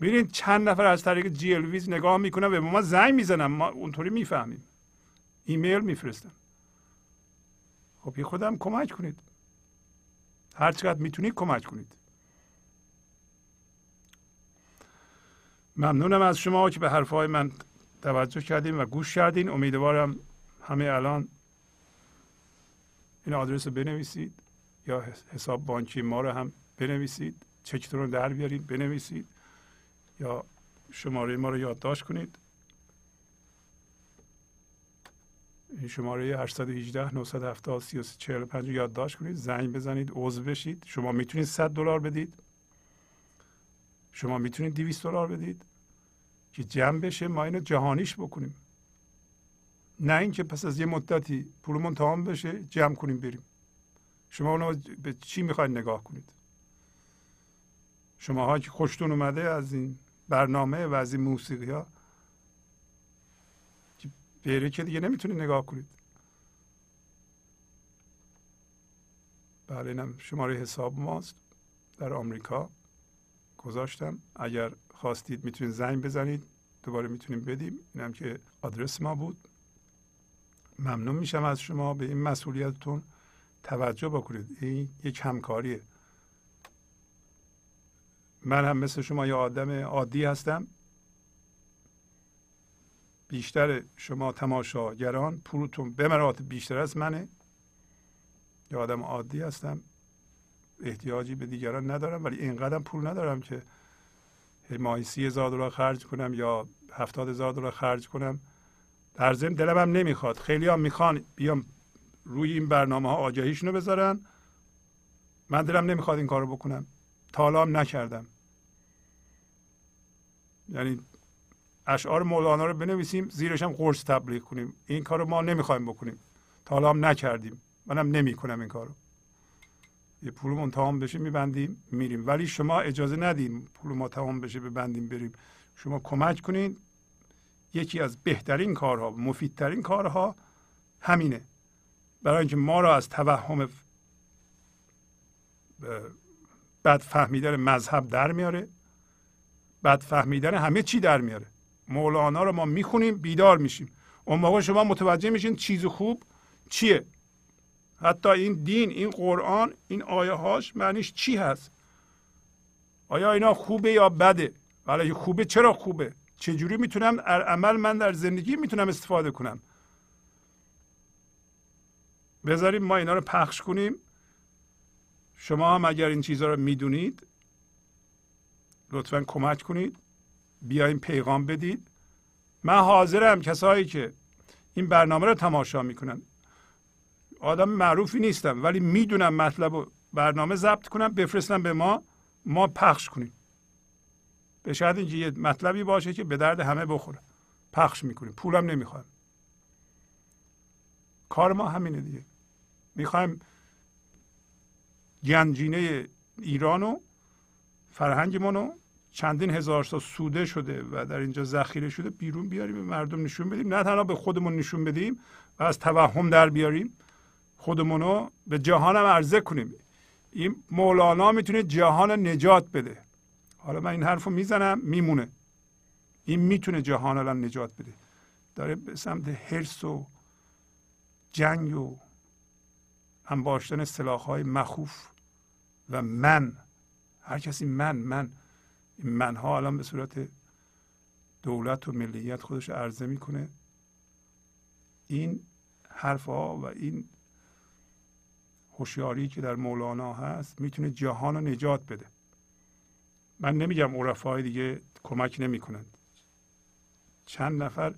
ببینید چند نفر از طریق جی ویز نگاه می‌کنن و به ما زنگ می‌زنن. ما اونطوری می‌فهمیم. ایمیل میفرستن. خب یه خودم کمک کنید. هر چقدر می‌تونید کمک کنید. ممنونم از شما که به حرفهای من توجه کردین و گوش کردین. امیدوارم همه الان این آدرس رو بنویسید یا حساب بانکی ما رو هم بنویسید. چکتون رو در بیارید بنویسید یا شماره ما رو یادداشت کنید این شماره 818 970 3345 یادداشت کنید. زنگ بزنید عضو بشید. شما می‌تونید 100 دلار بدید. شما می‌تونید 200 دلار بدید که جمع بشه. ما اینو جهانیش بکنیم. نه اینکه پس از یه مدتی پولمون تمام بشه جمع کنیم بریم. شما اونو به چی می‌خواید نگاه کنید؟ شما ها که خوشتون اومده از این برنامه و از این موسیقی ها بره که دیگه نمی‌تونید نگاه کنید بله اینم شماره حساب ماست در آمریکا گذاشتم اگر خواستید می‌تونید زنگ بزنید دوباره می‌تونیم بدیم اینم که آدرس ما بود ممنون میشم از شما به این مسئولیتتون توجه بکنید این یک همکاریه من هم مثل شما یه آدم عادی هستم بیشتر شما تماشاگران پولتون به مراتب بیشتر از منه. یه آدم عادی هستم. احتیاجی به دیگران ندارم ولی اینقدر پول ندارم که ماهی سی هزار دلار خرج کنم یا هفتاد هزار دلار خرج کنم. در ضمن دلم هم نمی‌خواد. خیلی هم می‌خوان بیام روی این برنامه ها آگهیشون رو بذارن. من دلم نمی‌خواد این کارو بکنم. تا هم نکردم. یعنی اشعار مولانا رو بنویسیم زیرش هم قرص تبلیغ کنیم. این کارو ما نمی‌خوایم بکنیم. تا هم نکردیم. منم نمی‌کنم این کارو. یه پولمون تمام بشه میبندیم میریم. ولی شما اجازه ندین پول ما تمام بشه ببندیم بریم. شما کمک کنین. یکی از بهترین کارها مفیدترین کارها همینه. برای اینکه ما را از توهم بد فهمیدن مذهب در میاره. بد فهمیدن همه چی در میاره. مولانا رو ما می‌خونیم بیدار میشیم. اون موقع شما متوجه میشین چیز خوب چیه. حتی این دین این قرآن این آیه هاش معنیش چی هست؟ آیا اینا خوبه یا بده؟ ولی خوبه چرا خوبه؟ چجوری می‌تونم عمل من در زندگی می‌تونم استفاده کنم؟ بذاریم ما اینا رو پخش کنیم. شما هم اگر این چیزها رو می‌دونید لطفا کمک کنید. بیاین پیغام بدید من حاضرم کسایی که این برنامه رو تماشا می‌کنن. آدم معروفی نیستم ولی می‌دونم مطلب و برنامه ضبط کنم بفرستم به ما ما پخش کنیم. به شاید اینکه یه مطلبی باشه که به درد همه بخوره. پخش می‌کنیم. پولم نمی‌خوایم کار ما همینه دیگه. می‌خوایم گنجینه ایرانو فرهنگمونو چندین هزار سال سوده شده و در اینجا ذخیره شده بیرون بیاریم به مردم نشون بدیم. نه تنها به خودمون نشون بدیم و از توهم در بیاریم. خودمونو به جهان هم عرضه کنیم. این مولانا می‌تونه جهان نجات بده. حالا من این حرف رو می‌زنم میمونه. این می‌تونه جهان الان نجات بده. داره به سمت حرس و جنگ و انباشتن سلاح های مخوف و من. هر کسی من من. منها الان به صورت دولت و ملیت خودش عرضه می‌کنه. این حرف ها و این هوشیاری که در مولانا هست می‌تونه جهان رو نجات بده. من نمیگم عرفای دیگه کمک نمی‌کنند. چند نفر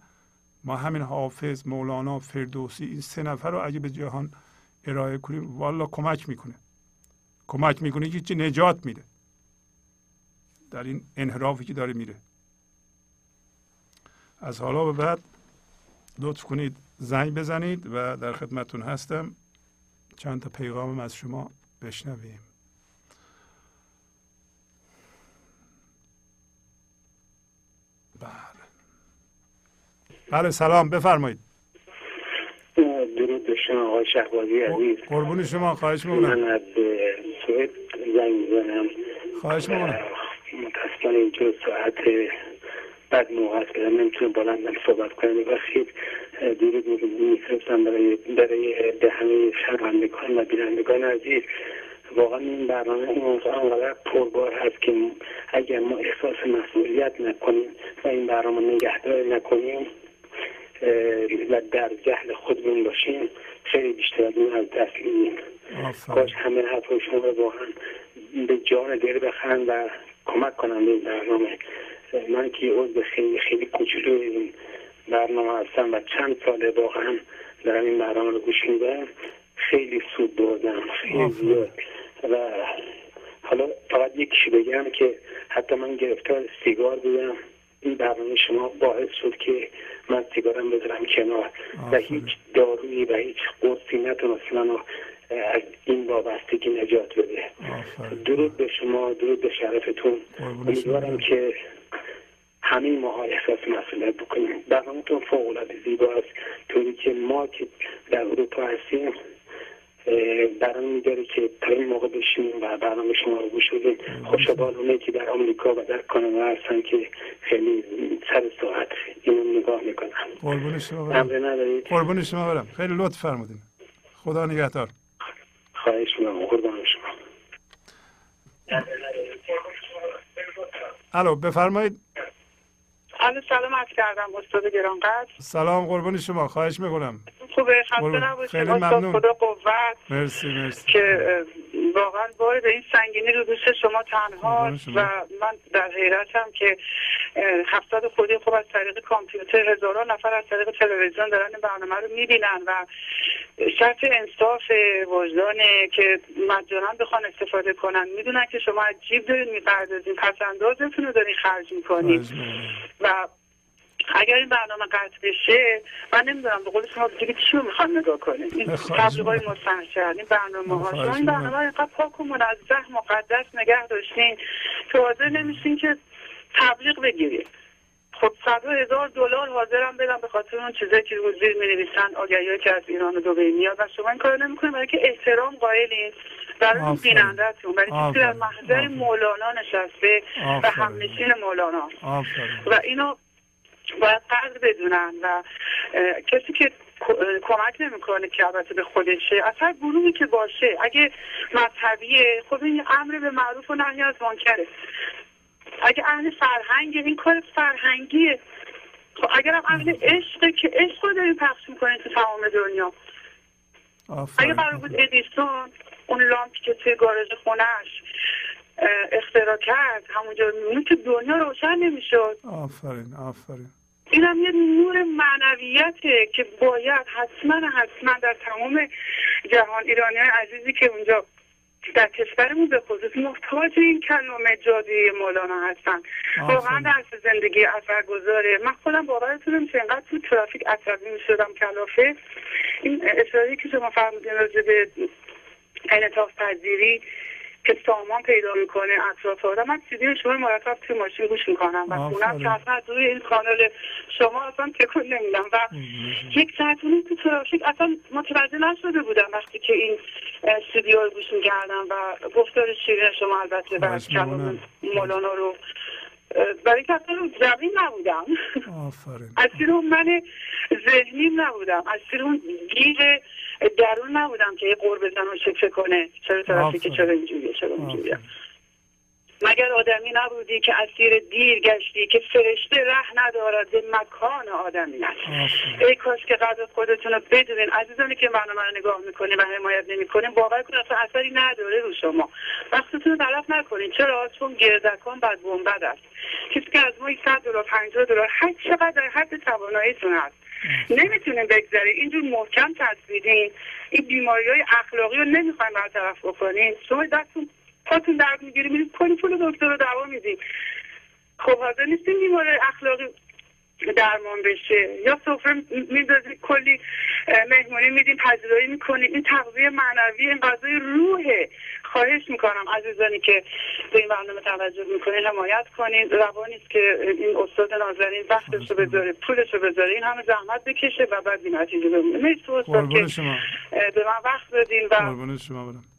ما همین حافظ مولانا فردوسی این سه نفر رو اگه به جهان ارائه کنیم والا کمک می‌کنه. کمک می‌کنه که نجات میده. در این انحرافی که داره میره. از حالا به بعد لطف کنید زنگ بزنید و در خدمتون هستم. چند تا پیغامم از شما بشنویم. بله. بله سلام. بفرمایید. درود به شما آقای شهبازی عزیز. قربون شما. خواهش می‌کنم. من از سوئد زنگ می‌زنم. خواهش می‌کنم. متاسفانه اینجا ساعت بعد موقع است که نمی‌تونم بلندم صحبت کنم. و خیلی درود میفرستم برای برای به همه شنوندگان و بینندگان عزیز واقعا این برنامه انقدر پربار هست که اگر ما احساس مسئولیت نکنیم و این برنامه نگهداری نکنیم و در جهل خودمون باشیم خیلی بیشتر از این از دست میدیم. کاش همه حرف شما رو واقعا به جان دل بخند و کمک کنم به این برنامه. من که عضو خیلی خیلی کوچولو این برنامه هستم و چند ساله واقعا دارم این برنامه رو گوش میدم. خیلی سود بردم خیلی زیاد. و حالا فقط یکیشی بگم که حتی من گرفتار سیگار بودم. این برنامه شما باعث شد که من سیگارم بذارم کنار. و هیچ دارویی و هیچ قرصی نتونست منو از این وابستگی نجات بده. درود به شما درود به شرفتون. امیدوارم که همین ماها احساس مسئولیت بکنیم. برنامهتون فوق العاده زیباست. طوری که ما که در اروپا هستیم برام میداره که تا این موقع بشینیم و برنامه شما رو گوش بدیم. خوشبال که در آمریکا و در کانادا هستن که خیلی سر ساعت اینو نگاه می‌کنن. قربون شما برم. قربون شما برم. خیلی لطف فرمودین. خدا نگهدار. خواهش می‌کنم قربان شما الو بفرمایید. الو سلام عرض کردم استاد گرانقدر. سلام قربان شما خواهش می‌کنم. خوبه خسته نباشید. خیلی ممنون. خدا قوت. مرسی مرسی. که واقعا بار این سنگینی رو دوست شما تنها و من در حیرتم که هفتاد خودی خوب از طریق کامپیوتر هزاران نفر از طریق تلویزیون دارن این برنامه رو می‌بینن و شرط انصاف وجدانه که مجانا بخوان استفاده کنن. می‌دونن که شما عجیب دارین می‌پردازین. پس اندازتون رو دارین خرج می‌کنین. و اگر این برنامه قطع بشه من نمی‌دونم به قول شما دیگه چی رو می‌خوان نگاه کنیم؟ این تبلیغ های مستحشر این برنامه ها شما این برنامه اینقدر پاک و منزه مقدس نگه داشتین. که حاضر نمیشین که تبلیغ بگیرید. خب صدها هزار دلار حاضرم بدم به خاطر اون چیزایی که روز زیر می نویسن آگهی که از ایران و دبی میاد. و شما این کار نمی‌کنید برای که احترام قائلین. برای اون بینندهتون برای کسی در محضر مولانا نشسته و همنشین مولانا. و اینو باید قدر بدونن و کسی که کمک نمی‌کنه که البته به خودشه از هر گروهی که باشه اگه مذهبیه خب این امر به معروف و نهی از منکره. اگه اهل فرهنگ این کار فرهنگیه. خب اگر هم اهل عشقه که عشق رو داریم پخش می‌کنیم تو تمام دنیا. اگه قرار بود ادیسون اون لامپی که توی گارج خونهش اختراع کرد همونجا میمونه که دنیا روشن نمی‌شد. آفرین آفرین. این هم یه نور معنویته که باید حتما حتما در تمام جهان ایرانی های عزیزی که اونجا در کشورمون به خصوص محتاج این کلمه جادوی مولانا هستن. واقعا درس زندگی اثرگذاره. من خودم باورتون نمیشه اینقدر تو ترافیک عصبی می‌شدم کلافه. این اشاره که شما فرمودین راجع به انعطاف پذیری که سامان پیدا می‌کنه اطراف آدم. من سیدی شما مرتب توی ماشین گوش می‌کنم. و خونم که اصلا روی این کانال شما اصلا تکون نمیدم. و یک ساعت تو ترافیک اصلا متوجه نشده بودم وقتی که این سیدی رو گوش می‌کردم و گفتار شیرین شما البته و کلام مولانا رو. برای که اصلا زمین نبودم. از اون من ذهنی نبودم. از اون گیر درون نبودم که یه قور بزن و شکل کنه. چرا طرفی که چرا اینجوریه؟ چرا اینجوریه؟ مگر آدمی نبودی که اسیر دیر گشتی که فرشته ره ندارد به مکان آدمیت ای کاش که قدر خودتون رو بدونین. عزیزانی که منو من نگاه می‌کنین و حمایت نمی‌کنین باور کنید اصلا اثری نداره رو شما. وقتتون رو تلف نکنین. چرا؟ چون گردکان بد بد است. کسی که از ما 100 دلار 50 دلار هر چقدر در حد تواناییتون هست. نمی‌تونیم بگذاریم. اینجور محکم تصویرین این بیماری های اخلاقی رو نمی‌خوایم برطرف بکنین شما دستون پاتون درد می‌گیری میرید کلی پول دکتر رو دوا میدیم خب حاضر نیستیم بیماری اخلاقی درمان بشه. یا سفره میدازیم کلی مهمونی میدیم پذیرایی می‌کنیم این تغذیه معنوی این غذای روحه خواهش می‌کنم عزیزانی که به این برنامه توجه می‌کنین حمایت کنین. روانی که این استاد نازنین وقتش رو بذاره پولش رو بذاره. این همه زحمت بکشه و بعد این نتیجه بمونه. مرسی استاد که به من وقت بدین و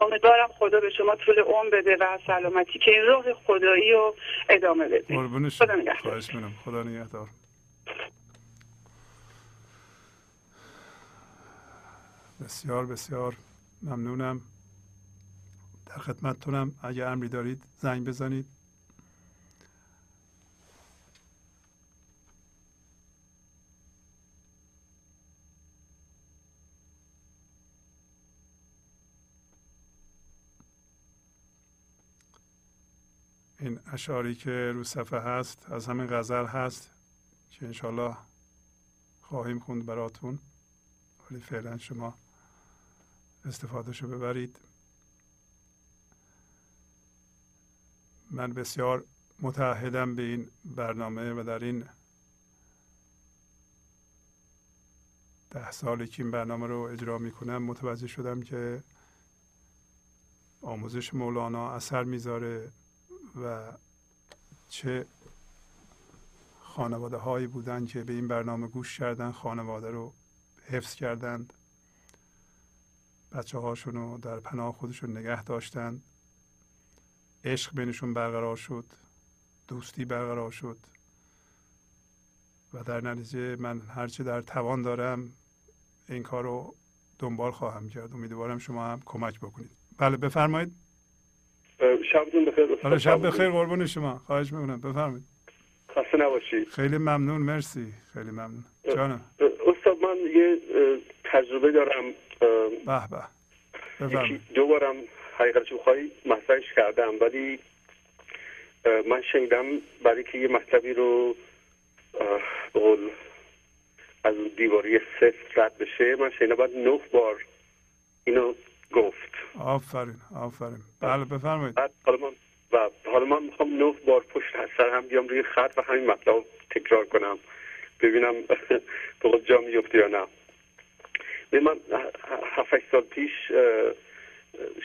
امیدوارم خدا به شما طول عمر بده و سلامتی که این روح خدایی رو ادامه بده. خدا نگهدار. خدا نگهدار. بسیار بسیار ممنونم. در خدمتتونم اگه امری دارید زنگ بزنید. این اشاری که رو صفحه هست از همین غزل هست. که انشالله خواهیم خوند براتون. ولی فعلا شما استفادهشو ببرید. من بسیار متعهدم به این برنامه و در این ده سالی که این برنامه رو اجرا می‌کنم متوجه شدم که آموزش مولانا اثر می‌ذاره و چه خانواده هایی بودن که به این برنامه گوش کردن خانواده رو حفظ کردند. بچه هاشون رو در پناه خودشون نگه داشتند عشق بینشون برقرار شد. دوستی برقرار شد. و در نتیجه من هرچه در توان دارم این کار رو دنبال خواهم کرد. امیدوارم شما هم کمک بکنید. بله بفرمایید. شبتون بخیر بله شب بخیر قربون شما. خواهش می‌کنم. بفرمایید. خسته نباشید خیلی ممنون مرسی. خیلی ممنون. جانم. استاد من یه تجربه دارم. به به. دو بارم حقیقت خواهی مطرحش کردم ولی من شنیدم برای که یه مطلبی رو بقول از دیواری سفت رد بشه. من شنیدم باید نه بار اینو گفت. آفرین آفرین. بله بفرمایید. حالا من و حالا من می‌خوام نه بار پشت سر هم بیام روی خط و همین مطلب تکرار کنم. ببینم به جا میفته یا نه. من هفت سال پیش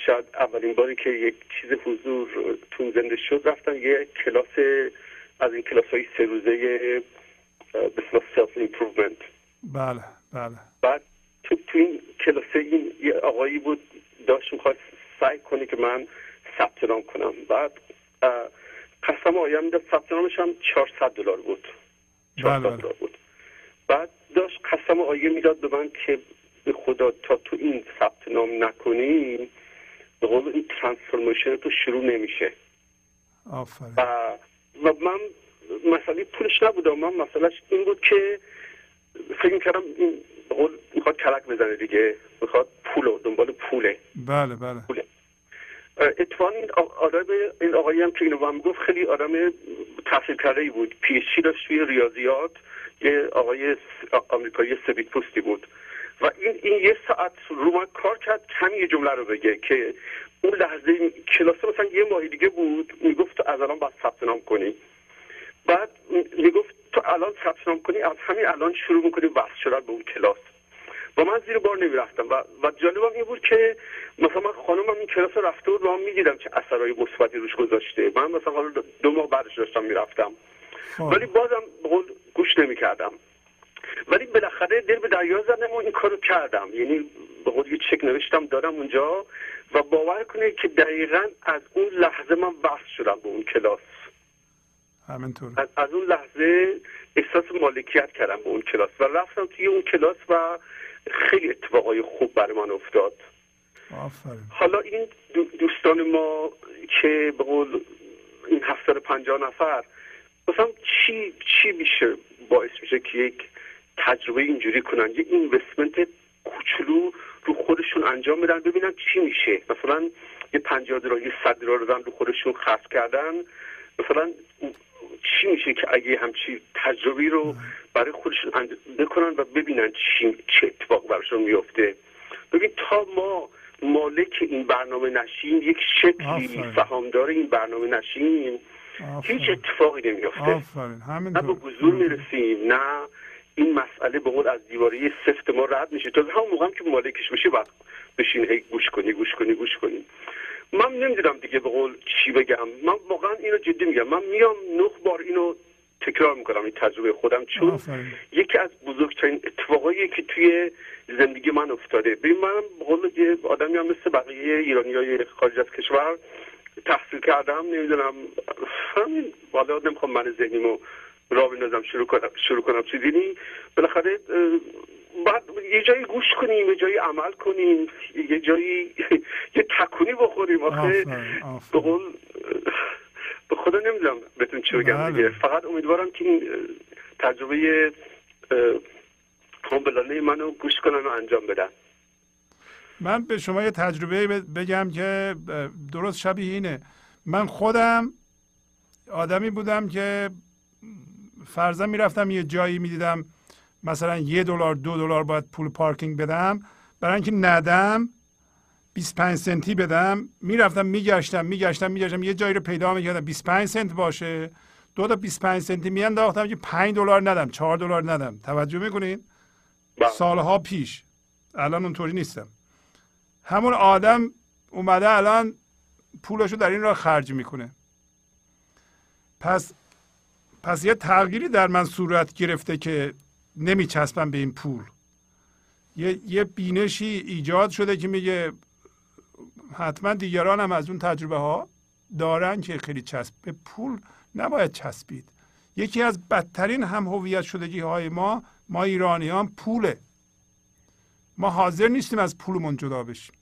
شاید اولین باری که یک چیز حضور تون زنده شد رفتم یه کلاس از این کلاس های سه روزه به self improvement بله بله. بعد تو, تو این کلاس این یه آقایی بود داشت می‌خواست سعی کنه که من ثبت نام کنم. بعد قسم آیم می‌داد ثبت نامش هم 400 دلار بود. 400 بله, بله. دلار بود. بعد داشت قسم آیه می‌داد به من که به خدا تا تو این ثبت نام نکنی به قول این transformation تو شروع نمیشه. آفرین. و, و من مسئله پولش نبودم من مسئلهش این بود که فکر می‌کردم این می‌خواد کلک بزنه دیگه می‌خواد پول دنبال پوله. بله بله. پوله. اتفاقا این آدم این آقایی هم که اینو هم گفت خیلی آدم تحصیل کرده بود. پیشی داشت توی ریاضیات یه آقای آمریکایی سبیت پوستی بود. و این این یه ساعت رو کار کرد همین یه جمله رو بگه که اون لحظه کلاس مثلا یه ماهی دیگه بود می‌گفت تو از الان باید ثبت نام کنی. بعد می‌گفت تو الان ثبت نام کنی از همین الان شروع می‌کنی بحث شدن به اون کلاس. و من زیر بار نمی‌رفتم و, و جالبم این بود که مثلا من خانمم این کلاس رفته بود و من می‌دیدم چه اثرهای مثبتی روش گذاشته. من مثلا حالا دو ماه بعدش داشتم می‌رفتم. خب. ولی بازم گوش نمی‌کردم. ولی بالاخره دل به دریا زدم و این کارو کردم. یعنی به قول یه چک نوشتم دارم اونجا و باور کنید که دقیقا از اون لحظه من بحث شدم به اون کلاس. همینطور از, از اون لحظه احساس مالکیت کردم به اون کلاس و رفتم توی اون کلاس و خیلی اتفاقای خوب برای من افتاد. آفرین. حالا این دوستان ما که به قول این هفتاد پنجاه نفر مثلا چی چی میشه باعث میشه که یک تجربه اینجوری کنن؟ یه اینوستمنت کوچولو رو خودشون انجام بدن ببینن چی میشه. مثلا یه پنجاه دلار یه صد دلار رو رو خودشون خرج کردن. مثلا چی میشه که اگه همچی تجربی رو برای خودشون بکنن و ببینن چی چه اتفاق براشون میفته ببین تا ما مالک این برنامه نشیم یک شکلی سهامدار این برنامه نشیم هیچ اتفاقی نمیفته نه به حضور می‌رسیم نه این مسئله به قول از دیواره سفت ما رد میشه. تا همون موقع که مالکش میشه بعد بشین هی گوش کنی گوش کنی گوش کنی. من نمی‌دونم دیگه به قول چی بگم. من واقعا اینو جدی میگم. من میام نه بار اینو تکرار می‌کنم این تجربه خودم چون یکی از بزرگترین اتفاقایی که توی زندگی من افتاده. ببین من به قول یه آدمی هم مثل بقیه ایرانی های خارج از کشور تحصیل کردم نمی‌دونم همین والا نمی‌خوام من ذهنیمو را بندازم شروع کنم شروع کنم چیزی. بالاخره بعد یه جایی گوش کنیم یه جایی عمل کنیم یه جایی یه تکونی بخوریم. آخه به قول به خدا نمی‌دونم بهتون چی بگم بله. دیگه. فقط امیدوارم که این تجربه بلاله منو گوش کنن و انجام بدن. من به شما یه تجربه بگم که درست شبیه اینه. من خودم آدمی بودم که فرضا می‌رفتم یه جایی می‌دیدم. مثلا یه دلار دو دلار باید پول پارکینگ بدم. برای اینکه ندم 25 سنتی بدم. می‌رفتم میگشتم میگشتم میگشتم. یه جایی رو پیدا می‌کردم. 25 سنت باشه. دو تا 25 سنتی میانداختم که 5 دلار ندم 4 دلار ندم. توجه می‌کنین؟ بله. سالها پیش. الان اونطوری نیستم. همون آدم اومده الان پولشو در این راه خرج می‌کنه. پس پس یه تغییری در من صورت گرفته که نمیچسبم به این پول. یه, یه بینشی ایجاد شده که میگه حتما دیگران هم از اون تجربه ها دارن که خیلی چسب به پول نباید چسبید. یکی از بدترین هم هویت شدگی های ما ما ایرانیان پوله. ما حاضر نیستیم از پولمون جدا بشیم.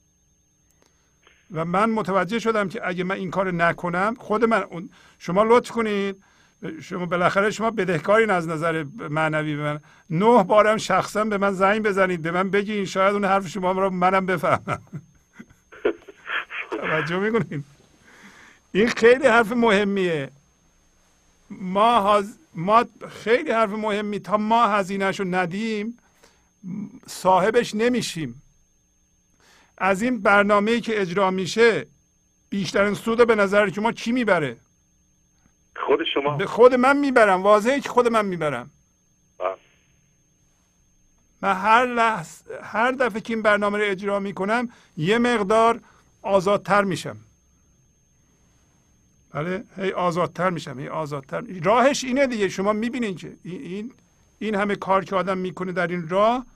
و من متوجه شدم که اگه من این کار نکنم خود من شما لطف کنید شما بالاخره شما بدهکارین از نظر معنوی به من. نه بارم شخصا به من زنگ بزنید به من بگین شاید اون حرف شما رو منم بفهمم. توجه می‌کنید این خیلی حرف مهمیه. ما, ما خیلی حرف مهمی تا ما هزینهش رو ندیم صاحبش نمیشیم. از این برنامه که اجرا میشه بیشترین سود به نظر شما چی می‌بره؟ خود شما؟ به خود من می‌برم واضحه که خود من می‌برم. بله. من هر لحظه هر دفعه که این برنامه رو اجرا می‌کنم یه مقدار آزادتر میشم. بله؟ هی آزادتر میشم هی آزادتر راهش اینه دیگه شما می‌بینین که این این همه کار که آدم می‌کنه در این راه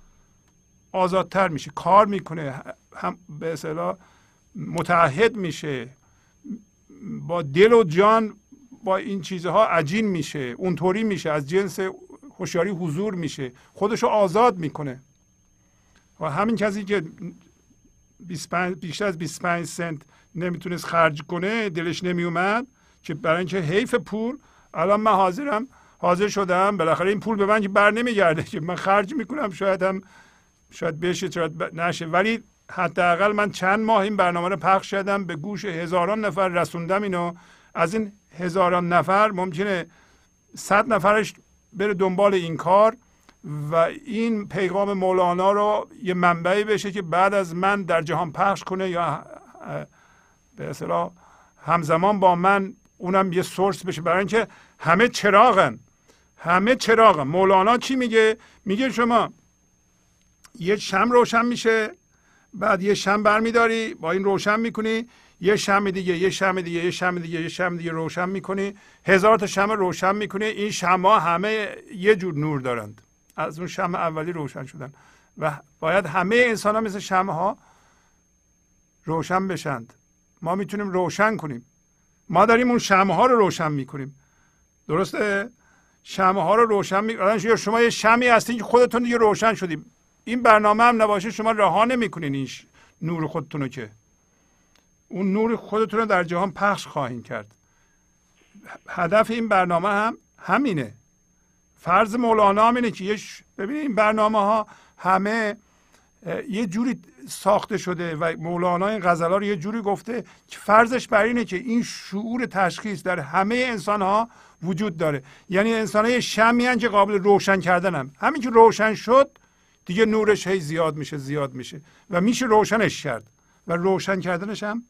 آزادتر میشه. کار می‌کنه هم به اصطلاح متعهد میشه. با دل و جان با این چیزها عجین میشه اونطوری میشه از جنس هوشیاری حضور میشه خودشو آزاد می‌کنه. و همین کسی که 25 بیشتر از 25 سنت نمی‌تونست خرج کنه دلش نمیومد که برای اینکه حیف پول الان من حاضرم حاضر شدم بالاخره این پول به من بر نمیگرده که من خرج می‌کنم شاید هم شاید بشه شاید نشه. ولی حداقل من چند ماه این برنامه رو پخش کردم به گوش هزاران نفر رسوندم اینو. از این هزاران نفر ممکنه صد نفرش بره دنبال این کار و این پیغام مولانا رو یه منبعی بشه که بعد از من در جهان پخش کنه یا به اصطلاح همزمان با من اونم یه سورس بشه. برای اینکه همه چراغن. همه چراغن. مولانا چی میگه؟ میگه شما یه شم روشن میشه بعد یه شم برمیداری با این روشن می‌کنی یه شم دیگه یه شم دیگه یه شم دیگه یه شم دیگه روشن می‌کنی. هزار تا شم روشن می‌کنی. این شمها همه یه جور نور دارند. از اون شم اولی روشن شدن. و باید همه انسان ها مثل شم ها روشن بشند. ما می‌تونیم روشن کنیم. ما داریم اون شمه ها رو روشن می‌کنیم. درسته؟ شمه ها رو روشن می‌کنیم شما یه شمی هستین که خودتون دیگه روشن شدیم. این برنامه هم نباشه شما رها نمی‌کنین این نور خودتون که. اون نور خودتون رو در جهان پخش خواهیم کرد. هدف این برنامه هم همینه. فرض مولانا هم اینه که یه ببینید این برنامه ها همه یه جوری ساخته شده و مولانا این غزلا رو یه جوری گفته که فرضش بر اینه که این شعور تشخیص در همه انسان ها وجود داره. یعنی انسان های شمی که قابل روشن کردن هم. همین که روشن شد دیگه نورش هی زیاد میشه زیاد میشه. و میشه روشنش کرد. و روشن کردنش هم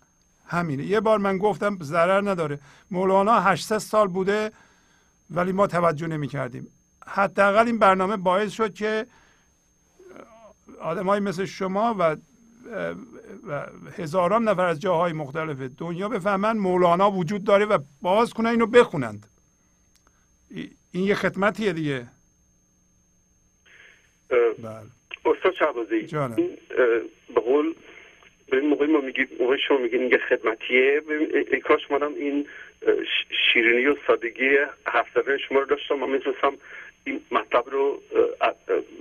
همینه. یه بار من گفتم ضرر نداره. مولانا 800 سال بوده ولی ما توجه نمی کردیم حداقل این برنامه باعث شد که آدمایی مثل شما و و هزاران نفر از جاهای مختلف دنیا بفهمن مولانا وجود داره و باز کنن اینو بخونند. این یه خدمتیه دیگه. بله. استاد شعبازی این به قول به این موقعی ما میگیم موقع شما میگین یه خدمتیه ای کاش مادم این شیرینی و سادگی هفته شما رو داشتم من می‌تونستم این مطلب رو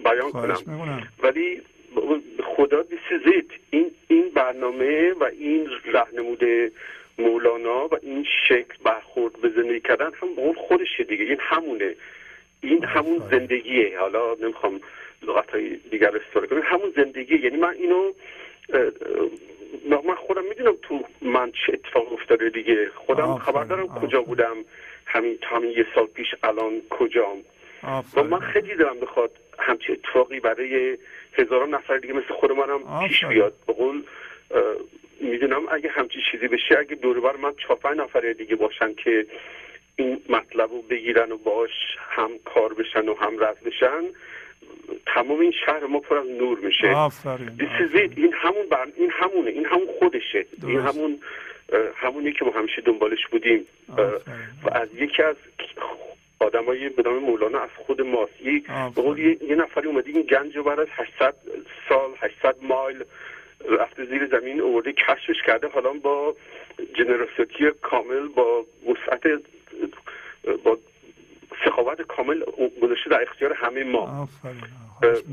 بیان کنم. ولی خدا بسزید این این برنامه و این رهنمود مولانا و این شکل برخورد به زندگی کردن هم به خودشه دیگه این همونه. این همون زندگیه. حالا نمی‌خوام لغت های دیگر استفاده کنم همون زندگی یعنی من اینو من خودم می‌دونم تو من چه اتفاق افتاده دیگه. خودم خبر دارم کجا بودم همین تا همین یه سال پیش الان کجام. و من خیلی دارم بخواد همچه اتفاقی برای هزاران نفر دیگه مثل خود منم پیش بیاد. به قول می‌دونم اگه همچی چیزی بشه اگه دوربر من چهار نفر دیگه باشن که این مطلب رو بگیرن و باش هم کار بشن و هم رد بشن تمام این شهر ما پر از نور میشه. این همون بر... این همونه. این همون خودشه. این همون همونی که ما همیشه دنبالش بودیم. و از یکی از آدمای به نام مولانا از خود ماست. یه, یه نفری اومده این گنج رو بعد از 800 سال 800 مایل رفته زیر زمین اوورده کشفش کرده. حالا با جنراسیتی کامل با وسعت با سخاوت کامل گذاشته در اختیار همه ما.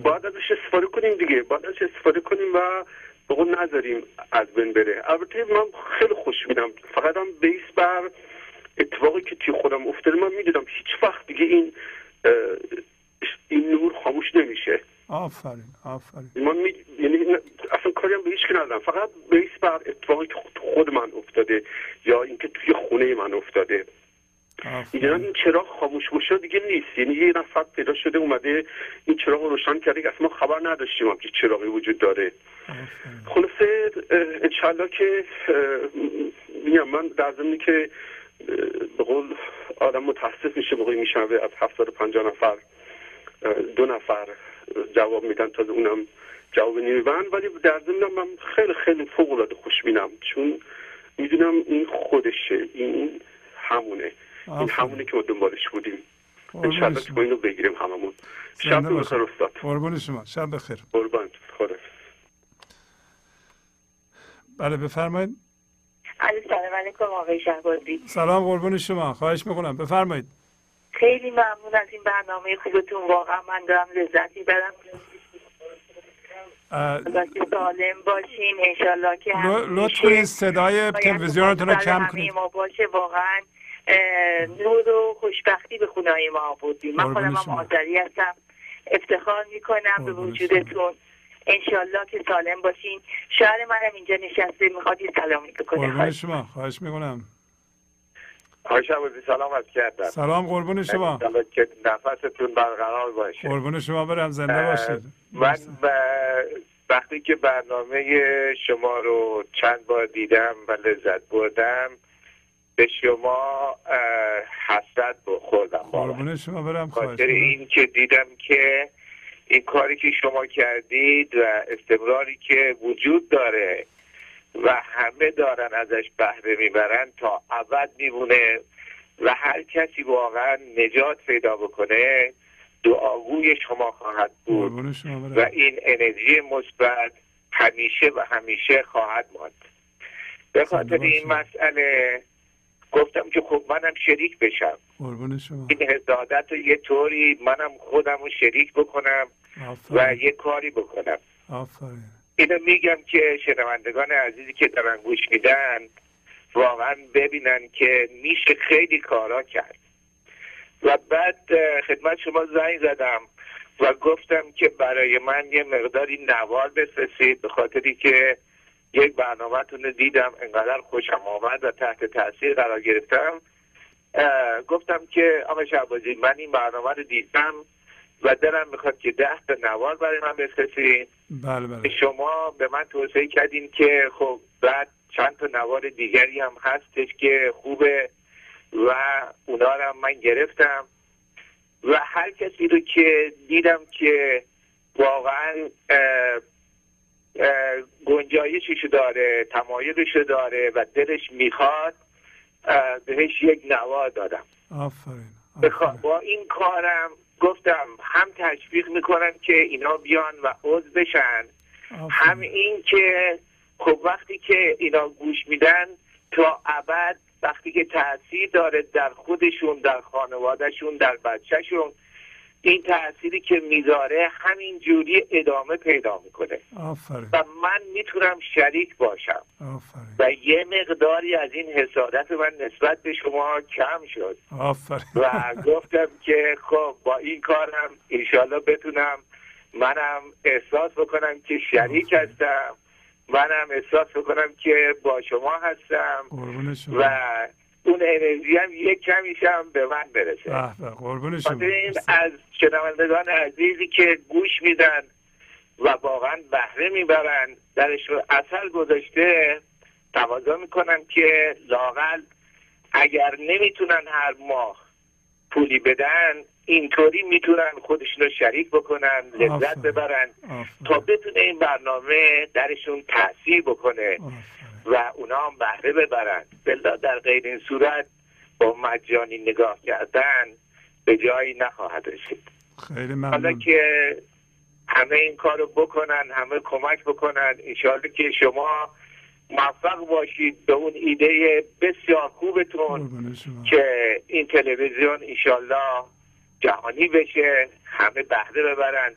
باید ازش استفاده کنیم دیگه. باید ازش استفاده کنیم و به نذاریم از بین بره. البته من خیلی خوش میدم فقط هم بیس بر اتفاقی که توی خودم افتاده من می‌دونم هیچ وقت دیگه این این نور خاموش نمیشه. آفرین آفرین. من می... یعنی اصلا کاری هم به هیچ ندارم. فقط بیس بر اتفاقی که خود من افتاده یا اینکه توی خونه من افتاده. می‌دونم این چراغ خاموش باشه دیگه نیست. یعنی یه نفر پیدا شده اومده این چراغ رو روشن کرده که اصلا ما خبر نداشتیم که چراغی وجود داره. خلاصه انشالله که میگم من در ضمنی که به قول آدم متاسف میشه موقعی میشنوه از هفتاد پنجاه نفر دو نفر جواب میدن تا اونم جواب نمیبن ولی در ضمن من خیلی خیلی فوق العاده خوشبینم چون می‌دونم این خودشه این همونه. این همونه که ما دنبالش بودیم. انشالله که ما اینو بگیریم هممون. شب بخیر استاد. قربون شما. شب بخیر. قربان. خدا بله بفرمایید. سلام علیکم آقای شهبازی. سلام قربون شما. خواهش می‌کنم. بفرمایید. خیلی ممنون از این برنامه خوبتون. واقعا من دارم لذت می‌برم سالم باشین. انشالله که لطف کنید صدای تلویزیونتون رو کم کنید. ما باشه. واقعا نور و خوشبختی به خونه ما بودیم من خودم هم آذری هستم. افتخار می‌کنم به وجودتون. انشالله که سالم باشین. شهر منم اینجا نشسته. می‌خواد یه سلامی بکنه قربون شما. خواهش می‌کنم. آقای سلام از کردم. سلام قربون شما. که نفستون برقرار باشه. قربون شما برم. زنده باشید. من وقتی که برنامه شما رو چند بار دیدم و لذت بردم به شما حسرت خوردم قربون شما برم خاطر این که دیدم که این کاری که شما کردید و استمراری که وجود داره و همه دارن ازش بهره می‌برن تا ابد میمونه و هر کسی واقعا نجات پیدا بکنه دعاگوی شما خواهد بود. و این انرژی مثبت همیشه و همیشه خواهد ماند. به خاطر این مسئله گفتم که خب منم شریک بشم. این حسادت رو یه طوری منم خودم رو شریک بکنم و یه کاری بکنم. آفرین. اینو میگم که شنوندگان عزیزی که دارن گوش میدن واقعا ببینن که میشه خیلی کارا کرد. و بعد خدمت شما زنگ زدم و گفتم که برای من یه مقداری نوار بفرستید به خاطری که یک برنامهتون رو دیدم انقدر خوشم آمد و تحت تاثیر قرار گرفتم. گفتم که آقا شعبازی من این برنامه رو دیدم و دلم می‌خواد که ده تا نوار برای من بفرستین بله بله. شما به من توصیه کردین که خب بعد چند تا نوار دیگری هم هستش که خوبه و اونا رو من گرفتم. و هر کسی رو که دیدم که واقعا گنجایشش داره تمایلش داره و دلش می‌خواد بهش یک نوا دادم. آفرین, با این کارم گفتم هم تشویق می‌کنن که اینا بیان و عضو بشن. هم این که خب وقتی که اینا گوش میدن تا ابد وقتی که تاثیر داره در خودشون در خانوادهشون در بچهشون این تأثیری که می‌ذاره همین جوری ادامه پیدا می‌کنه. آفرین. و من می‌تونم شریک باشم. آفرین. و یه مقداری از این حسادت من نسبت به شما کم شد. آفرین. و گفتم که خب با این کارم انشالله بتونم منم احساس بکنم که شریک هستم. منم احساس بکنم که با شما هستم. و اون انرژی هم یک کمیش هم به من برسه. قربون شما. از شنوندگان عزیزی که گوش میدن و واقعا بهره می‌برن درش اثر گذاشته تقاضا می‌کنم که لاقل اگر نمی‌تونن هر ماه پولی بدن اینطوری می‌تونن خودشون رو شریک بکنن لذت ببرن تا بتونه این برنامه درشون تاثیر بکنه. و اونا هم بهره ببرن. بلا در غیر این صورت با مجانی نگاه کردن به جایی نخواهد رسید. خیلی ممنون. حالا که همه این کارو بکنن همه کمک بکنن انشاءالله که شما موفق باشید به اون ایده بسیار خوبتون که این تلویزیون انشالله جهانی بشه همه بهره ببرن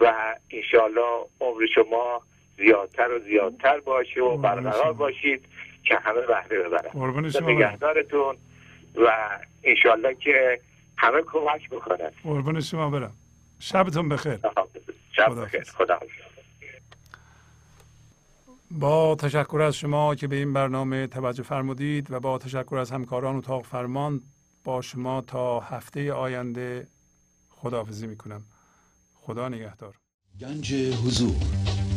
و انشالله عمر شما زیادتر و زیادتر باشه و برقرار باشید که همه بهره ببرن. نگهدارتون و انشالله که همه کمک بکنن. قربون شما برم. شبتون بخیر. شب بخیر. خدا با تشکر از شما که به این برنامه توجه فرمودید و با تشکر از همکاران اتاق فرمان با شما تا هفته آینده خداحافظی می‌کنم. خدا نگهدار. گنج حضور.